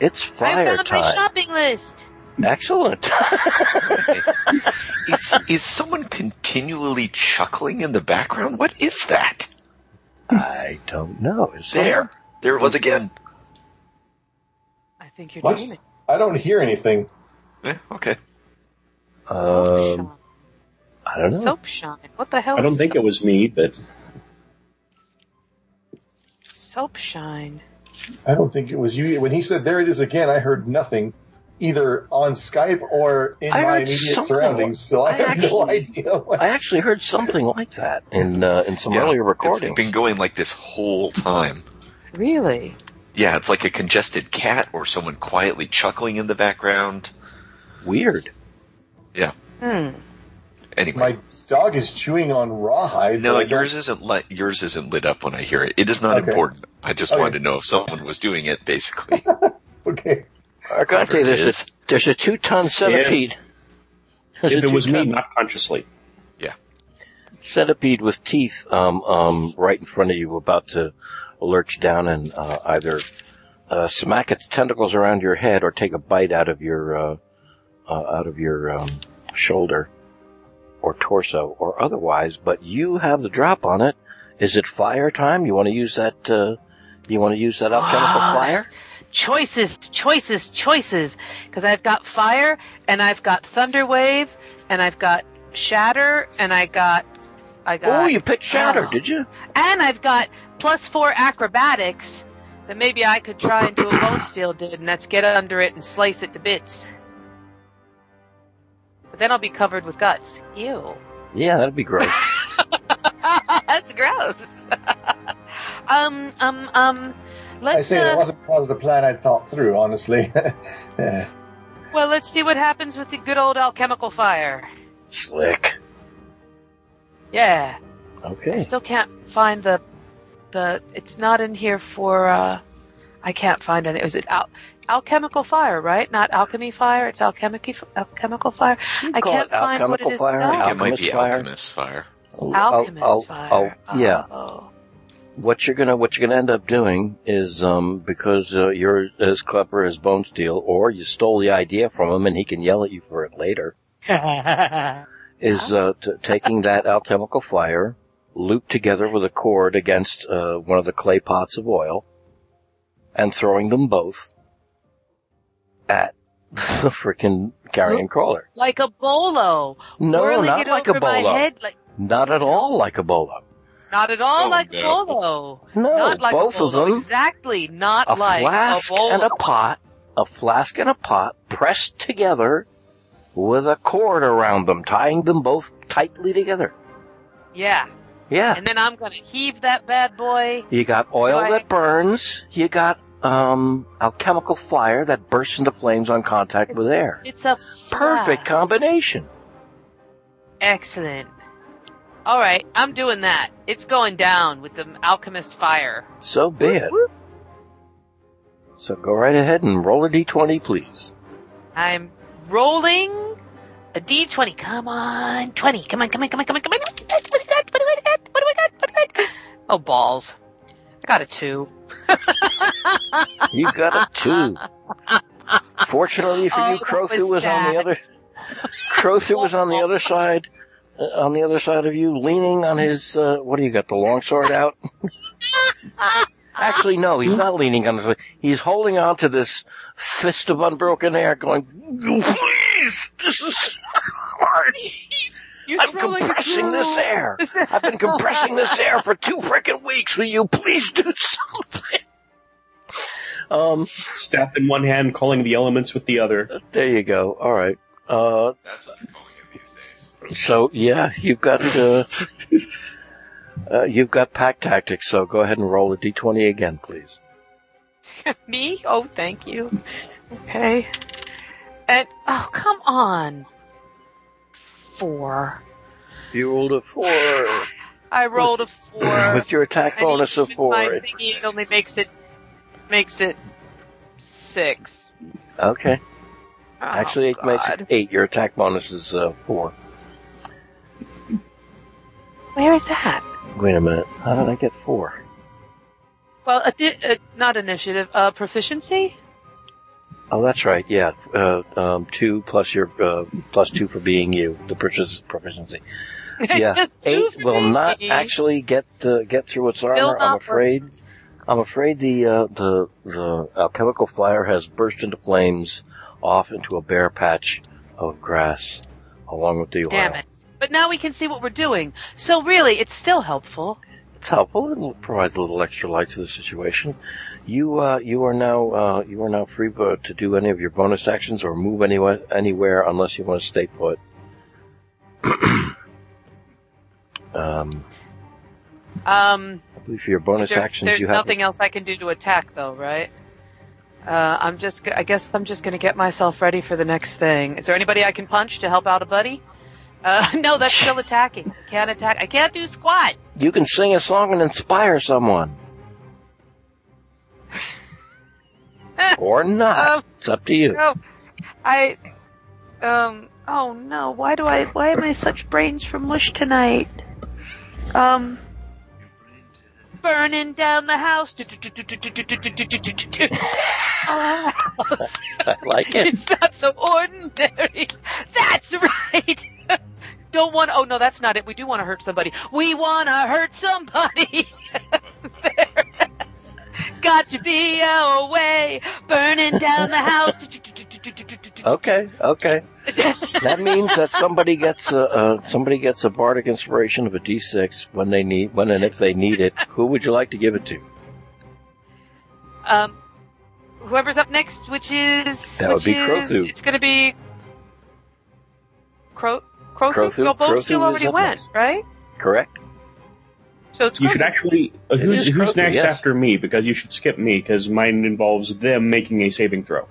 It's fine. I fire found my shopping list. Excellent. Is, is someone continually chuckling in the background? What is that? I don't know. Is There. There it was again. I think you're What? dreaming. I don't hear anything. Eh, okay. Soap Um, shine. I don't know. Soap shine. What the hell? I don't is think it was me, but soap shine. I don't think it was you. When he said there it is again, I heard nothing, either on Skype or in I my heard immediate something. surroundings. So I, I have no actually- idea. What, I actually heard something like that in uh, in some Yeah, earlier It's recordings. been going like this whole time. Really? Yeah, it's like a congested cat or someone quietly chuckling in the background. Weird. Yeah. Hmm. Anyway. my dog is chewing on rawhide. no, but don't- yours isn't lit. Yours isn't lit up when I hear it. It is not Okay. important. I just Okay. wanted to know if someone was doing it. Basically, Okay. Argante, Whatever it there's is. a there's a two ton centipede. There's if it was me, not consciously. Yeah. Centipede with teeth um, um, right in front of you, about to lurch down and uh, either uh, smack its tentacles around your head or take a bite out of your uh, uh, out of your um, shoulder or torso or otherwise. But you have the drop on it. Is it fire time? You want to use that? Uh, you want to use that alchemical Ah, fire? Choices, choices, choices. Because I've got fire, and I've got thunder wave, and I've got shatter, and I got, I got. Oh, you picked shatter, Oh. did you? And I've got plus four acrobatics then maybe I could try and do a Bonesteele did, and that's get under it and slice it to bits. But then I'll be covered with guts. Ew. Yeah, that'd be gross. that's gross. um, um, um. Let's. I say uh, it wasn't part of the plan I'd thought through, honestly. Yeah. Well, let's see what happens with the good old alchemical fire. Slick. Yeah. Okay. I Okay. still can't find the the. It's not in here for. uh I can't find any. Is it al- alchemical fire? Right? Not alchemy fire. It's alchemical alchemical fire. I can't it find what it alchemical fire, I think No. it might be Alchemist fire? alchemist fire. I'll- Alchemist I'll- fire. I'll- yeah. Oh. what you're gonna what you're gonna end up doing is um because uh, you're as clever as Bonesteele, or you stole the idea from him and he can yell at you for it later. Is uh, t- taking that alchemical fire, looped together with a cord against uh, one of the clay pots of oil, and throwing them both at the freaking carrion crawler. like a bolo. No, Whirling not like a bolo. head, like Not at all like a bolo. not at all Oh, like no. a bolo. No, not like both a bolo. of them. Exactly, not a like flask a bolo. and a pot, a flask and a pot pressed together with a cord around them, tying them both tightly together. Yeah. Yeah. And then I'm gonna heave that bad boy. You got oil Right. that burns. You got um, alchemical fire that bursts into flames on contact with air. It's a Perfect flask. combination. Excellent. All right, I'm doing that. It's going down with the alchemist fire. So be it. So go right ahead and roll a d20, please. I'm rolling a d20. Come on, 20. Come on, come on, come on, come on, come on. What do I got? What do I got? What do I got? What do I got? What do I got? Oh, balls. I got a two. You got a two. Fortunately for Oh, you, that Crothu was was on the other. Crothu was on the other side, uh, on the other side of you, leaning on his. Uh, what do you got? The longsword out. Actually, no, he's not leaning on his. He's holding on to this fist of unbroken air, going, "Please, this is hard. You're I'm throwing a compressing this air. I've been compressing this air for two frickin' weeks. Will you please do something?" Um. Staff in one hand, calling the elements with the other. There you go. All right. Uh, That's what they're calling it these days. so yeah, you've got uh, uh, you've got pack tactics. So go ahead and roll a d20 again, please. Me? Oh, thank you. Okay. And, oh, come on. Four. You rolled a four I rolled a four. with your attack bonus of my four. thingy, it only makes it, makes it six. Okay. Oh, Actually, it makes it eight. Your attack bonus is uh, four. Where is that? Wait a minute. How did I get four? Well, a di- uh, not initiative, uh, proficiency? Oh, that's right. Yeah, uh, um, two plus your uh, plus two for being you. The purchase proficiency. Yeah, eight will me. not actually get uh, get through its Still armor. I'm afraid. I'm afraid the uh, the the alchemical fire has burst into flames off into a bare patch of grass, along with the oil. Damn it. But now we can see what we're doing. So really, it's still helpful. It's helpful. It provides a little extra light to the situation. You uh, you are now uh, you are now free to do any of your bonus actions or move anywhere anywhere unless you want to stay put. um, Um, I believe for your bonus there- actions there's you have nothing else I can do to attack, though, right? Uh, I'm just, I guess I'm just gonna get myself ready for the next thing. Is there anybody I can punch to help out a buddy? Uh, no, that's still attacking. Can't attack. I can't do squat. You can sing a song and inspire someone. or not. Um, it's up to you. No, I, um, oh no, why do I, why am I such brains for mush tonight? Um, burning down the house. Oh, I like it. it's not so ordinary. That's right. Don't want. Oh no, that's not it. We do want to hurt somebody. We want to hurt somebody. There it is. Got to be our way. Burning down the house. Okay, okay. That means that somebody gets a uh, somebody gets a bardic inspiration of a D6 when they need when and if they need it. Who would you like to give it to? um, whoever's up next, which is That would which be is, It's going to be Cro Crothu. Crothu- No, Bonesteele already went, next. right? Correct. So it's You should actually. Uh, who's who's Crothu, next yes. after me? Because you should skip me, because mine involves them making a saving throw.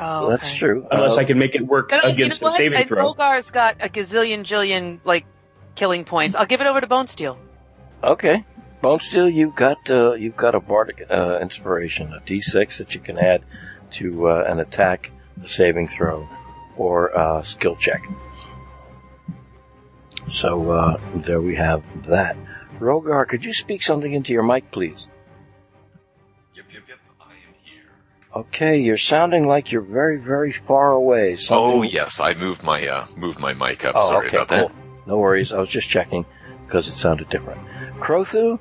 Oh, That's true. Unless Uh, I can make it work No, no, against you know a what? saving and throw. Rhogar's got a gazillion jillion like killing points. I'll give it over to Bonesteele. Okay. Bonesteele, you've got uh, you've got a bardic uh, inspiration, a D6 that you can add to uh, an attack, a saving throw, or a skill check. So uh, there we have that. Rhogar, could you speak something into your mic, please? Yep, yep, yep. I am here. Okay, you're sounding like you're very, very far away. Something... Oh yes, I moved my uh moved my mic up. Oh, Sorry okay, about cool. that. No worries. I was just checking because it sounded different. Crothu,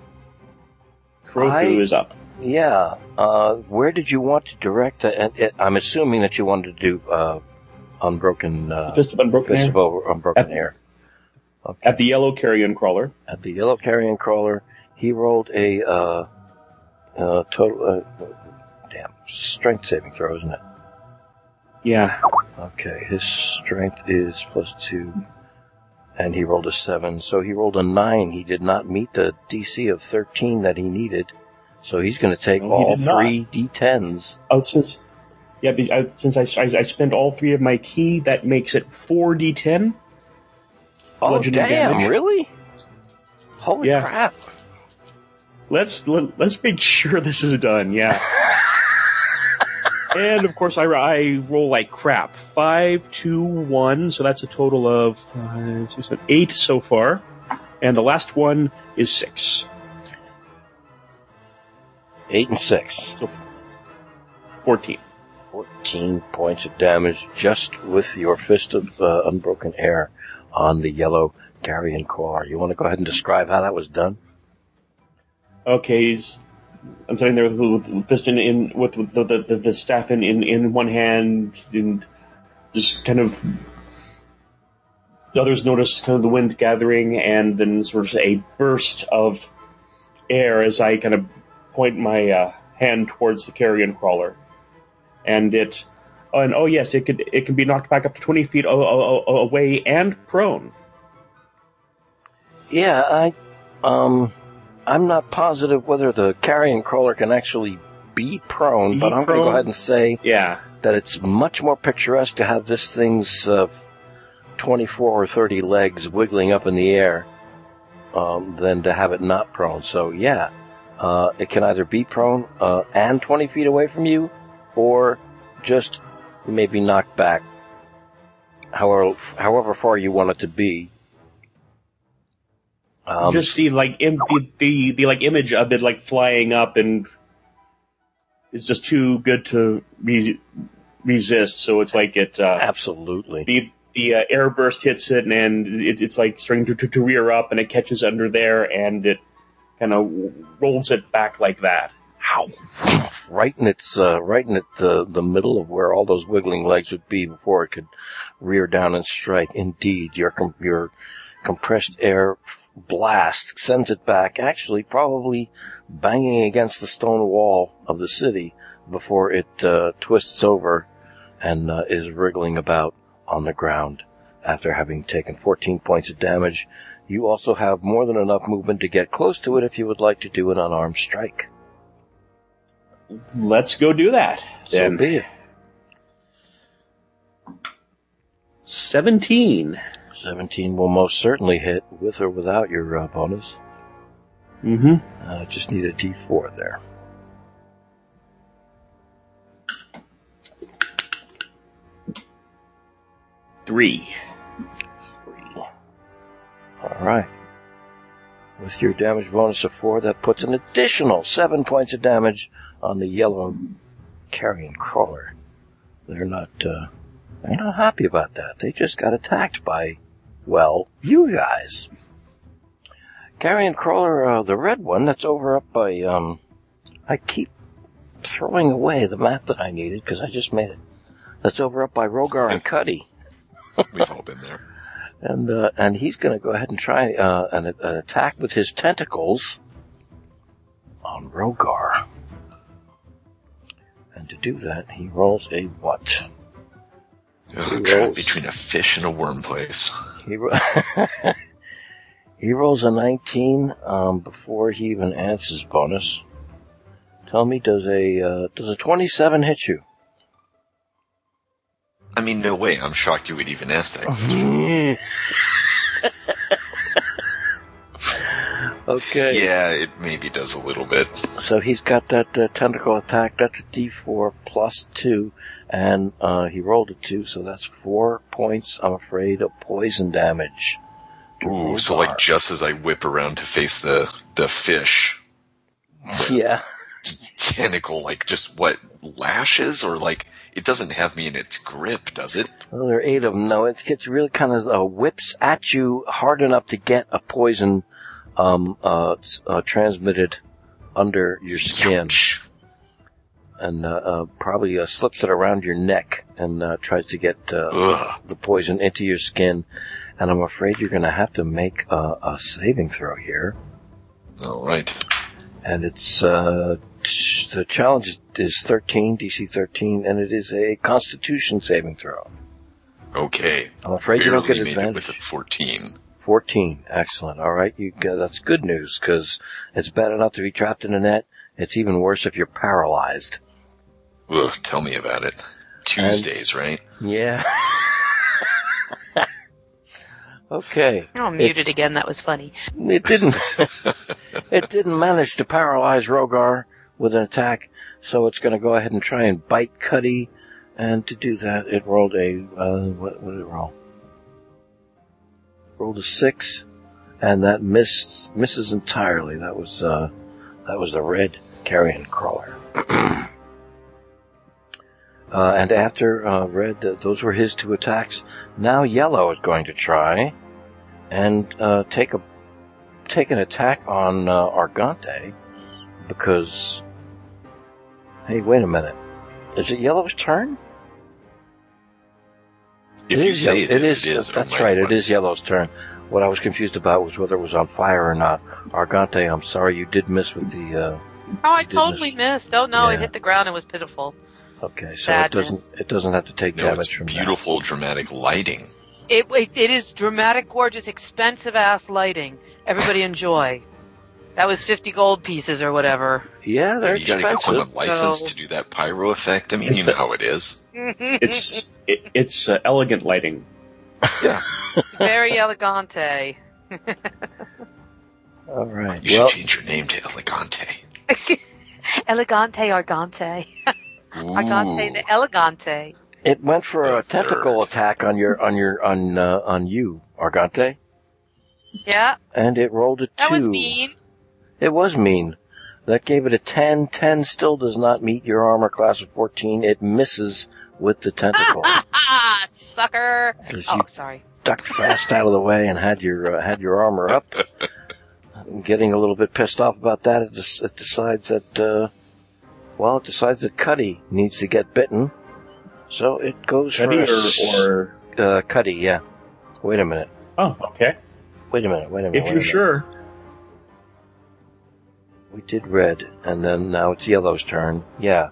Crothu I- is up. Yeah. Uh, where did you want to direct the? And it, I'm assuming that you wanted to do uh, unbroken uh, Fist of Unbroken Fist Air. of unbroken At- air. Okay. At the yellow carrion crawler. At the yellow carrion crawler, he rolled a uh, uh, total. Uh, damn strength saving throw, isn't it? Yeah. Okay, his strength is plus two, and he rolled a seven. So he rolled a nine. He did not meet the DC of 13 that he needed. So he's going to take No, all did not. three D10s. Oh, since yeah, since I, I I spent all three of my ki, that makes it four d10. Oh, damn, damage. really? Holy Yeah. crap. Let's let, let's make sure this is done. Yeah. and of course, I, I roll like crap. Five, two, one. So that's a total of five, six, seven, eight so far. And the last one is six. Eight and six. So Fourteen. 14 points of damage just with your fist of uh, unbroken air on the yellow carrion crawler. You want to go ahead and describe how that was done? Okay, he's, I'm sitting there with, with, piston in with, with the, the, the, staff in, in, in one hand and just kind of the others notice kind of the wind gathering and then sort of a burst of air as I kind of point my uh, hand towards the carrion crawler, and it, and oh yes, it could it can be knocked back up to twenty feet away and prone. Yeah, I, um, I'm not positive whether the carrion crawler can actually be prone, Be but I'm going to go ahead and say Yeah, that it's much more picturesque to have this thing's uh, 24 or 30 legs wiggling up in the air um, than to have it not prone. So yeah, uh, it can either be prone uh, and 20 feet away from you, or just maybe knocked back, however however far you want it to be. Um, just the like Im- the, the the like image of it like flying up and is just too good to re- resist. So it's like it uh, absolutely. the the uh, air burst hits it and it, it's like starting to, to, to rear up and it catches under there and it kind of rolls it back like that. Ow. Right in its, uh, right in its, uh, the middle of where all those wiggling legs would be before it could rear down and strike. Indeed, your, com- your compressed air blast sends it back, actually probably banging against the stone wall of the city before it, uh, twists over and, uh, is wriggling about on the ground after having taken 14 points of damage. You also have more than enough movement to get close to it if you would like to do an unarmed strike. Let's go do that. So Then be it. seventeen. 17 will most certainly hit with or without your uh, bonus. Mm-hmm. Uh, just need a d4 there. Three. Three. All right. With your damage bonus of four, that puts an additional seven points of damage on the yellow carrion crawler. They're not, uh, they're not happy about that. They just got attacked by, well, you guys. Carrion crawler, uh, the red one that's over up by, um, I keep throwing away the map that I needed because I just made it. That's over up by Rhogar and Cuddy. We've all been there. and uh, and he's going to go ahead and try uh, an, an attack with his tentacles on Rhogar. And to do that, he rolls a what? Ugh, He trapped rolls. between a fish and a worm place. He ro- he rolls a 19 um, before he even adds his bonus. Tell me, does a uh, does a 27 hit you? I mean, no way. I'm shocked you would even ask that. okay. Yeah, it maybe does a little bit. So he's got that uh, tentacle attack. That's a D4 plus two, and uh, he rolled a two, so that's four points. I'm afraid of poison damage. Ooh, so like just as I whip around to face the the fish, yeah, tentacle like just what lashes or like it doesn't have me in its grip, does it? well, there are eight of them. No, it gets really kind of uh, whips at you hard enough to get a poison um, uh, uh, transmitted under your skin, and uh, uh, probably uh, slips it around your neck and uh, tries to get uh, the poison into your skin, and I'm afraid you're going to have to make a, a saving throw here. All right. And it's uh, t- the challenge is, is 13, DC 13, and it is a Constitution saving throw. Okay. I'm afraid you don't get Barely made it with advantage. a 14. 14. Excellent. All right. You got, that's good news because it's bad enough to be trapped in a net. It's even worse if you're paralyzed. Ugh, tell me about it. Tuesdays, right? Yeah. okay. Oh, muted again. That was funny. It didn't. it didn't manage to paralyze Rhogar with an attack, so it's going to go ahead and try and bite Cuddy. And to do that, it rolled a uh, what, what did it roll? Rolled a six, and that missed misses entirely. That was uh, that was the red carrion crawler. uh, and after uh, red, uh, those were his two attacks. Now yellow is going to try and uh, take a take an attack on uh, Argante because. Hey, wait a minute. Is it yellow's turn? If It you say Ye- it is, it is. That's oh right. It word. Yellow's turn. What I was confused about was whether it was on fire or not. Argante, I'm sorry you did miss with the. Uh, Oh, I Didn't totally missed. Oh no, Yeah. it hit the ground and was pitiful. okay, so it doesn't. It doesn't have to take No, damage it's from beautiful, dramatic lighting. It, it it is dramatic, gorgeous, expensive ass lighting. Everybody enjoy. That was fifty gold pieces or whatever. Yeah, they're you gotta get expensive. someone licensed No. to do that pyro effect. I mean, you know a- how it is. It's it, it's uh, elegant lighting. Yeah. very elegante. All right. You should change your name to Elegante. elegante, argante, argante, the elegante. it went for a The tentacle attack on your on your on uh, on you, Argante, Yeah, and it rolled a two. that was mean. It was mean. That gave it a 10. 10 still does not meet your armor class of 14. It misses with the tentacle. Sucker. 'Cause Oh, you sorry. ducked fast out of the way and had your uh, had your armor up. Getting a little bit pissed off about that, it, des- it decides that uh, well, it decides that Cuddy needs to get bitten, so it goes Cuddy for a s- or, or uh, Cuddy. Yeah. Wait a minute. oh, okay. Wait a minute. Wait a minute. If you're minute. sure. We did red, and then now it's yellow's turn. Yeah.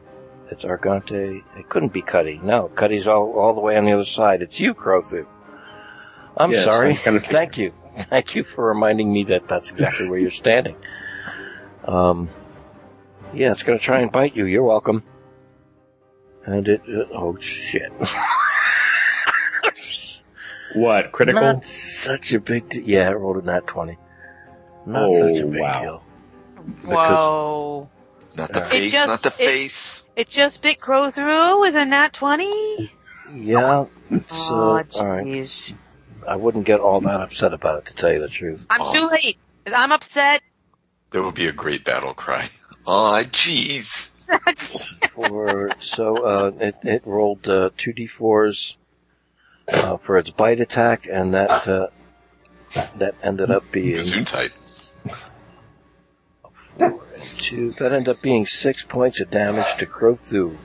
It's Argante. It couldn't be Cuddy. No, Cuddy's all, all the way on the other side. It's you, Crothu. I'm Yes, sorry. I kind of. Thank you. Thank you for reminding me that that's exactly where you're standing. Um, yeah, it's going to try and bite you. You're welcome. And it, uh, oh shit. What critical? Not such a big deal. Yeah, it rolled a nat 20. Not Oh, such a big wow. deal. Whoa. Not the It face, just- not the it- face. It just bit Crothu with a nat 20? Yeah, it's, Oh, alright. jeez. I wouldn't get all that upset about it, to tell you the truth. I'm Oh. too late. I'm upset. There would be a great battle cry. Aw, jeez. For so uh, it it rolled uh, two d4s uh, for its bite attack, and that uh, that ended up being Gesundheit. Two. That ended up being six points of damage to Crothu.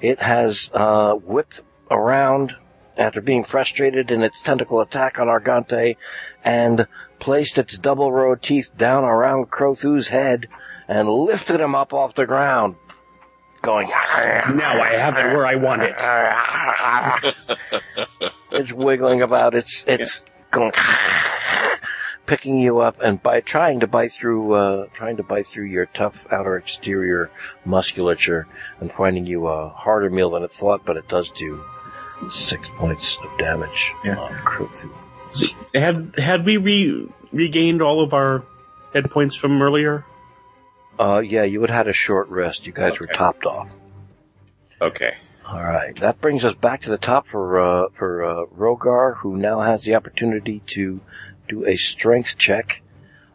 It has uh, whipped around after being frustrated in its tentacle attack on Argante, and placed its double row of teeth down around Crothu's head and lifted him up off the ground, going. Now I have it where I want it. it's wiggling about. It's it's going picking you up and by trying to bite through uh, trying to bite through your tough outer exterior musculature and finding you a harder meal than it thought, but it does do six points of damage Yeah. on. Had had we re- regained all of our hit points from earlier? Uh, yeah, you had had a short rest. You guys were topped off. Okay. All right, that brings us back to the top for uh, for uh, Rhogar, who now has the opportunity to do a strength check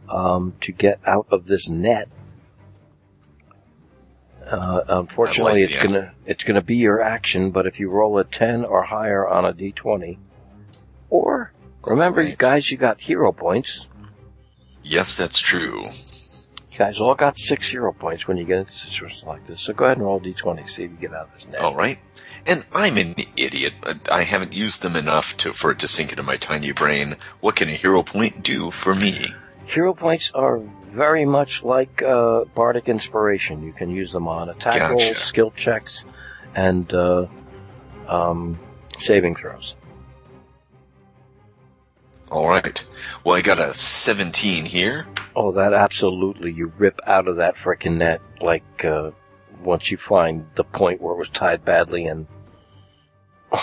um, to get out of this net. Uh, unfortunately, like it's gonna it's gonna be your action, but if you roll a ten or higher on a d20, or remember, you guys, you got hero points. Yes, that's true. You guys all got six hero points when you get into situations like this. So go ahead and roll d twenty, see if you get out of this net. All right. And I'm an idiot. I haven't used them enough to for it to sink into my tiny brain. What can a hero point do for me? Hero points are very much like uh, bardic inspiration. You can use them on attack Gotcha. rolls, skill checks, and uh, um, saving throws. All right. Well, I got a 17 here. Oh, that absolutely. You rip out of that frickin' net, like, uh, once you find the point where it was tied badly and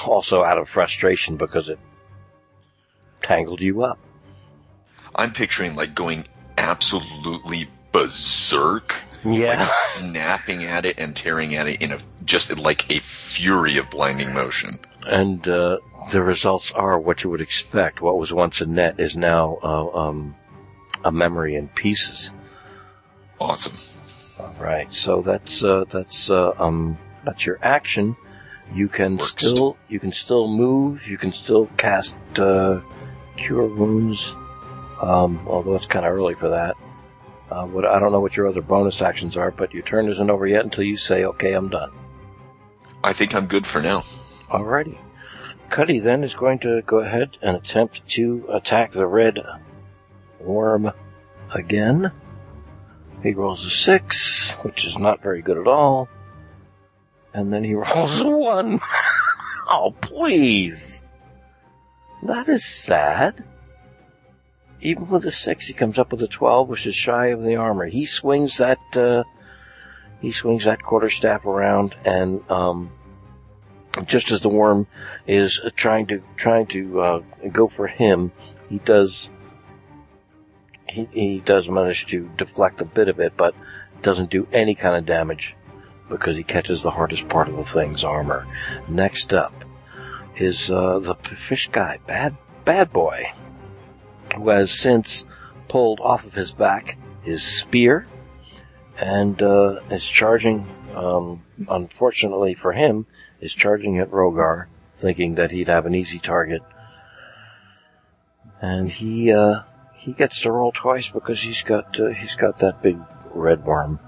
also out of frustration because it tangled you up. I'm picturing like going absolutely berserk, Yeah. like snapping at it and tearing at it in a just like a fury of blinding motion. And, uh, the results are what you would expect. What was once a net is now, uh, um, a memory in pieces. Awesome. All right, so that's uh, that's uh, um that's your action. You can Works. still you can still move. You can still cast uh, cure wounds. Um, although it's kind of early for that. Uh, what I don't know what your other bonus actions are, but your turn isn't over yet until you say, "Okay, I'm done." I think I'm good for now. Alrighty. Cuddy then is going to go ahead and attempt to attack the red worm again. He rolls a six, which is not very good at all. And then he rolls a one. oh, please. That is sad. Even with a six, he comes up with a twelve, which is shy of the armor. He swings that, uh, he swings that quarterstaff around and, um, just as the worm is trying to trying to uh, go for him, he does he he does manage to deflect a bit of it, but doesn't do any kind of damage because he catches the hardest part of the thing's armor. Next up is uh, the fish guy, bad bad boy, who has since pulled off of his back his spear and uh, is charging. Um, unfortunately for him, is charging at Rhogar, thinking that he'd have an easy target. And he uh, he gets to roll twice because he's got uh, he's got that big red worm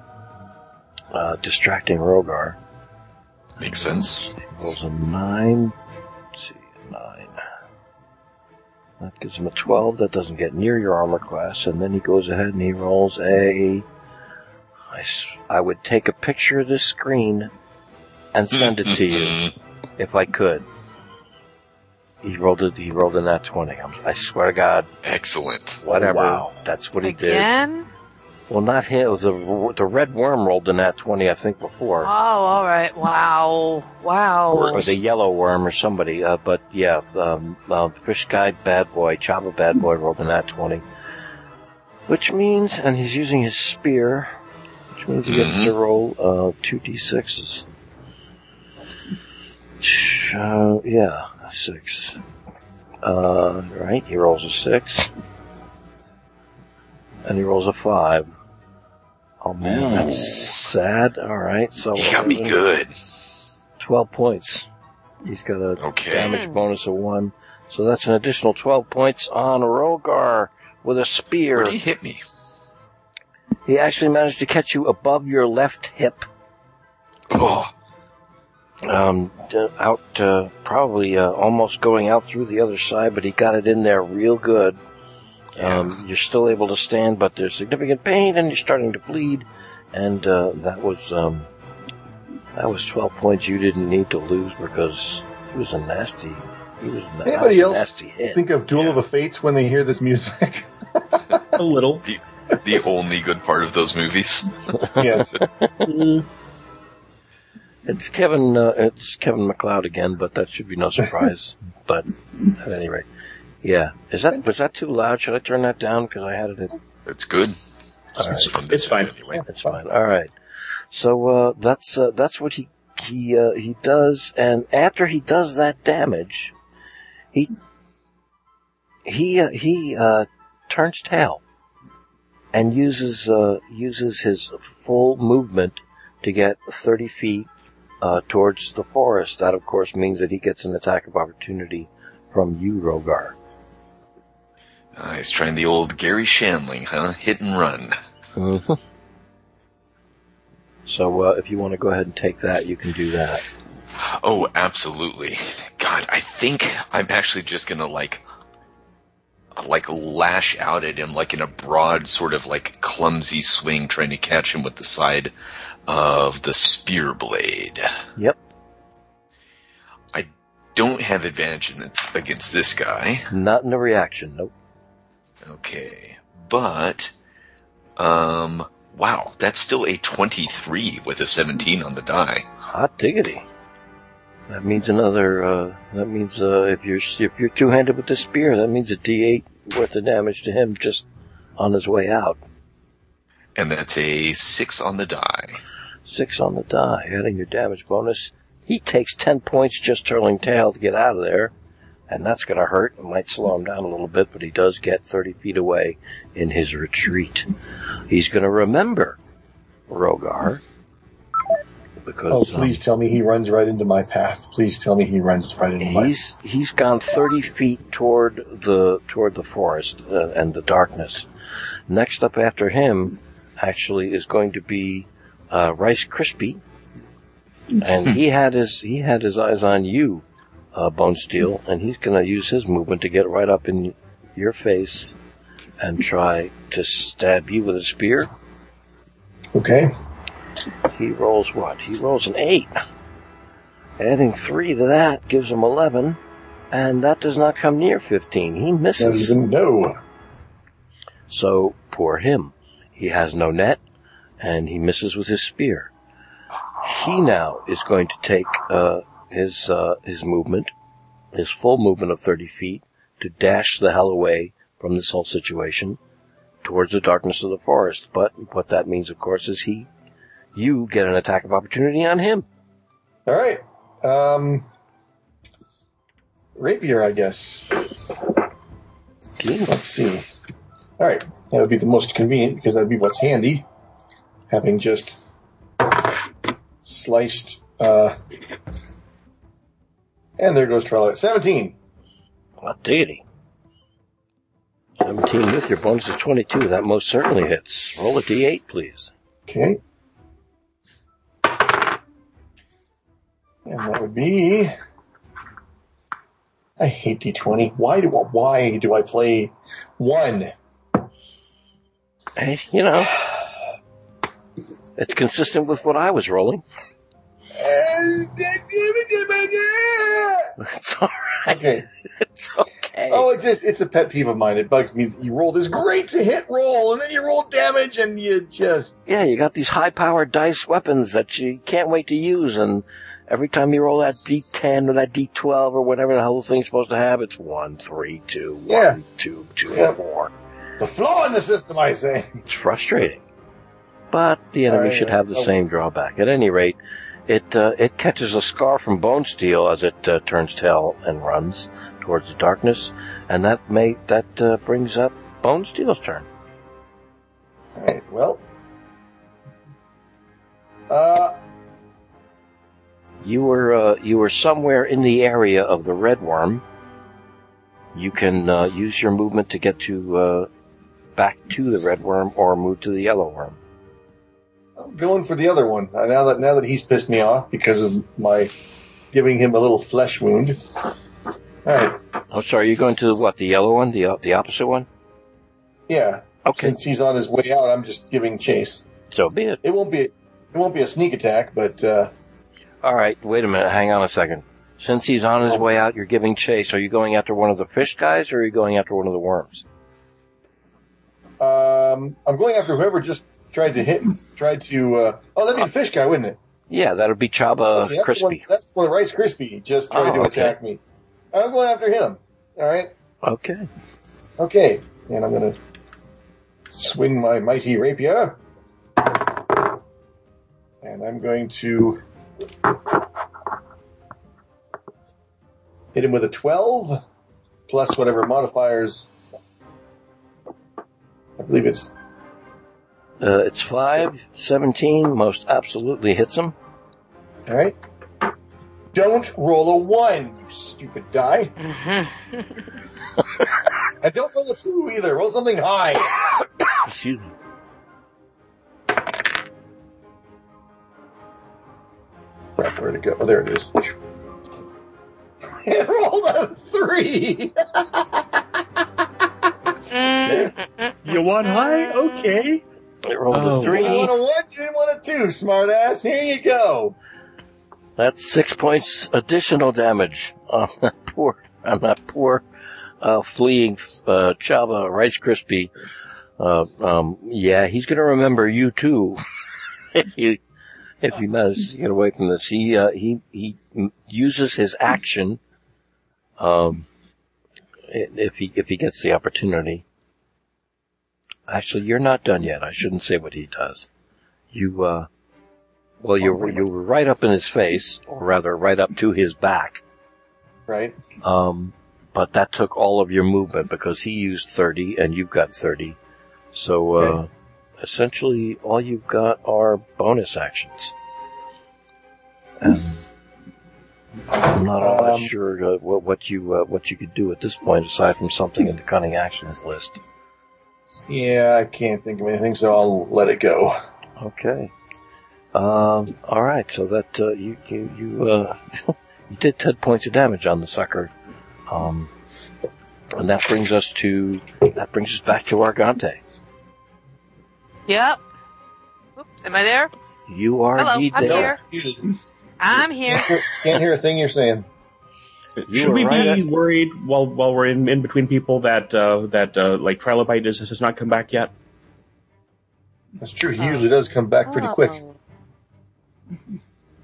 uh, distracting Rhogar. Makes sense. Rolls a nine. Let's see, nine. That gives him a twelve. That doesn't get near your armor class. And then he goes ahead and he rolls a. I, s- I would take a picture of this screen and send it to you if I could. He rolled it. He rolled in that twenty. I'm, I swear to God, Excellent. whatever. Wow. That's what he did. Again? Well, not him. It was the the red worm rolled in that twenty. I think before. Oh, all right. Wow. Wow. or the yellow worm or somebody. Uh, but yeah, um, uh, fish guy, bad boy, Chava bad boy rolled in that 20. Which means, and he's using his spear, which means he gets to roll uh, two d6s. Ch- Uh, yeah, a six. Uh, right, he rolls a six. And he rolls a five. Oh man, that's sad. Alright, so. You got me good. 12 points. He's got a Okay. damage bonus of one. So that's an additional 12 points on Rhogar with a spear. Where'd he hit me? He actually managed to catch you above your left hip. Oh, Um, out, uh, probably, uh, almost going out through the other side, but he got it in there real good. Um, you're still able to stand, but there's significant pain and you're starting to bleed. And, uh, that was, um, that was 12 points you didn't need to lose because he was a nasty, he was a Anybody else nasty hit. think of Duel Yeah. of the Fates when they hear this music? A little. the only good part of those movies. yes. It's Kevin. Uh, it's Kevin MacLeod again, but that should be no surprise. but at any rate, yeah. Is that was that too loud? Should I turn that down because I had it? In, It's good. All right. It's fun to It's fine. Anyway. it's fine. All right. So uh, that's uh, that's what he he uh, he does, and after he does that damage, he he uh, he uh, turns tail and uses uh, uses his full movement to get thirty feet uh, towards the forest. That, of course, means that he gets an attack of opportunity from you, Rhogar. Uh, he's trying the old Gary Shanling, huh? Hit and run. Mhm. So, uh, if you want to go ahead and take that, you can do that. Oh, absolutely. God, I think I'm actually just gonna like, like lash out at him like in a broad sort of like clumsy swing, trying to catch him with the side of the spear blade. Yep. I don't have advantage against this guy. Not in the reaction. Nope. Okay. But, um, wow, that's still a 23 with a 17 on the die. Hot diggity. That means another. Uh, that means uh, if you're if you're two handed with the spear, that means a D8 worth of damage to him just on his way out. And that's a 6 on the die. Six on the die, adding your damage bonus. He takes ten points just turning tail to get out of there, and that's going to hurt. It might slow him down a little bit, but he does get thirty feet away in his retreat. He's going to remember Rhogar Oh, because um, please tell me he runs right into my path. Please tell me he runs right into my. He's he's gone thirty feet toward the toward the forest uh, and the darkness. Next up after him, actually, is going to be uh, Rice Krispie, and he had his he had his eyes on you, uh, Bonesteele, and he's going to use his movement to get right up in your face and try to stab you with a spear. Okay. He rolls what? He rolls an eight. Adding three to that gives him eleven, and that does not come near fifteen. He misses. Doesn't know. So poor him. He has no net, and he misses with his spear. He now is going to take uh, his uh, his movement, his full movement of thirty feet, to dash the hell away from this whole situation towards the darkness of the forest. But what that means, of course, is he, you get an attack of opportunity on him. All right. Um, rapier, I guess. Let's see. All right, that would be the most convenient because that'd be what's handy. Having just sliced, uh, and there goes Charlotte. Seventeen. Hot diggity. 17 with your bonus of 22. That most certainly hits. Roll a d8, please. Okay. And that would be. I hate D20. Why do why do I play one? Hey, you know, it's consistent with what I was rolling. It's all right. Okay. It's okay. Oh, it it's a pet peeve of mine. It bugs me. You roll this great to hit roll, and then you roll damage, and you just Yeah, you got these high-powered dice weapons that you can't wait to use, and every time you roll that D10 or that D12 or whatever the hell the thing's supposed to have, it's one, three, two, one, Yeah. two, two, Yeah. four. the flaw in the system. I say. It's frustrating. But the enemy I- should have the oh. same drawback. At any rate, it uh, it catches a scar from Bonesteele as it uh, turns tail and runs towards the darkness, and that may that uh, brings up Bonesteele's turn. All right. Well. Uh, You were uh, you were somewhere in the area of the red worm. You can uh, use your movement to get to uh, back to the red worm or move to the yellow worm. I'm going for the other one. Uh, Now that now that he's pissed me off because of my giving him a little flesh wound. All right. Oh, sorry, you're going to the, what the yellow one, the the opposite one? Yeah. Okay, Since he's on his way out, I'm just giving chase. so be it. It won't be it won't be a sneak attack, but uh, All right, wait a minute. Hang on a second. Since he's on his way out, you're giving chase. Are you going after one of the fish guys, or are you going after one of the worms? um, I'm going after whoever just tried to hit him. tried to. Uh, oh, that'd be the fish guy, wouldn't it? Yeah, that would be Chaba Okay, that's the one- Crispy. that's Rice Crispy just tried Oh, to okay. attack me. I'm going after him. All right. Okay. Okay. And I'm going to swing my mighty rapier. And I'm going to hit him with a 12 plus whatever modifiers. I believe it's Uh, it's five, seventeen. Most absolutely hits him. all right. Don't roll a one, you stupid die. And don't roll a two either. Roll something high. Excuse me. Crap, where'd it go? Oh, there it is. It rolled a three. Mm, You want high? Okay. It rolled Oh. a three. You want a one, you didn't want a two, smartass. Here you go. That's six points additional damage on that poor, on that poor, uh, fleeing, uh, Chava Rice Krispie. Uh, um, yeah, he's gonna remember you too. if he, if he manages to get away from this, he, uh, he, he uses his action, um, if he, if he gets the opportunity. Actually, you're not done yet. I shouldn't say what he does. You, uh, well, you were, you were right up in his face, or rather, right up to his back. Right? Um, but that took all of your movement because he used 30 and you've got 30. So, uh, Okay. essentially all you've got are bonus actions. And I'm not all that Um, sure uh, what, what you, uh, what you could do at this point aside from something in the cunning actions list. Yeah, I can't think of anything, so I'll let it go. Okay. Um, all right. So that uh, you you you uh, you did ten points of damage on the sucker, um, and that brings us to that brings us back to Argante. Yep. Oops, am I there? You are Hello, indeed I'm there. here. I'm here. Can't hear a thing you're saying. You Should we right be at- worried while while we're in, in between people that uh, that uh, like Trilobite is, has not come back yet? That's true. He usually does come back pretty quick. Oh.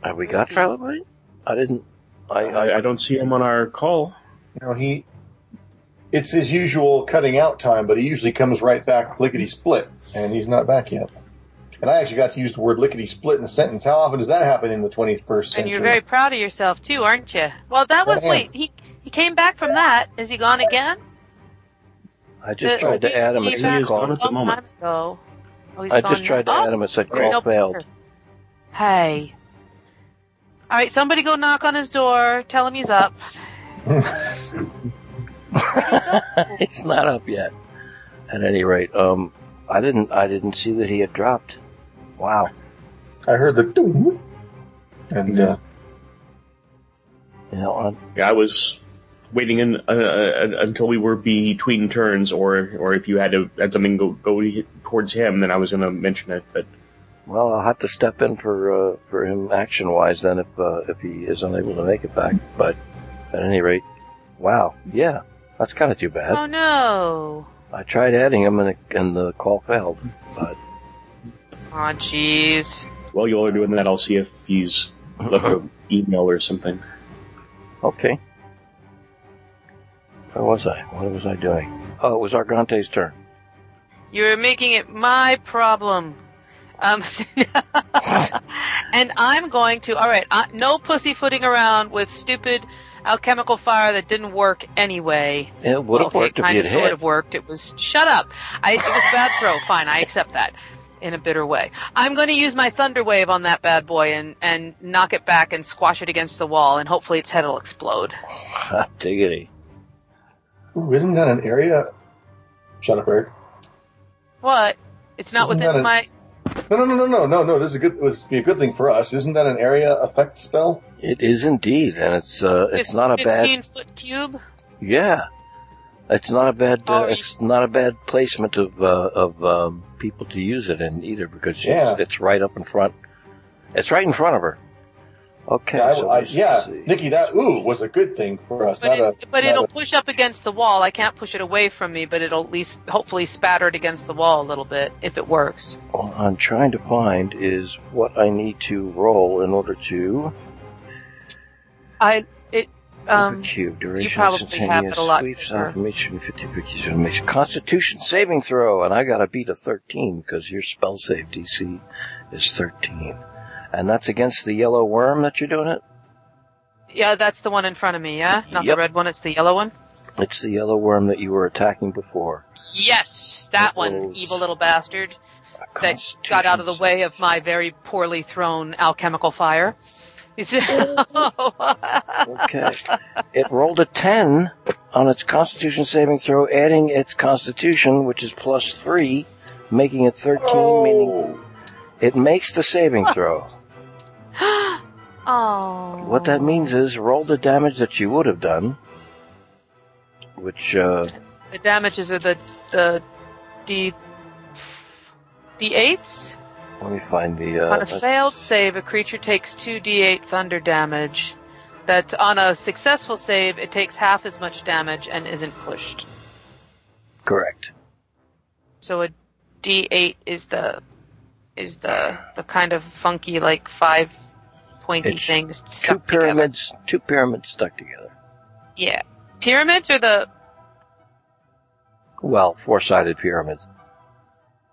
Have we got Trilobite? I didn't. I, I, I, I don't see him on our call. You know, he. It's his usual cutting out time, but he usually comes right back lickety split, and he's not back yet. And I actually got to use the word lickety split in a sentence. How often does that happen in the 21st century? And you're very proud of yourself too, aren't you? Well, that was wait. He he came back from that. Is he gone again? I just The- tried to he add him. came It He said is gone at the moment. time ago. Oh, he's I gone just tried to now. add him. It said Oh, call no, failed. Hey. All right, somebody go knock on his door. Tell him he's up. it's not up yet. At any rate, um, I didn't. I didn't see that he had dropped. Wow. I heard the doom, and uh, You know, on Yeah, I was waiting in uh, uh, until we were between turns, or or if you had to had something go go towards him, then I was going to mention it. But Well, I'll have to step in for uh, for him action wise then if uh, if he is unable to make it back. But at any rate, wow, yeah, that's kind of too bad. Oh no. I tried adding him and, it, and the call failed. But Oh jeez. while you're doing that, I'll see if he's left an email or something. okay, where was I? What was I doing? Oh, it was Argante's turn. You're making it my problem. Um, and I'm going to. All right, uh, no pussyfooting around with stupid alchemical fire that didn't work anyway. It would have okay, worked if kind he of sort of worked. It was shut up. I, it was a bad throw. Fine, I accept that in a bitter way. I'm going to use my thunder wave on that bad boy and and knock it back and squash it against the wall, and hopefully its head will explode. Hot diggity. ooh, isn't that an area? Shut up, Eric. What? It's not Isn't within a- my. No, no, no, no, no, no, no. This is a good. This would be a good thing for us. Isn't that an area effect spell? It is indeed, and it's uh, it's not a bad. 15 foot cube. Yeah, it's not a bad. Uh, Oh, it's not a bad placement of uh, of um, people to use it in either because Yeah. it's, it's right up in front. It's right in front of her. Okay, Yeah, I- so I- let's yeah. Nikki, that ooh was a good thing for us. But, Not a, but not it'll a- push up against the wall. I can't push it away from me, but it'll at least hopefully spatter it against the wall a little bit if it works. What I'm trying to find is what I need to roll in order to I it um cube duration probably instantaneous have it a lot sweeps quicker. affirmation 50 50 affirmation. Constitution saving throw, and I got to beat a 13 because your spell save DC is 13, and that's against the yellow worm that you're doing it. yeah, that's the one in front of me, yeah? Not Yep. the red one, it's the yellow one? It's the yellow worm that you were attacking before. Yes, that one, evil little bastard that got out of the way of my very poorly thrown alchemical fire. Okay. It rolled a 10 on its constitution saving throw, adding its constitution, which is plus 3, making it 13, meaning Oh, it makes the saving throw. oh. What that means is roll the damage that you would have done, which, uh, The damages are the the D D8s. Let me find the, uh, On a failed save, a creature takes 2d8 thunder damage. that on a successful save, it takes half as much damage and isn't pushed. Correct. So a D8 is the is the the kind of funky like five pointy It's things Two stuck together. pyramids, two pyramids stuck together. Yeah, pyramids or the Well, four-sided pyramids.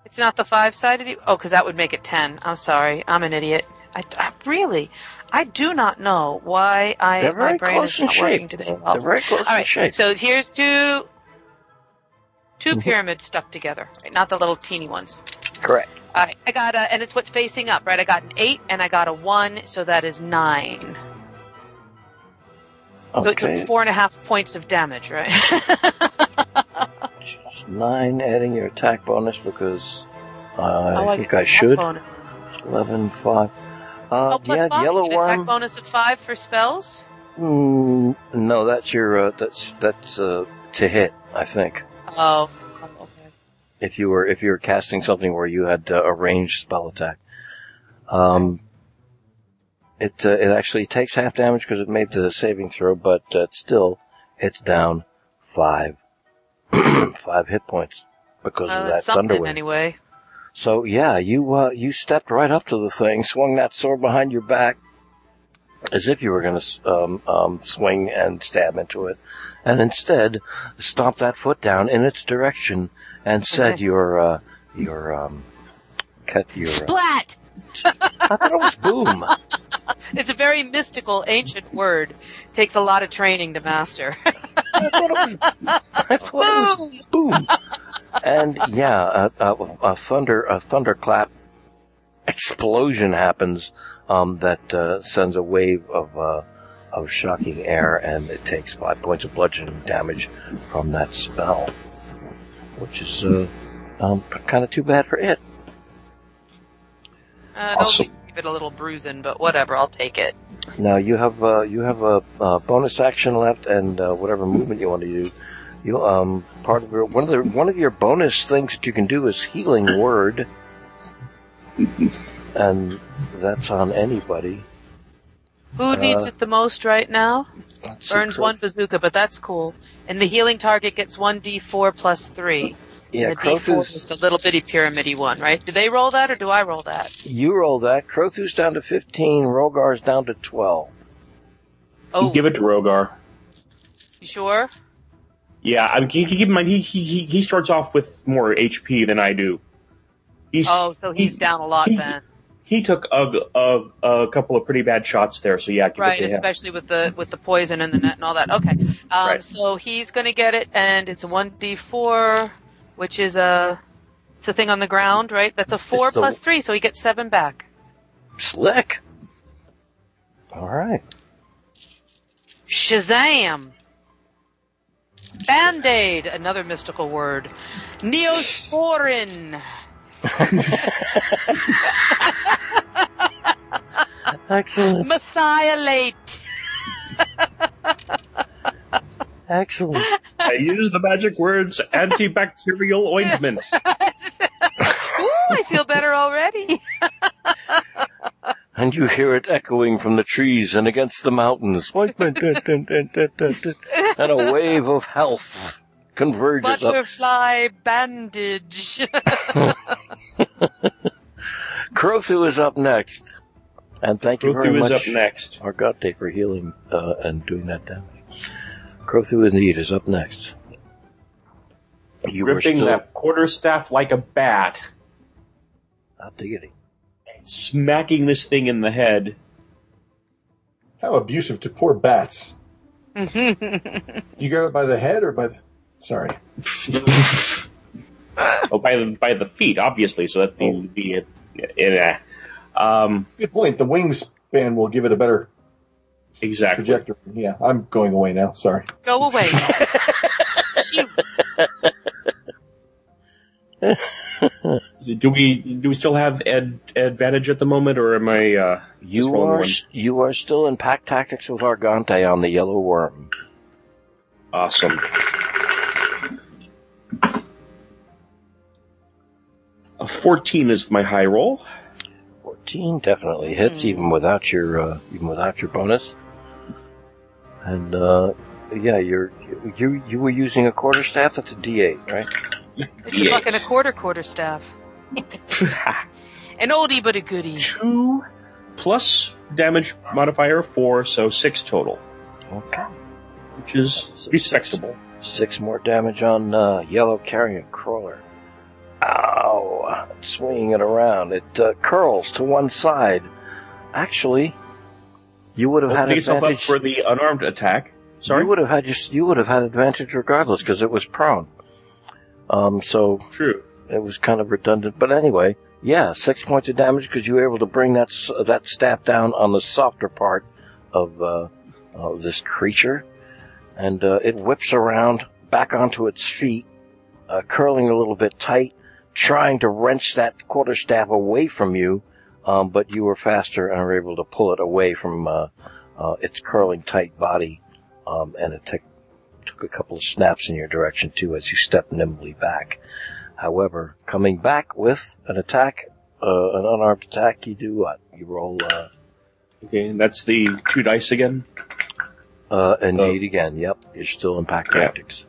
It's not the five sided. Oh, because that would make it ten. I'm sorry, I'm an idiot. I, I really, I do not know why I They're my brain is not shape. working today. They're very close All in shape. so here's two two Mhm. pyramids stuck together, right? Not the little teeny ones. Correct. All right, I got a, and it's what's facing up, right? I got an eight and I got a one, so that is nine. Okay. So it took four and a half points of damage, right? Nine, adding your attack bonus because uh, Oh, I think I should. bonus. Eleven, five. Uh, Oh, yeah, five. yellow get attack bonus of five for spells. Mm, no, that's your. Uh, that's that's uh, to hit. I think. Oh, okay. if you were if you were casting something where you had uh, a ranged spell attack. Um, it uh, it actually takes half damage because it made the saving throw, but uh, still it's down five five hit points because of that thunderwave. anyway. So yeah, you uh, you stepped right up to the thing, swung that sword behind your back, as if you were going to um, um, swing and stab into it, and instead stomped that foot down in its direction and said your uh, your um, cut your. Uh, Splat! I thought it was boom. It's a very mystical, ancient word. Takes a lot of training to master. I thought it was, I thought it was boom. And yeah, a, a, a thunder a thunderclap explosion happens um, that uh, sends a wave of uh, of shocking air, and it takes five points of bludgeoning damage from that spell, which is uh, um, kind of too bad for it. Uh, Awesome. Give it a little bruising, but whatever, I'll take it. Now you have uh, you have a, uh bonus action left, and uh, whatever movement you want to do. You um part of your one of the one of your bonus things that you can do is healing word, and that's on anybody. Who needs Uh, it the most right now? Burns one bazooka, but that's cool. And the healing target gets one d4 plus three. Yeah, and the d4 Crothu's, is the little bitty pyramidy one, right? Do they roll that or do I roll that? you roll that. Crothu's down to fifteen. Rhogar's down to twelve. Oh, Give it to Rhogar. you sure? Yeah, I mean, keep keep in mind he, he he he starts off with more HP than I do. He's, Oh, so he's he, down a lot he- then. he took a, a a couple of pretty bad shots there, so yeah, give Right, it to him. especially with the with the poison and the net and all that. Okay, um, Right. so he's gonna get it, and it's a one d four, which is a it's a thing on the ground, right? That's a four the- plus three, so he gets seven back. Slick. All right. Shazam! Band aid, another mystical word. Neosporin. Excellent. Merthiolate. Excellent. I use the magic words antibacterial ointment. Ooh, I feel better already. And you hear it echoing from the trees and against the mountains. and a wave of health converges up. Butterfly bandage. Crothu is up next. And thank you very Ruthu much, is up next. Argante, for healing uh, and doing that damage. Crothu indeed is up next. You were Gripping still that quarterstaff like a bat, up to getting. smacking this thing in the head. How abusive to poor bats. You got it by the head or by the. Sorry. Oh, by the by the feet, obviously, so that the the uh, um Good point. The wingspan will give it a better exactly. trajectory. Yeah, I'm going away now. Sorry. Go away. Shoot. Do we do we still have ad, advantage at the moment, or am I? Uh, You are one? you are still in pack tactics with Argante on the yellow worm. awesome. A fourteen is my high roll. Fourteen definitely hits Hmm. even without your uh, even without your bonus. And uh, yeah, you're you you were using a quarter staff. That's a D8, right? It's a buck and a quarter quarter staff. An oldie but a goodie. Two plus damage modifier of four, so six total, Okay. which is So respectable. Six more damage on uh, yellow carrion crawler. Ow! Swinging it around, it uh, curls to one side. Actually, you would have had yourself up advantage. for the unarmed attack. Sorry. You would have had just you would have had advantage regardless because it was prone. Um, so True. it was kind of redundant. But anyway, yeah, six points of damage because you were able to bring that that staff down on the softer part of uh, of this creature, and uh, it whips around back onto its feet, uh, curling a little bit tight, trying to wrench that quarterstaff away from you. Um, but you were faster and were able to pull it away from uh, uh, its curling tight body, um, and it took took a couple of snaps in your direction too as you stepped nimbly back. However, coming back with an attack, uh, an unarmed attack, you do what? You roll, uh, Okay, and that's the two dice again. uh, indeed again. Yep, you're still in pack tactics.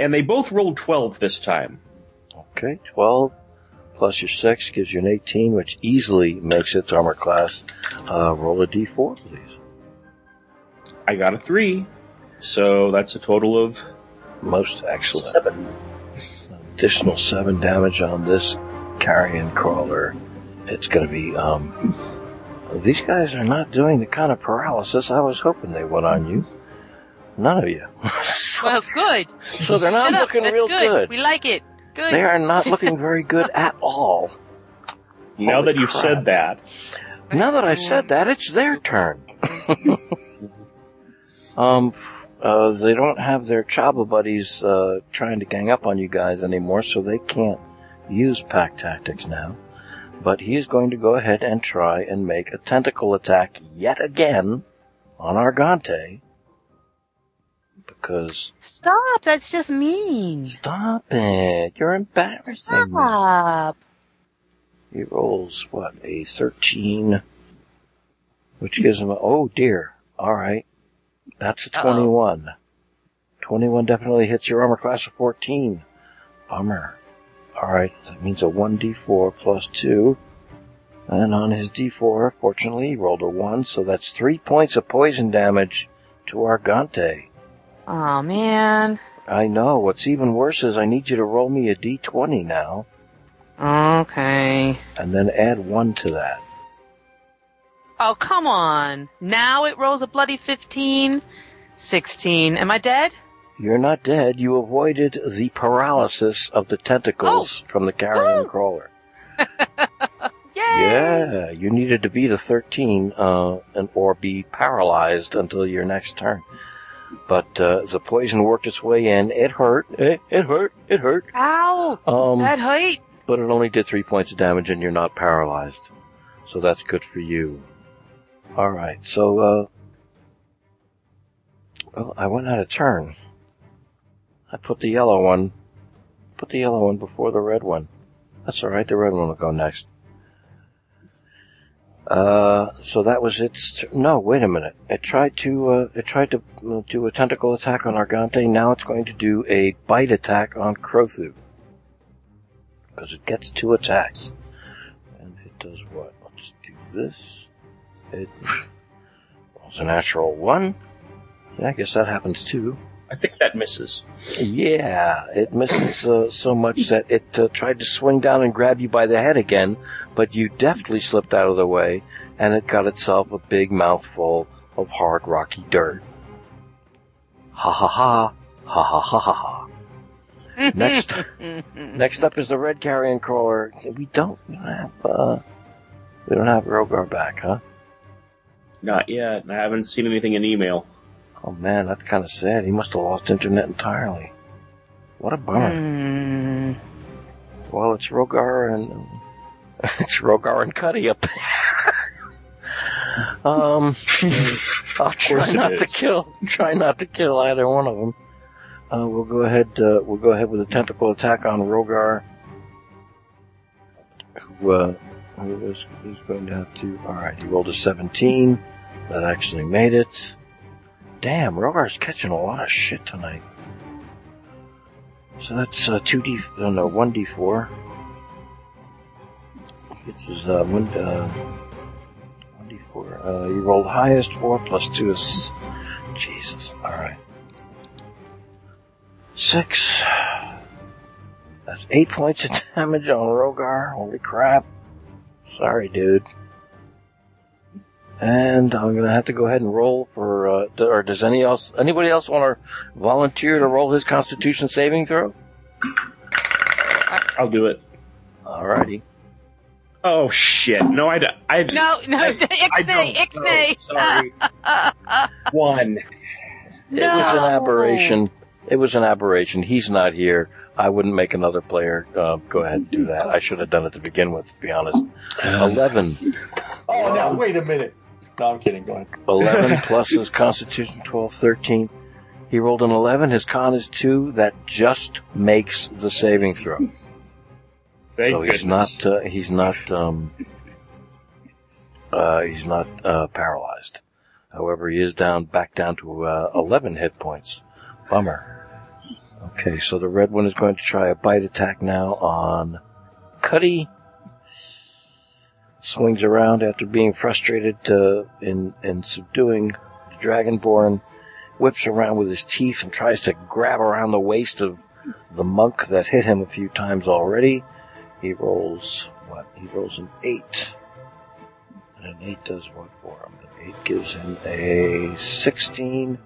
And they both rolled 12 this time. Okay, 12 plus your 6 gives you an 18, which easily makes its armor class. Uh, roll a d4, please. I got a 3, so that's a total of Most excellent. 7. Additional 7 damage on this carrion crawler. It's gonna be, um, these guys are not doing the kind of paralysis I was hoping they would on you. None of you. Well, good. so they're not Shut up. looking That's real good. good. We like it. Good. They are not looking very good at all. Now Holy that you've crap. said that, Now that I've said that, it's their turn. um, uh, they don't have their Chaba buddies uh, trying to gang up on you guys anymore, so they can't use pack tactics now. But he is going to go ahead and try and make a tentacle attack yet again on Argante. Because Stop. That's just mean. stop it, you're embarrassing. me. Stop. He rolls what a thirteen, which gives him a oh dear. All right, that's a Uh-oh. twenty-one. Twenty-one definitely hits your armor class of fourteen. Bummer. All right, that means a one d4 plus two. And on his d4, fortunately, he rolled a one, so that's three points of poison damage to Argante. Oh man. I know. What's even worse is I need you to roll me a d20 now, Okay. and then add one to that. Oh come on. Now it rolls a bloody 15. 16. Am I dead? You're not dead. You avoided the paralysis of the tentacles from the carrion Woo! crawler. Yeah, you needed to beat a 13 uh, and or be paralyzed until your next turn. But uh, the poison worked its way in. It hurt. It, it hurt. It hurt. Ow! Um, that hurt. but it only did three points of damage, and you're not paralyzed. So that's good for you. All right. So, uh, well, I went out of turn. I put the yellow one, put the yellow one before the red one. That's all right. The red one will go next. Uh, so that was its. No, wait a minute. It tried to. Uh, it tried to uh, do a tentacle attack on Argante. Now it's going to do a bite attack on Crothu because it gets two attacks. And it does what? Let's do this. It rolls a natural one. Yeah, I guess that happens too. I think that misses. Yeah, it misses uh, so much that it uh, tried to swing down and grab you by the head again, but you deftly slipped out of the way, and it got itself a big mouthful of hard, rocky dirt. Ha ha ha, ha ha ha ha ha. Next, next up is the red carrion crawler. We don't have, uh, we don't have Rhogar back, huh? Not yet. I haven't seen anything in email. Oh man, that's kind of sad. He must have lost internet entirely. What a bummer. Hmm. Well, it's Rhogar and it's Rhogar and Cuddy up there. um, I'll try not to kill. Try not to kill either one of them. Uh, we'll go ahead. Uh, we'll go ahead with a tentacle attack on Rhogar. Who, uh, who is, who's going to have to? All right, he rolled a 17. That actually made it. Damn, Rhogar's catching a lot of shit tonight. So that's uh, 2D, oh no, 1D4. This is uh, one, uh, 1D4. Uh, you rolled highest, 4 plus 2 is. Jesus, alright. 6. That's 8 points of damage on Rhogar. Holy crap. Sorry, dude. And I'm gonna have to go ahead and roll for, uh, or does any else, anybody else want to volunteer to roll his Constitution saving throw? I'll do it. Alrighty. Oh shit! No, I, d- I No, no, I ixnay, don't ixnay. know. Sorry. One. It was an aberration. It was an aberration. He's not here. I wouldn't make another player uh, go ahead and do that. I should have done it to begin with, to be honest. Eleven. Oh, now wait a minute. No, I'm kidding. Go ahead. 11 plus his constitution 12, 13. He rolled an 11. His con is 2. That just makes the saving throw. Thank so he's goodness. not, uh, he's not, um, uh, he's not, uh, paralyzed. However, he is down, back down to, uh, 11 hit points. Bummer. Okay, so the red one is going to try a bite attack now on Cuddy. Swings around after being frustrated uh, in, in subduing the Dragonborn. Whips around with his teeth and tries to grab around the waist of the monk that hit him a few times already. He rolls, what? He rolls an 8. And an 8 does what for him? An 8 gives him a 16.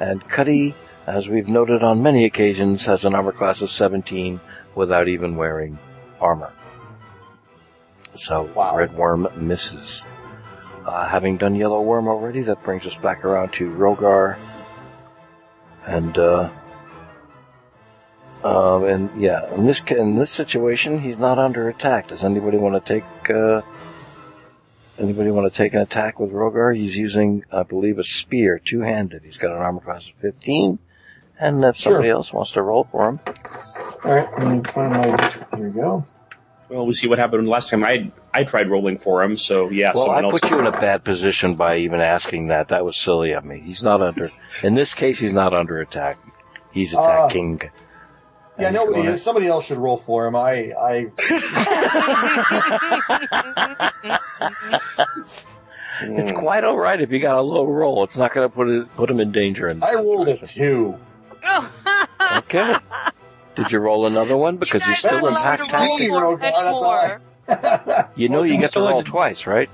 And Cuddy, as we've noted on many occasions, has an armor class of 17 without even wearing armor. So Wow. Red Worm misses. Uh, having done Yellow Worm already, that brings us back around to Rhogar. And, uh, um, and yeah, in this, in this situation, he's not under attack. Does anybody want to take, uh, anybody want to take an attack with Rhogar? He's using, I believe, a spear, two-handed. He's got an armor class of 15. And if Sure. somebody else wants to roll for him, All right, let me find my. Here we go. Well, we see what happened last time. I I tried rolling for him, so yeah. Well, someone I else. put you in a bad position by even asking that. That was silly of me. He's not under. In this case, he's not under attack. He's Ah. attacking. Yeah, nobody he's is. Somebody else should roll for him. I, I. It's quite all right if you got a low roll. It's not going to put it, put him in danger. In I rolled a situation. two. Okay. Did you roll another one because You he's guys still in are pack allowed to roll tactics? Roll. more That's all anymore. You know Well, you you get to still roll had twice, right?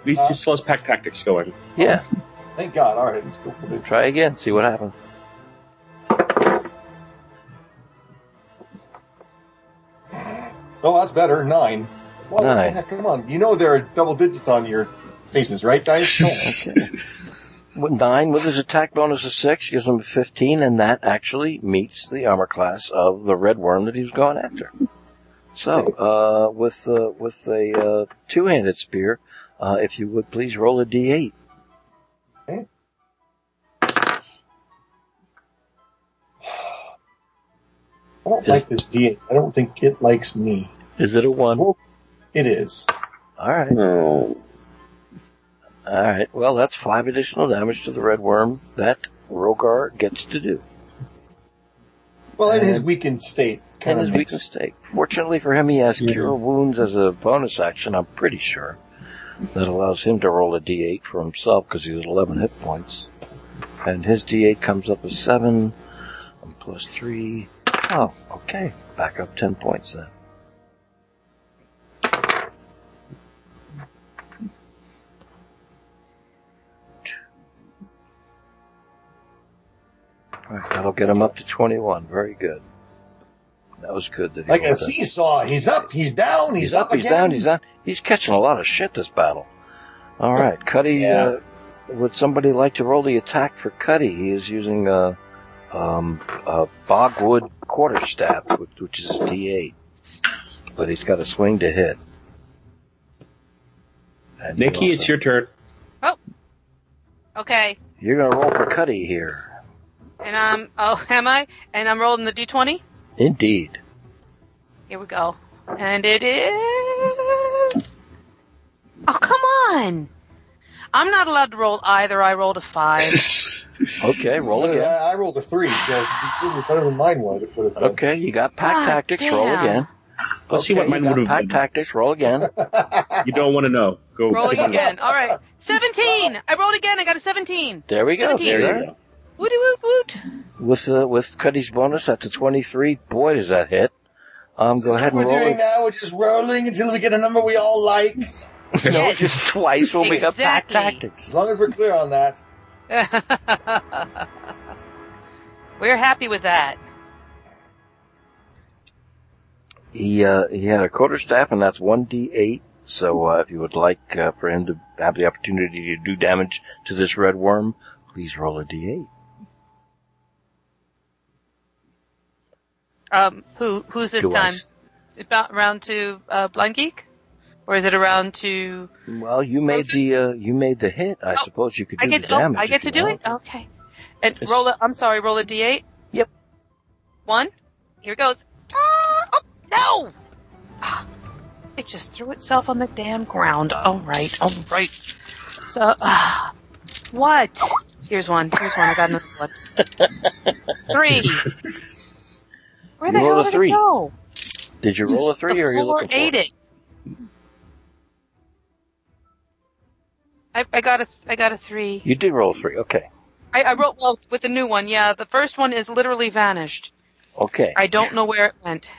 At least he uh, still has pack tactics going. Yeah. Thank God. All right, let's go for the. Try again. See what happens. Oh, that's better. Nine. Well, Nine. heck, Come on. You know there are double digits on your faces, right, guys? Okay. With Nine with his attack bonus of six gives him a fifteen, and that actually meets the armor class of the red worm that he's going after. So, uh, with uh, with a uh, two-handed spear, uh, if you would please roll a d8. I don't like this D8. I don't think it likes me. Is it a one? It is. All right. No. All right. Well, that's five additional damage to the red worm that Rhogar gets to do. Well, in his weakened state. And Kind his of weak mistake. Fortunately for him, he has Yeah. cure wounds as a bonus action. I'm pretty sure that allows him to roll a d8 for himself because he has 11 hit points, and his d8 comes up as seven plus three. Oh, okay. Back up 10 points then. Right, that'll get him up to 21. Very good. That was good. That he Like a rolled that. seesaw. He's up, he's down, he's, He's up, he's again. down, he's down. He's catching a lot of shit this battle. All right, Cuddy. Yeah. Uh, would somebody like to roll the attack for Cuddy? He is using a, um, a bogwood quarterstaff, which, which is a D8, but he's got a swing to hit. And Nikki, also- it's your turn. Oh, okay. You're gonna roll for Cuddy here. And I'm, oh, am I? And I'm rolling the d20? Indeed. Here we go. And it is. Oh, come on! I'm not allowed to roll either. I rolled a five. Okay, roll I, again. I rolled a three, so it's better than mine was. It would. Okay, you got pack God tactics. Roll again. Let's see what mine you would have pack been. tactics. Roll again. You don't want to know. Go. Rolling take again. All right. 17. I rolled again. I got a 17. There we go. Seventeen. There There you go. Woot woot woot. With uh, with Cuddy's bonus, that's a 23. Boy, does that hit. Um, go ahead and what we're roll doing it. now. We're just rolling until we get a number we all like. No, Yes. just twice when we got pack Exactly. tactics. As long as we're clear on that. We're happy with that. He uh, he had a quarter staff, and that's one d8. So uh, if you would like uh, for him to have the opportunity to do damage to this red worm, please roll a d8. Um, who who's this time? s- About round to uh, Blindgeek, or is it around to? Well, you made the uh, you made the hit. I Oh, suppose you could do I get. the Oh, damage. I if get to you do want. it. Okay. And Yes. roll a. I'm sorry. Roll a d8. Yep. One. Here it goes. Ah, oh, no. Ah, it just threw itself on the damn ground. All right. All right. So, ah, what? Here's one. Here's one. I got another one. Three. Where the You hell rolled a did three. it go? Did you roll a three, the or are you floor looking for? ate it. I, I got a I got a three. You did roll a three. Okay. I, I wrote well with the new one. Yeah, the first one is literally vanished. Okay. I don't know where it went.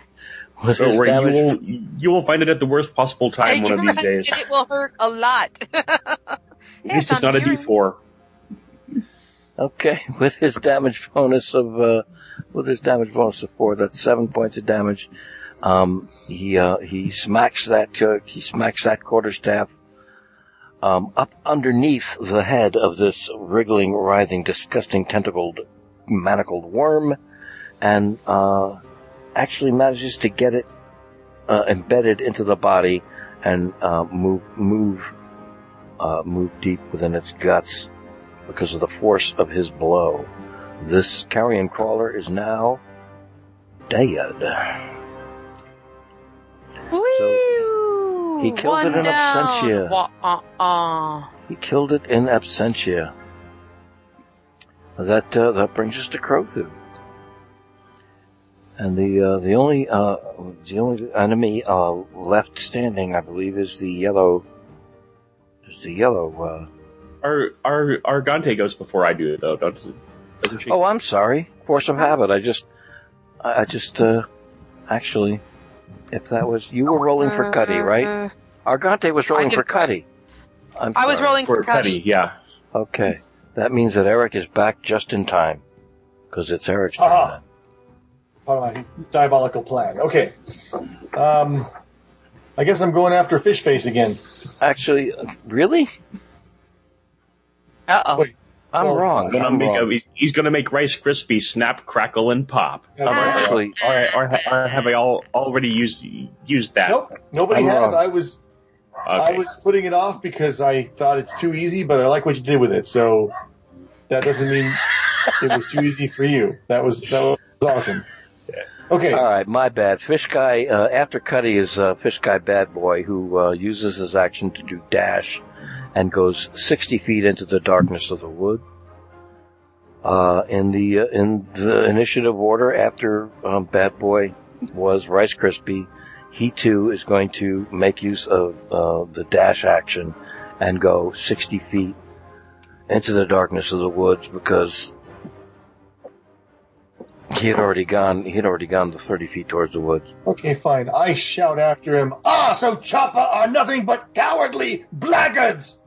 Was Don't you damage? will you will find it at the worst possible time one of You're these right, days. it will hurt a lot. At least it's not a D4. Okay, with his damage bonus of uh, with his damage bonus of four, that's seven points of damage. Um, he uh, he smacks that uh, he smacks that quarterstaff um, up underneath the head of this wriggling, writhing, disgusting, tentacled, manacled worm, and uh, actually manages to get it uh, embedded into the body and uh, move move uh, move deep within its guts because of the force of his blow. This carrion crawler is now dead. Woo! he killed One it in down. absentia. Wah, uh, uh. He killed it in absentia. That uh, that brings us to Crothu. And the uh, the only uh, the only enemy uh, left standing, I believe, is the yellow. Is the yellow? Our our Argante goes before I do it though, doesn't doesn't she? oh, I'm sorry. Force of habit. I just, I I just uh, actually, if that was you were rolling for Cuddy, right? Argante was rolling for Cuddy. I'm I was sorry. rolling for for Cuddy, Cuddy. yeah. Okay, that means that Eric is back just in time, because it's Eric's turn. Aha. then. Part of my diabolical plan. Okay. Um, I guess I'm going after Fish Face again. Actually, uh, really? Uh oh. Wait. I'm Oh, wrong. Gonna I'm make wrong. a, he's, he's gonna make Rice Krispies snap, crackle, and pop. That's actually, Or, or, or have I all already used used that? Nope. Nobody I'm has. wrong. I was I was putting it off because I thought it's too easy, but I like what you did with it. So that doesn't mean it was too easy for you. That was that was awesome. Okay. all right, my bad. Fish guy. Uh, after Cuddy is uh, Fish guy Bad Boy, who uh, uses his action to do dash, and goes 60 feet into the darkness of the wood. Uh, in the uh, in the initiative order, after um, Bad Boy was Rice Krispie, he too is going to make use of uh, the dash action and go 60 feet into the darkness of the woods because he had already gone. He had already gone the 30 feet towards the woods. Okay, fine. I shout after him. Ah, so Choppa are nothing but cowardly blackguards.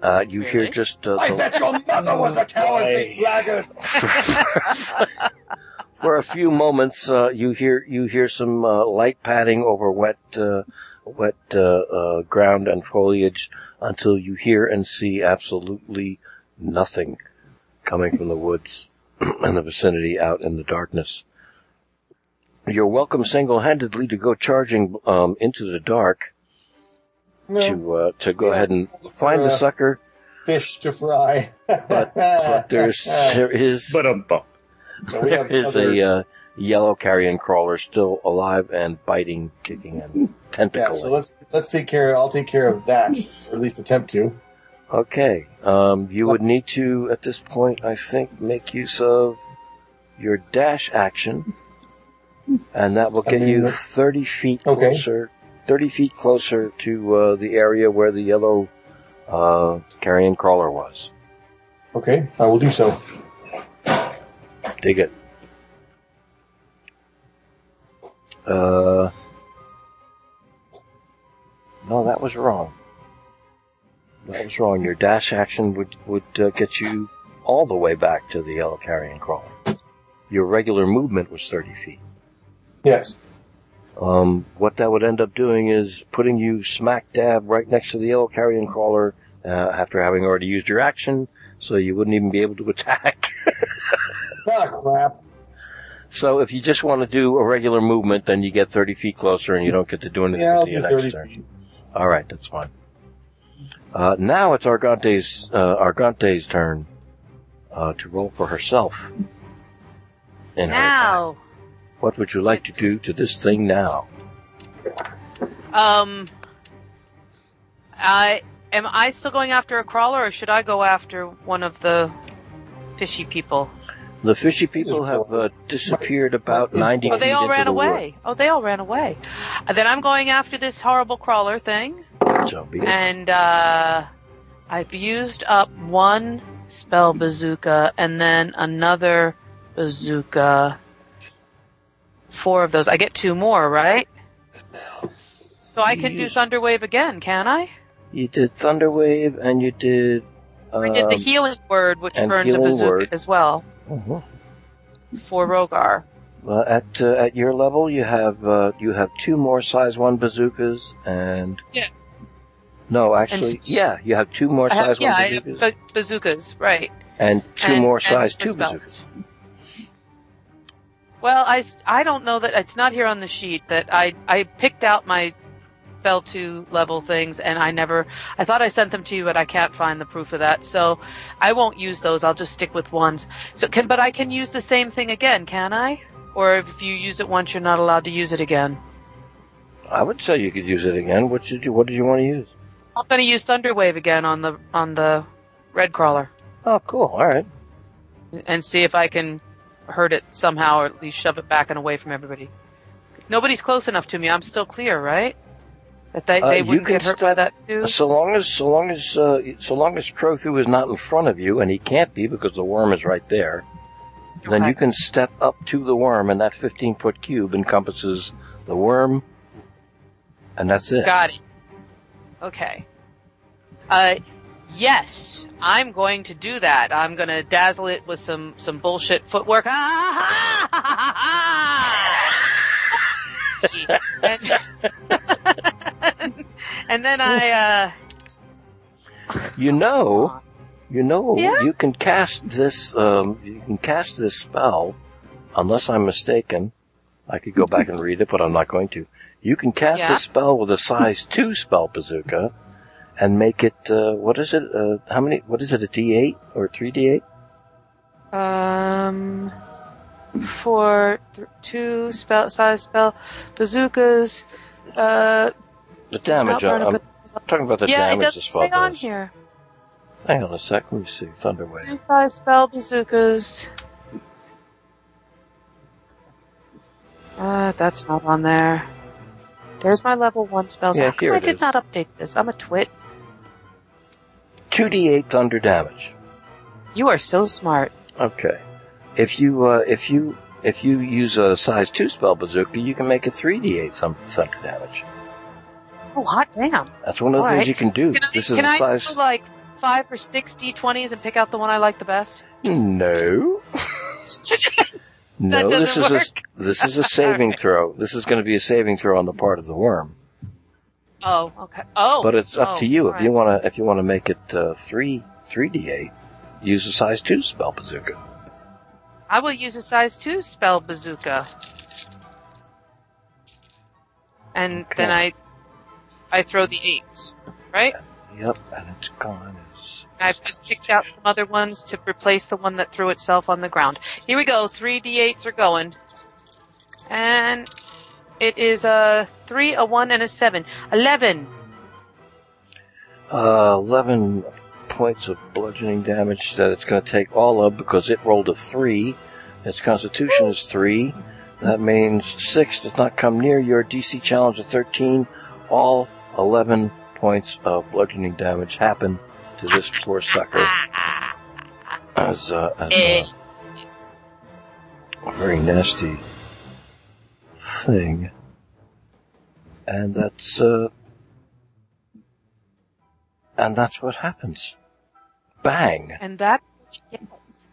Uh, you hear just uh, I the- bet your mother was a cowardly blackguard. for a few moments. Uh, you hear you hear some uh, light padding over wet uh, wet uh, uh, ground and foliage until you hear and see absolutely nothing coming from the woods in the vicinity out in the darkness. You're welcome single-handedly to go charging um, into the dark No, to uh, to go Yeah. ahead and find the Uh, sucker. fish to fry. But, but there's there is But um, bum. So we there have is other- a uh, yellow carrion crawler still alive and biting, kicking, and Yeah, so let's let's take care. I'll take care of that, or at least attempt to. Okay. Um, you would need to, at this point, I think, make use of your dash action, and that will get you 30 feet Okay. closer, 30 feet closer to uh, the area where the yellow uh, carrion crawler was. Okay, I will do so. Dig it. Uh, no, that was wrong. That was wrong. Your dash action would would uh, get you all the way back to the yellow carrion crawler. Your regular movement was 30 feet. Yes. Um, what that would end up doing is putting you smack dab right next to the yellow carrion crawler uh, after having already used your action, so you wouldn't even be able to attack. Ah, crap. So if you just want to do a regular movement, then you get 30 feet closer and you don't get to do anything Yeah, I'll do your 30 turn. feet. All right, that's fine. Uh, now it's Argante's, uh, Argante's turn, uh, to roll for herself. In her. Now, What would you like to do to this thing now? um, I am I still going after a crawler, or should I go after one of the fishy people? The fishy people have uh, disappeared about 90 Oh, they all into ran the away. Oh, they all ran away. Then I'm going after this horrible crawler thing, wood. So be it. and uh, I've used up one spell bazooka and then another bazooka. Four of those. I get two more, right? So I can do. Thunderwave again, can I? You did Thunderwave and you did. Um, I did the healing word, which burns a bazooka word. as well mhm. for Rhogar. Well, at uh, at your level, you have uh, you have two more size one bazookas and. Yeah. No, actually, s- yeah, you have two more I have, size yeah, one I have bazookas ba- bazookas, right? and two and- more size two bazookas. Well, I, I don't know that it's not here on the sheet that I I picked out my spell two level things and I never I thought I sent them to you but I can't find the proof of that so I won't use those I'll just stick with ones so can but I can use the same thing again can I or if you use it once you're not allowed to use it again I would say you could use it again. What did you What did you want to use? I'm going to use Thunderwave again on the on the red crawler Oh, cool. All right. and see if I can hurt it somehow or at least shove it back and away from everybody nobody's close enough to me I'm still clear right that they, Uh, they you wouldn't can get hurt by that too So long as so long as uh, so long as Crothu is not in front of you, and he can't be because the worm is right there, then you can step up to the worm, and that 15 foot cube encompasses the worm, and that's it. Got it. Okay. Uh, yes, I'm going to do that. I'm going to dazzle it with some some bullshit footwork. and, and then I uh, You know, you know, Yeah? you can cast this. Um, you can cast this spell, unless I'm mistaken. I could go back and read it, but I'm not going to. You can cast Yeah. this spell with a size two spell bazooka, and make it. Uh, what is it? Uh, how many? What is it? A D8 or three D8? um for th- two spell size spell bazookas. Uh, The damage. not I'm, I'm talking about the yeah, it damage doesn't this say on here. Hang on a sec. Let me see. Thunderwave. Two size spell bazookas. Uh, that's not on there. There's my level one spells. Yeah, here I did is. not update this? I'm a twit. Two D8 thunder damage. You are so smart. Okay. If you uh, if you if you use a size two spell bazooka, you can make a three D8 thunder damage. Oh, hot damn. That's one of the All things right. you can do. Can I, this is can a I size. do like five or six d20s and pick out the one I like the best? No. no, this is work. a this is a saving throw. This is going to be a saving throw on the part of the worm. Oh, okay. Oh, But it's up oh, to you if all you want to if you want to make it uh, three three D8. Use a size two spell bazooka. I will use a size two spell bazooka, and Okay. then I, I throw the eights, right? Yep, and it's gone. I've just picked out some other ones to replace the one that threw itself on the ground. Here we go. Three d8s are going. And it is a three, a one, and a seven. Eleven. Uh, 11 points of bludgeoning damage that it's going to take all of because it rolled a 3. Its constitution is 3. That means 6 does not come near your DC challenge of 13. All 11 points of bludgeoning damage happen to this poor sucker as, uh, as Eh. a, a very nasty thing. And that's, uh, and that's what happens. Bang! And that,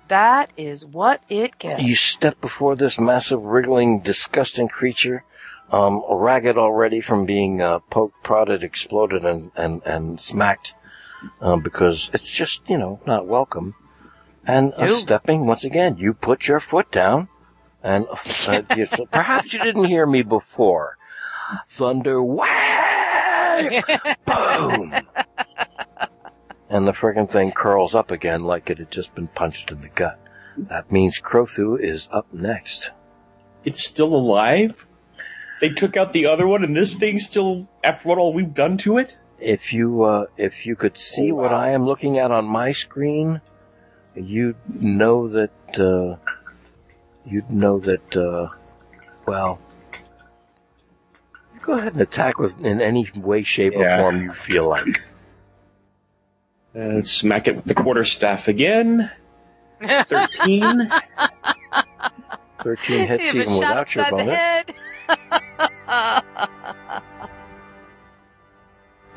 that is what it gets. You step before this massive, wriggling, disgusting creature, um, ragged already from being uh, poked, prodded, exploded, and and and smacked, um, because it's just you know not welcome. And uh, stepping once again, you put your foot down, and uh, you, perhaps you didn't hear me before. Thunder, whang, boom, and the friggin' thing curls up again like it had just been punched in the gut. That means Crothu is up next. It's still alive? They took out the other one and this thing's still, after what all we've done to it? If you uh, if you could see what I am looking at on my screen, you'd know that uh, you'd know that. Uh, well, go ahead and attack with in any way, shape, Yeah. or form you feel like. Uh, smack it with the quarterstaff again. 13. Thirteen hits Even even without your bonus.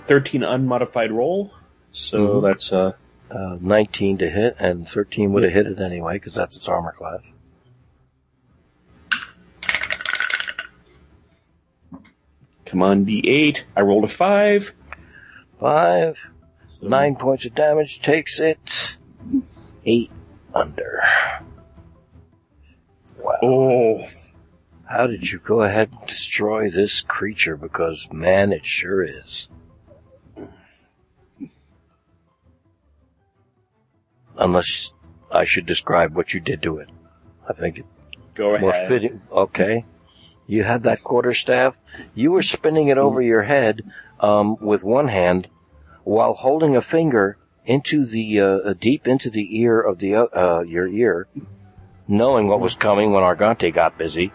head. 13 unmodified roll. So Mhm. that's, uh, Uh, Nineteen to hit, and thirteen would have hit it anyway because that's its armor class. come on, D8. I rolled a 5. Five. So Nine points of damage takes it. Eight under. Wow. Oh, How did you go ahead and destroy this creature? Because, man, it sure is. Unless I should describe what you did to it. I think it go more fitting. Okay. You had that quarterstaff. You were spinning it over your head um, with one hand while holding a finger into the uh, deep into the ear of the uh, your ear, knowing what was coming when Argante got busy.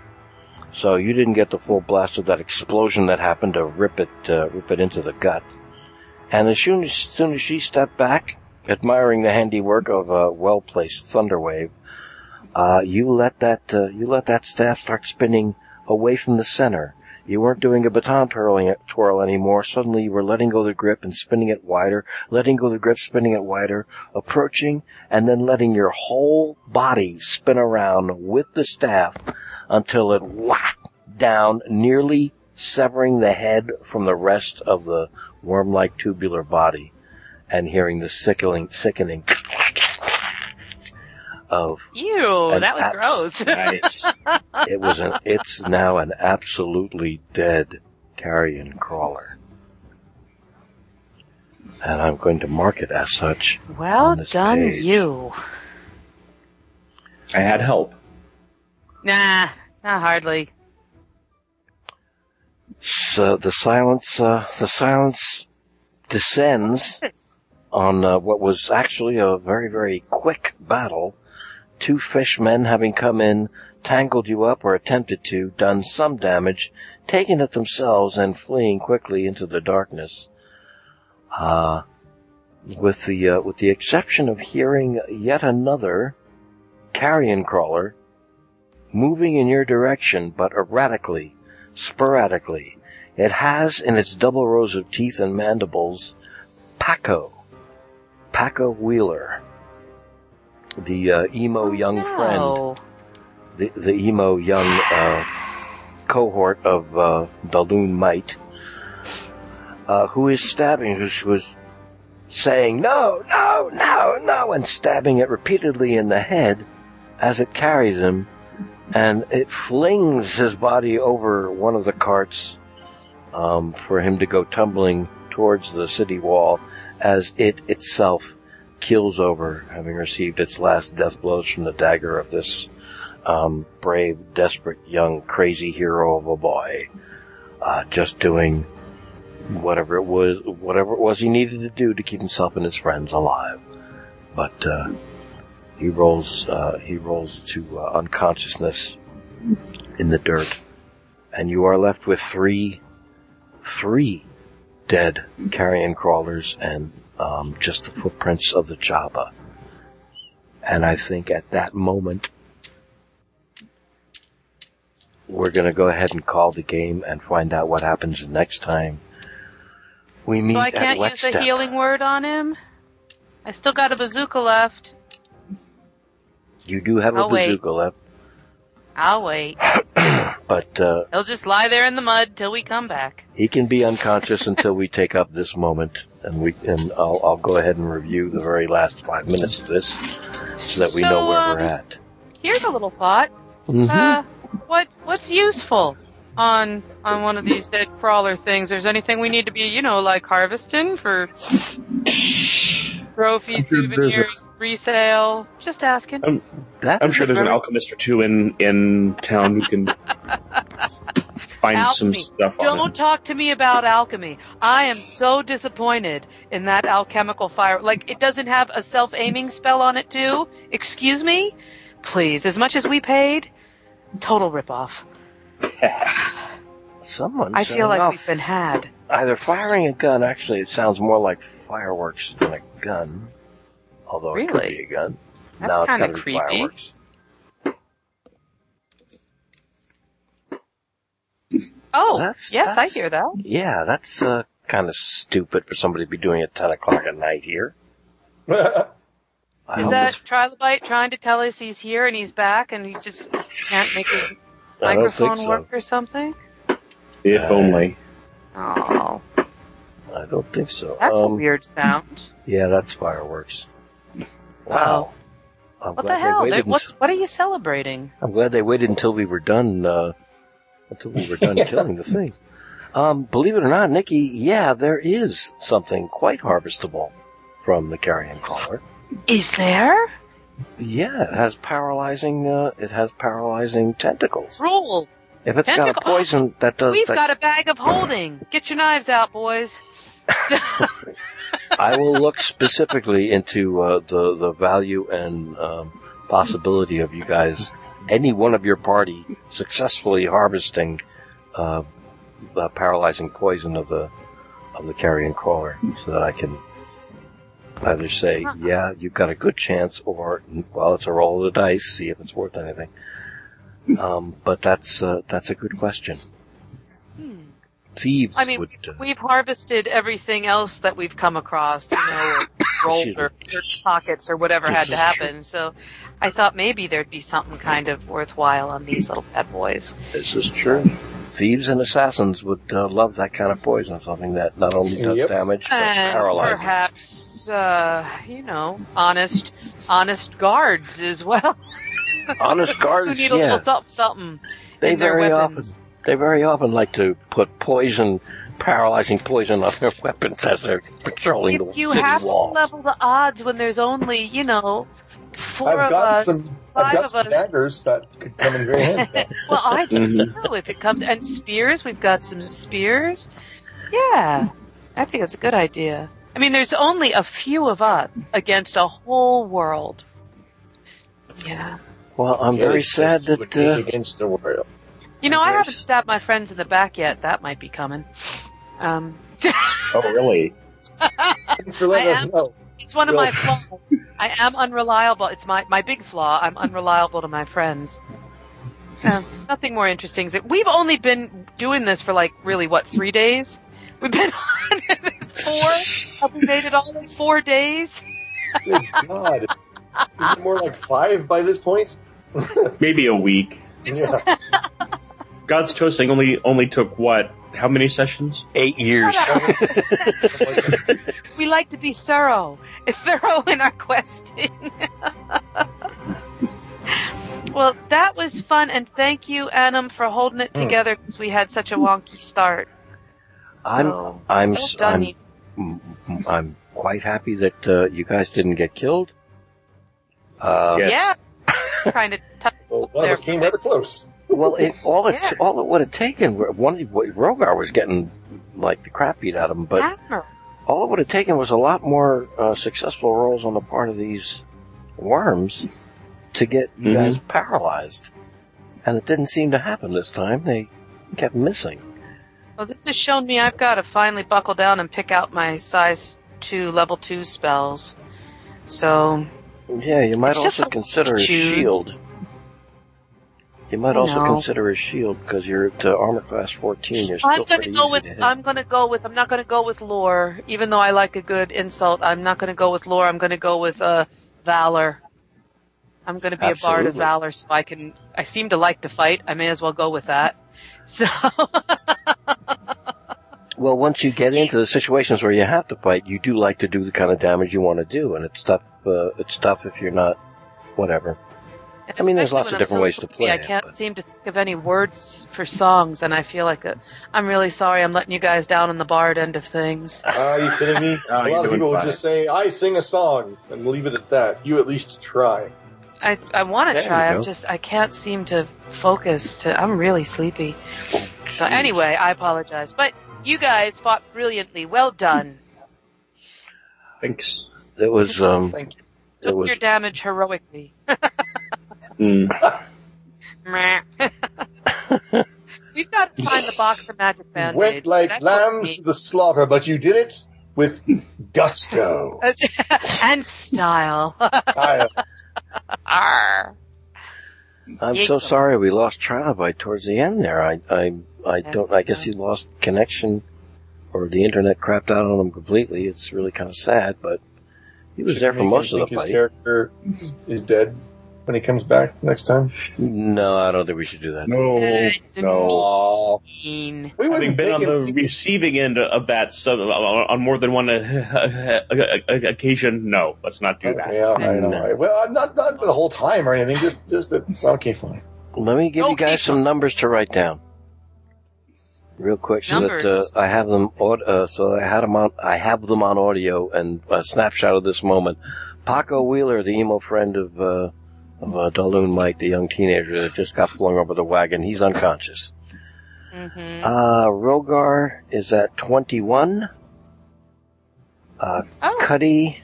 So you didn't get the full blast of that explosion that happened to rip it uh, rip it into the gut. And as soon as, soon as she stepped back, admiring the handiwork of a well placed thunderwave, uh, you let that uh, you let that staff start spinning away from the center. You weren't doing a baton twirling twirl anymore. Suddenly you were letting go the grip and spinning it wider, letting go the grip, spinning it wider, approaching, and then letting your whole body spin around with the staff until it whacked down, nearly severing the head from the rest of the worm-like tubular body, and hearing the sickening, sickening of Ew, that was abs- gross. Nice. it was an it's now an absolutely dead carrion crawler. And I'm going to mark it as such. well on this done, page. you. I had help. Nah, not hardly. So the silence uh, the silence descends on uh, what was actually a very very quick battle. Two fishmen having come in, tangled you up or attempted to, done some damage, taken it themselves and fleeing quickly into the darkness. Uh, with the uh, with the exception of hearing yet another carrion crawler moving in your direction, but erratically, sporadically. It has in its double rows of teeth and mandibles Paco, Paco Wheeler, the uh, emo young friend, the, the emo young uh, cohort of uh, Balloon Might, uh, who is stabbing, who was saying no, no, no, no, and stabbing it repeatedly in the head as it carries him, and it flings his body over one of the carts um, for him to go tumbling towards the city wall as it itself keels over, having received its last death blows from the dagger of this um, brave, desperate, young, crazy hero of a boy, uh, just doing whatever it was, whatever it was he needed to do to keep himself and his friends alive. But uh, he rolls, uh, he rolls to uh, unconsciousness in the dirt, and you are left with three, three dead carrion crawlers and um, just the footprints of the Jabba. And I think at that moment, we're going to go ahead and call the game and find out what happens next time we meet So I can't use a healing word on him? I still got a bazooka left. You do have a I'll wait. bazooka left, I'll wait. but uh, He'll just lie there in the mud till we come back. he can be unconscious until we take up this moment, and we and I'll, I'll go ahead and review the very last five minutes of this, so that we know where um, we're at. Here's a little thought. Mhm. Uh, what what's useful on on one of these dead crawler things? There's anything we need to be, you know, like harvesting for trophy I'm sure there's a- souvenirs, resale? Just asking. that I'm sure there's an alchemist or two in in town who can find some stuff Don't it. talk to me about alchemy. I am so disappointed in that alchemical fire. Like, it doesn't have a self-aiming spell on it, too? Excuse me? Please, as much as we paid, total ripoff. Someone. I feel like enough. we've been had. Either firing a gun, actually, it sounds more like fireworks than a gun. Although it could be a gun. That's no, it's kinda gotta be creepy. fireworks. Oh, That's- yes, I hear that. Yeah, that's uh, kind of stupid for somebody to be doing at 10 o'clock at night here. I Is hope that it's- Trilobite trying to tell us he's here and he's back and he just can't make his I don't think microphone so. work or something? If only. Oh, I don't think so. that's a Um, weird sound. Yeah, that's fireworks. Wow. What the hell? They What's, what are you celebrating? I'm glad they waited until we were done, uh, until we were done killing the things. Um, believe it or not, Nikki, yeah, there is something quite harvestable from the carrion crawler. Is there? Yeah, it has paralyzing, uh, it has paralyzing tentacles. Roll. If it's got a poison that does We've that, got a bag of holding. Get your knives out, boys. I will look specifically into uh, the the value and um, possibility of you guys, any one of your party, successfully harvesting uh, the paralyzing poison of the of the carrion crawler, so that I can either say, yeah, you've got a good chance, or well, it's a roll of the dice, see if it's worth anything. Um, but that's uh, that's a good question. Thieves I mean, would. Uh, we've harvested everything else that we've come across, you know, or rolled or searched pockets or whatever had to is happen. So I thought maybe there'd be something kind of worthwhile on these little bad boys. This is true. Thieves and assassins would uh, love that kind of poison, something that not only does Yep. damage but And paralyzes. perhaps, uh, you know, honest, honest guards as well. Honest Who need a yeah, little something, something they very often they very often like to put poison, paralyzing poison on their weapons as they're patrolling the If you city have walls. to level the odds when there's only, you know, 4 I've of got us, some. five I've got of some us. daggers that could come in very handy. well, I don't Mhm. know if it comes and spears. We've got some spears. Yeah, I think that's a good idea. I mean, there's only a few of us against a whole world. Yeah. Well, I'm very sad that uh, against the world. You know, I haven't stabbed my friends in the back yet. That might be coming. Um, Oh, really? Thanks for letting I us am- know. it's one of my flaws. I am unreliable. It's my, my big flaw. I'm unreliable to my friends. Uh, nothing more interesting. is that We've only been doing this for like really what three days? We've been on it four. Have we made it all in four days? Good God. Is it more like five by this point? Maybe a week. Yeah. God's toasting only only took what? How many sessions? eight years. We like to be thorough, thorough in our questing. well, that was fun, and thank you, Annam, for holding it Hmm. together because we had such a wonky start. I'm So, I'm well s- I'm you. m- m- I'm quite happy that uh, you guys didn't get killed. Uh, Yes. Yeah. Kind of tough. Well, one of us came rather close. Well, it, all it Yeah. all it would have taken one Rhogar was getting like the crap beat out of him, but Hammer. all it would have taken was a lot more uh, successful rolls on the part of these worms to get you Mhm. guys paralyzed, and it didn't seem to happen this time. They kept missing. Well, this has shown me I've got to finally buckle down and pick out my size two, level two spells. So Yeah, you might It's also consider a shield. You might also consider a shield because you're at uh, armor class 14. You're still I'm gonna pretty go with to. I'm gonna go with I'm not gonna go with lore, even though I like a good insult. I'm not gonna go with lore. I'm gonna go with uh valor. I'm gonna be a bard of valor, so I can. I seem to like to fight. I may as well go with that. So Well, once you get into the situations where you have to fight, you do like to do the kind of damage you want to do, and it's tough. Uh, it's tough if you're not, whatever. I mean, there's lots of different so ways to sleepy, play I can't but- seem to think of any words for songs, and I feel like a, I'm really sorry. I'm letting you guys down on the bard end of things. Are you kidding me? Oh, a lot of people would fine. just say, "I sing a song," and leave it at that. You at least try. I I want to try. I'm just I can't seem to focus. To I'm really sleepy. So anyway, I apologize, but you guys fought brilliantly. Well done. Thanks. it was um, Thank you. it Took was your damage heroically. mm. We've got to find the box of magic You band went like lambs to the slaughter, but you did it with gusto. and style. I, Arr. I'm so sorry we lost Trilobite towards the end there. I I I don't. I guess he lost connection, or the internet crapped out on him completely. It's really kind of sad, but he was there for most of the think his fight. character is, is dead when he comes back next time. No, I don't think we should do that. No, It's no. Mean. We Having been on the think- receiving end of that so, on on more than one uh, occasion, no, let's not do that. Yeah, I know. No. Well, not not the whole time or anything. Just just that. Okay, fine. Let me give you Okay, guys some numbers to write down, real quick, so that uh, I have them. aud- Uh, so I had them on. I have them on audio and a snapshot of this moment. Paco Wheeler, the emo friend of uh, of uh, Daloon Mike, the young teenager that just got flung over the wagon, he's unconscious. hmm Uh, Rhogar is at twenty-one. Uh, Oh, Cuddy,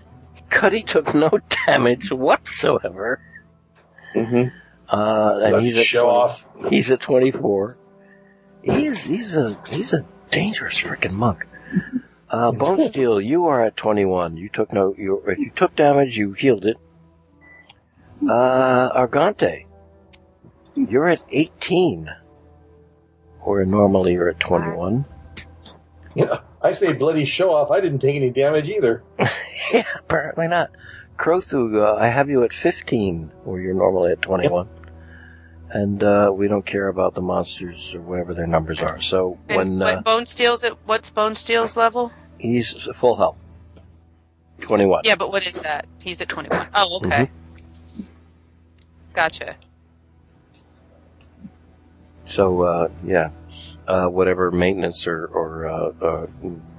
Cuddy took no damage whatsoever. hmm Uh, and Let's he's at show 20 off. He's at 24. He's he's a he's a dangerous freaking monk. Uh, Bonesteele, you are at 21. You took no. You if you took damage, you healed it. Uh, Argante, you're at 18. Or normally you're at 21. Yeah, I say bloody show off. I didn't take any damage either. yeah, apparently not. Crothu, uh, I have you at 15, where you're normally at 21. And uh, we don't care about the monsters or whatever their numbers are. So and when uh, Bonesteele's at what's Bonesteele's level? He's full health. 21. Yeah, but what is that? He's at 21. Oh, okay. Mm-hmm. Gotcha. So, uh, yeah. Uh, whatever maintenance or, or uh, uh,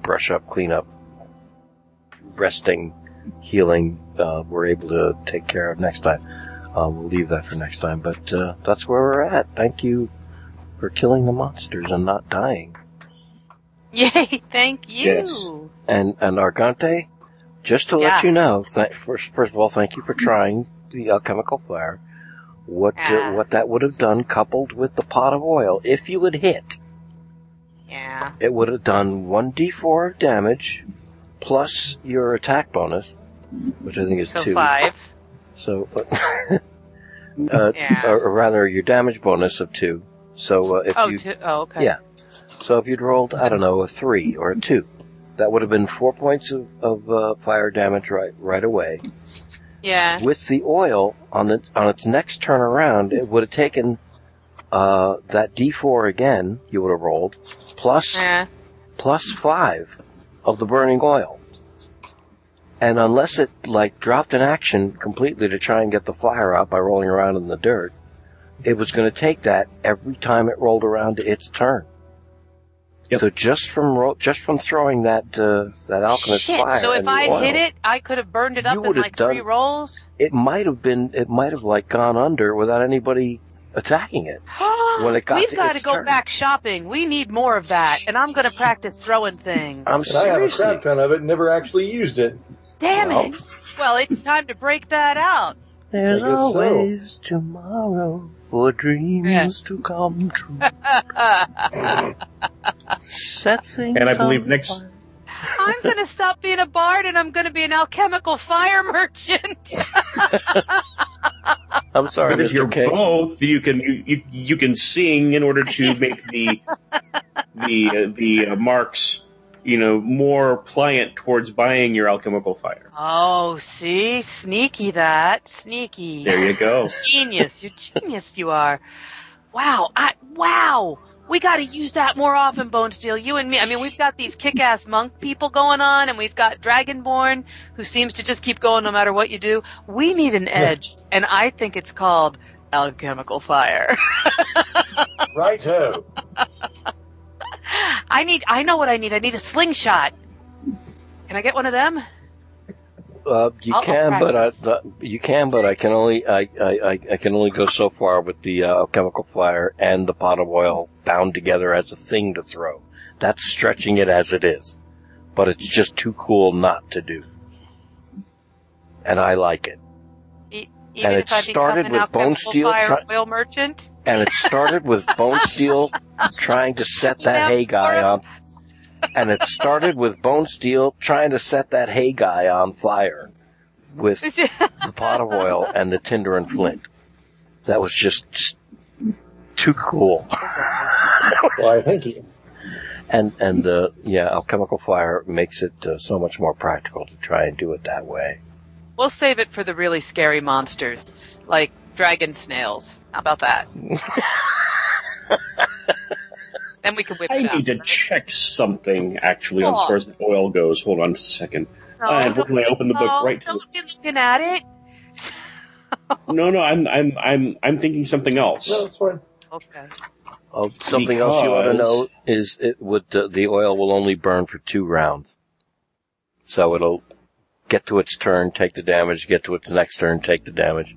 brush up, clean up, resting, healing, uh, we're able to take care of next time. Uh, we'll leave that for next time. But uh, that's where we're at. Thank you for killing the monsters and not dying. Yay! Thank you. Yes. And and Argante, just to let you know, th- first first of all, thank you for trying the alchemical fire. What uh, Ah. what that would have done, coupled with the pot of oil, if you had hit, Yeah. it would have done one d4 damage plus your attack bonus, which I think is So two. five. So, uh, Yeah. or, or rather, your damage bonus of two. So uh, if Oh, you two, oh, okay. Yeah. So if you'd rolled, I don't know, a three or a two, that would have been four points of, of uh, fire damage right right away. Yeah. With the oil on the on its next turn around, it would have taken uh, that D4 again. You would have rolled plus Yeah. plus five of the burning oil. And unless it like dropped an action completely to try and get the fire out by rolling around in the dirt, it was going to take that every time it rolled around to its turn. So just from ro- just from throwing that uh, that alchemist Shit. fire, So if and the I'd oil, hit it, I could have burned it up in would've like three rolls. it might have been it might have like gone under without anybody attacking it. When it got We've to got to its go turn. back shopping. We need more of that, and I'm going to practice throwing things. I'm And I have a crap ton of it, never actually used it. Damn Well. it! Well, it's time to break that out. There's I guess so. always tomorrow for dreams to come true. Set things And I believe on next- fire. I'm going to stop being a bard, and I'm going to be an alchemical fire merchant. I'm sorry, But if Mr. you're K. both, you can you, you, you can sing in order to make the the uh, the uh, marks, you know, more pliant towards buying your alchemical fire. oh, see, sneaky that, sneaky. There you go. genius. You're genius. You are. Wow. I wow. We got to use that more often, Bonesteele. You and me. I mean, we've got these kick-ass monk people going on, and we've got Dragonborn, who seems to just keep going no matter what you do. We need an edge, and I think it's called alchemical fire. Righto. I need. I know what I need. I need a slingshot. Can I get one of them? Uh, you I'll- can, but I, uh, you can, but I can only I, I, I, can only go so far with the uh, chemical fire and the pot of oil bound together as a thing to throw. That's stretching it as it is, but it's just too cool not to do, and I like it. E- Even And it started with Bonesteele fire try- oil merchant. And it started with Bonesteele trying to set that Yeah, hay guy or- on, and it started with Bonesteele trying to set that hay guy on fire with the pot of oil and the tinder and flint. That was just, just too cool. Why, thank you. And and uh, yeah, alchemical fire makes it uh, so much more practical to try and do it that way. We'll save it for the really scary monsters, like dragon snails. How about that? then we can whip I it out. need to check something actually on as Oh. far as the oil goes. Hold on just a second. No, and don't- hopefully I open the book no, right Don't be looking at it. No, no, I'm I'm I'm I'm thinking something else. No, it's fine. Okay. Oh, something else you ought to know is it would uh, the oil will only burn for two rounds, so it'll get to its turn, take the damage, get to its next turn, take the damage,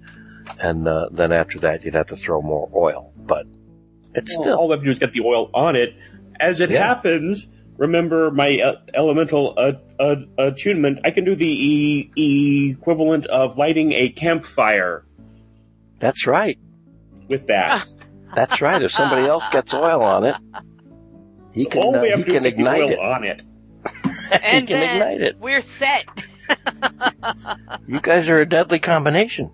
and uh, then after that you'd have to throw more oil. But it's Well, still all we have to do is get the oil on it. As it Yeah. happens, remember my uh, elemental uh, uh, attunement. I can do the e- equivalent of lighting a campfire that's right. with that. That's right. If somebody else gets oil on it, he can All uh, we have he to do can is ignite oil it. on it. he And can then ignite it. we're set. You guys are a deadly combination.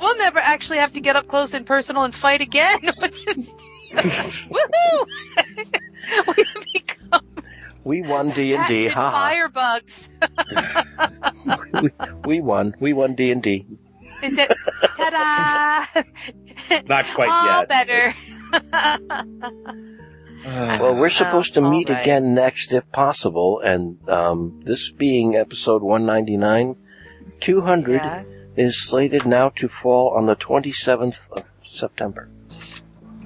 We'll never actually have to get up close and personal and fight again. We'll just woohoo! we become We won D and D. Ha firebugs. We, we won. We won D and D. Is it? Ta-da! Not quite All yet. better. Well, we're supposed to meet right. again next, if possible, and um, this being episode 199, 200 Yeah. Is slated now to fall on the 27th of September.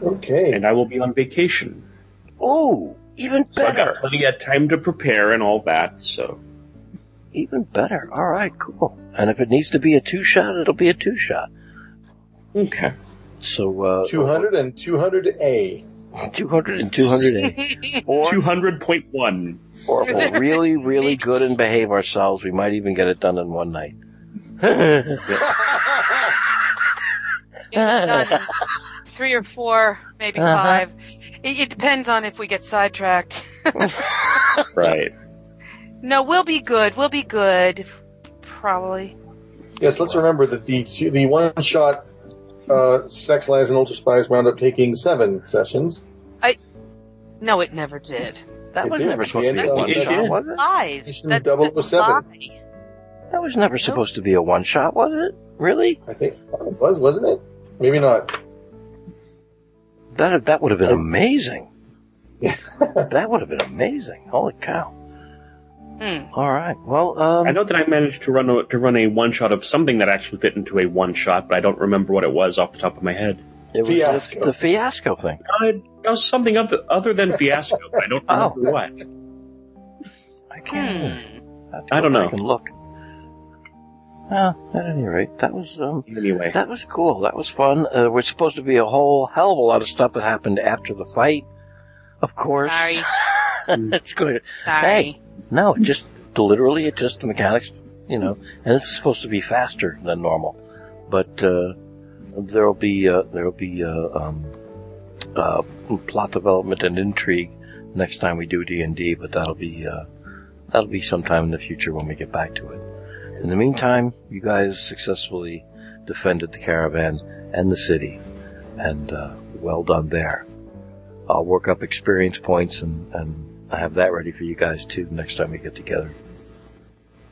Okay. And I will be on vacation. Oh, even So I've got plenty of time to prepare and all that, so. Even better. All right, cool. And if it needs to be a two shot, it'll be a two shot. Okay. So uh, 200 and 200A. 200 and 200A. Or, 200.1. or if we're really, really good and behave ourselves, we might even get it done in one night. Get it done. Three or four, maybe Uh-huh. five. It, it depends on if we get sidetracked. Right. no, we'll be good. We'll be good. Probably. Yes, let's remember that the the one shot uh, Sex Lies and Ultra Spies wound up taking seven sessions. I No, it never did. That It was did. never supposed to be one shot, was it? Lies. Mission That- that's a 007. lie. That was never supposed to be a one shot, was it? Really? I think it was, wasn't it? Maybe not. That that would have been Oh. amazing. Yeah. That would have been amazing. Holy cow! Hmm. All right. Well, um, I know that I managed to run a, to run a one shot of something that actually fit into a one shot, but I don't remember what it was off the top of my head. It was Fiasco. The, the fiasco thing. Uh, it was something other, other than fiasco. but I don't Oh. remember what. I can't. Hmm. have I don't know. back and look. Well, at any rate, that was um, Anyway, that was cool. That was fun. Uh, we're supposed to be a whole hell of a lot of stuff that happened after the fight. Of course, Sorry. it's going. To, Sorry. Hey, no, it just literally, it just the mechanics, you know, and it's supposed to be faster than normal, but uh, there'll be uh, there'll be uh, um, uh, plot development and intrigue next time we do D and D, but that'll be uh, that'll be sometime in the future when we get back to it. In the meantime, you guys successfully defended the caravan and the city, and uh, well done there. I'll work up experience points and, and I have that ready for you guys too next time we get together.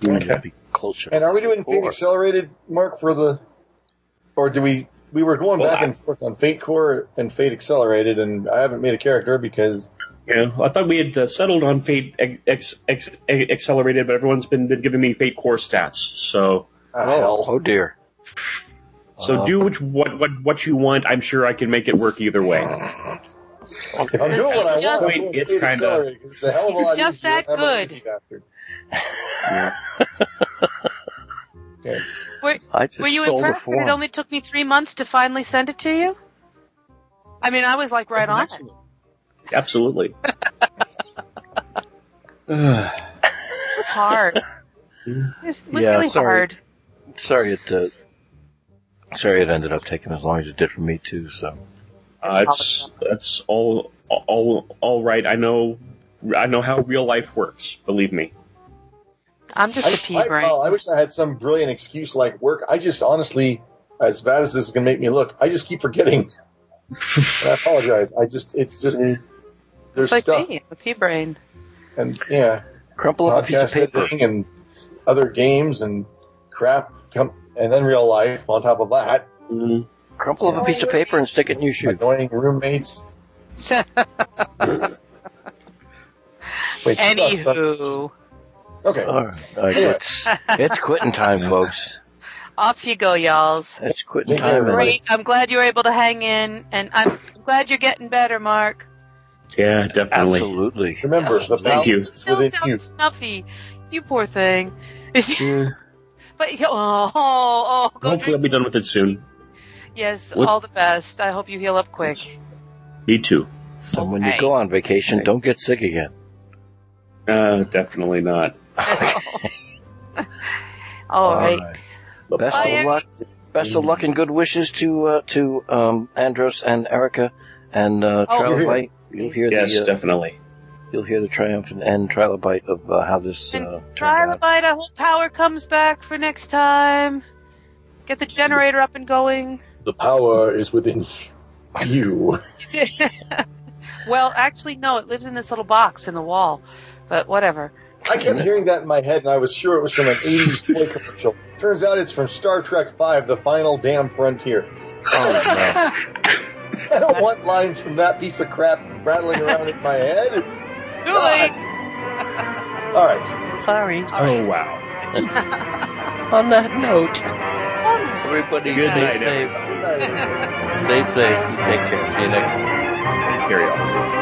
Okay. Be closer. And are we doing Fate Accelerated, Mark, for the, or do we? We were going Well, back I- and forth on Fate Core and Fate Accelerated, and I haven't made a character because yeah, I thought we had uh, settled on Fate ex, ex, ex, Accelerated, but everyone's been, been giving me Fate Core stats. So, Oh, hell. oh dear. so Uh, do which, what what what you want. I'm sure I can make it work either way. If I'm doing what I Just- want, I'm It's kinda- it's a hell of a lot just that than I'm a good. lazy. Okay. I Were you impressed that it only took me three months to finally send it to you? I mean, I was like right on it. Absolutely. It was hard. It was, Yeah, really sorry. hard. Sorry it uh, sorry it ended up taking as long as it did for me too, so Uh, it's that's all all all right. I know I know how real life works. Believe me. I'm just I, a pea brain. well, I wish I had some brilliant excuse like work. I just honestly, as bad as this is going to make me look, I just keep forgetting. I apologize. I just, it's just, there's it's like stuff, me, I'm a pea brain. and yeah, crumple up a piece of paper. and other games and crap, come, and then real life on top of that. Mm, Crumple up a piece of paper and stick it in your shoe. Annoying roommates. Wait, Anywho, Okay. All right, all right, it's it's quitting time, folks. off you go, y'alls. It's quitting Thank time. you, and- Great. I'm glad you were able to hang in, and I'm glad you're getting better, Mark. Yeah, definitely. Absolutely. Remember, the Thank you. balance Still sounds you. snuffy. You poor thing. Yeah. but oh, oh, oh go Hopefully, I'll be done with it soon. Yes, What- all the best. I hope you heal up quick. Me too. And when you go on vacation, don't get sick again. Uh, definitely not. all right. Best Bye, of luck. Best of luck and good wishes to uh, to um, Andros and Erica and uh, Oh. Trilobite. You'll hear Yes, the uh, definitely. you'll hear the triumphant end Trilobite of uh, how this uh, And turned out. Trilobite, I hope power comes back for next time. Get the generator up and going. The power is within you. well, actually, no, it lives in this little box in the wall. But whatever. I kept hearing that in my head, and I was sure it was from an 80s toy commercial. Turns out it's from Star Trek V, The Final Damn Frontier. Oh, no. I don't want lines from that piece of crap rattling around in my head. Too late. All right. Sorry. Oh wow. On that note, everybody Good stay night, safe. Good night. Stay safe. You take care. See you next time. Carry on.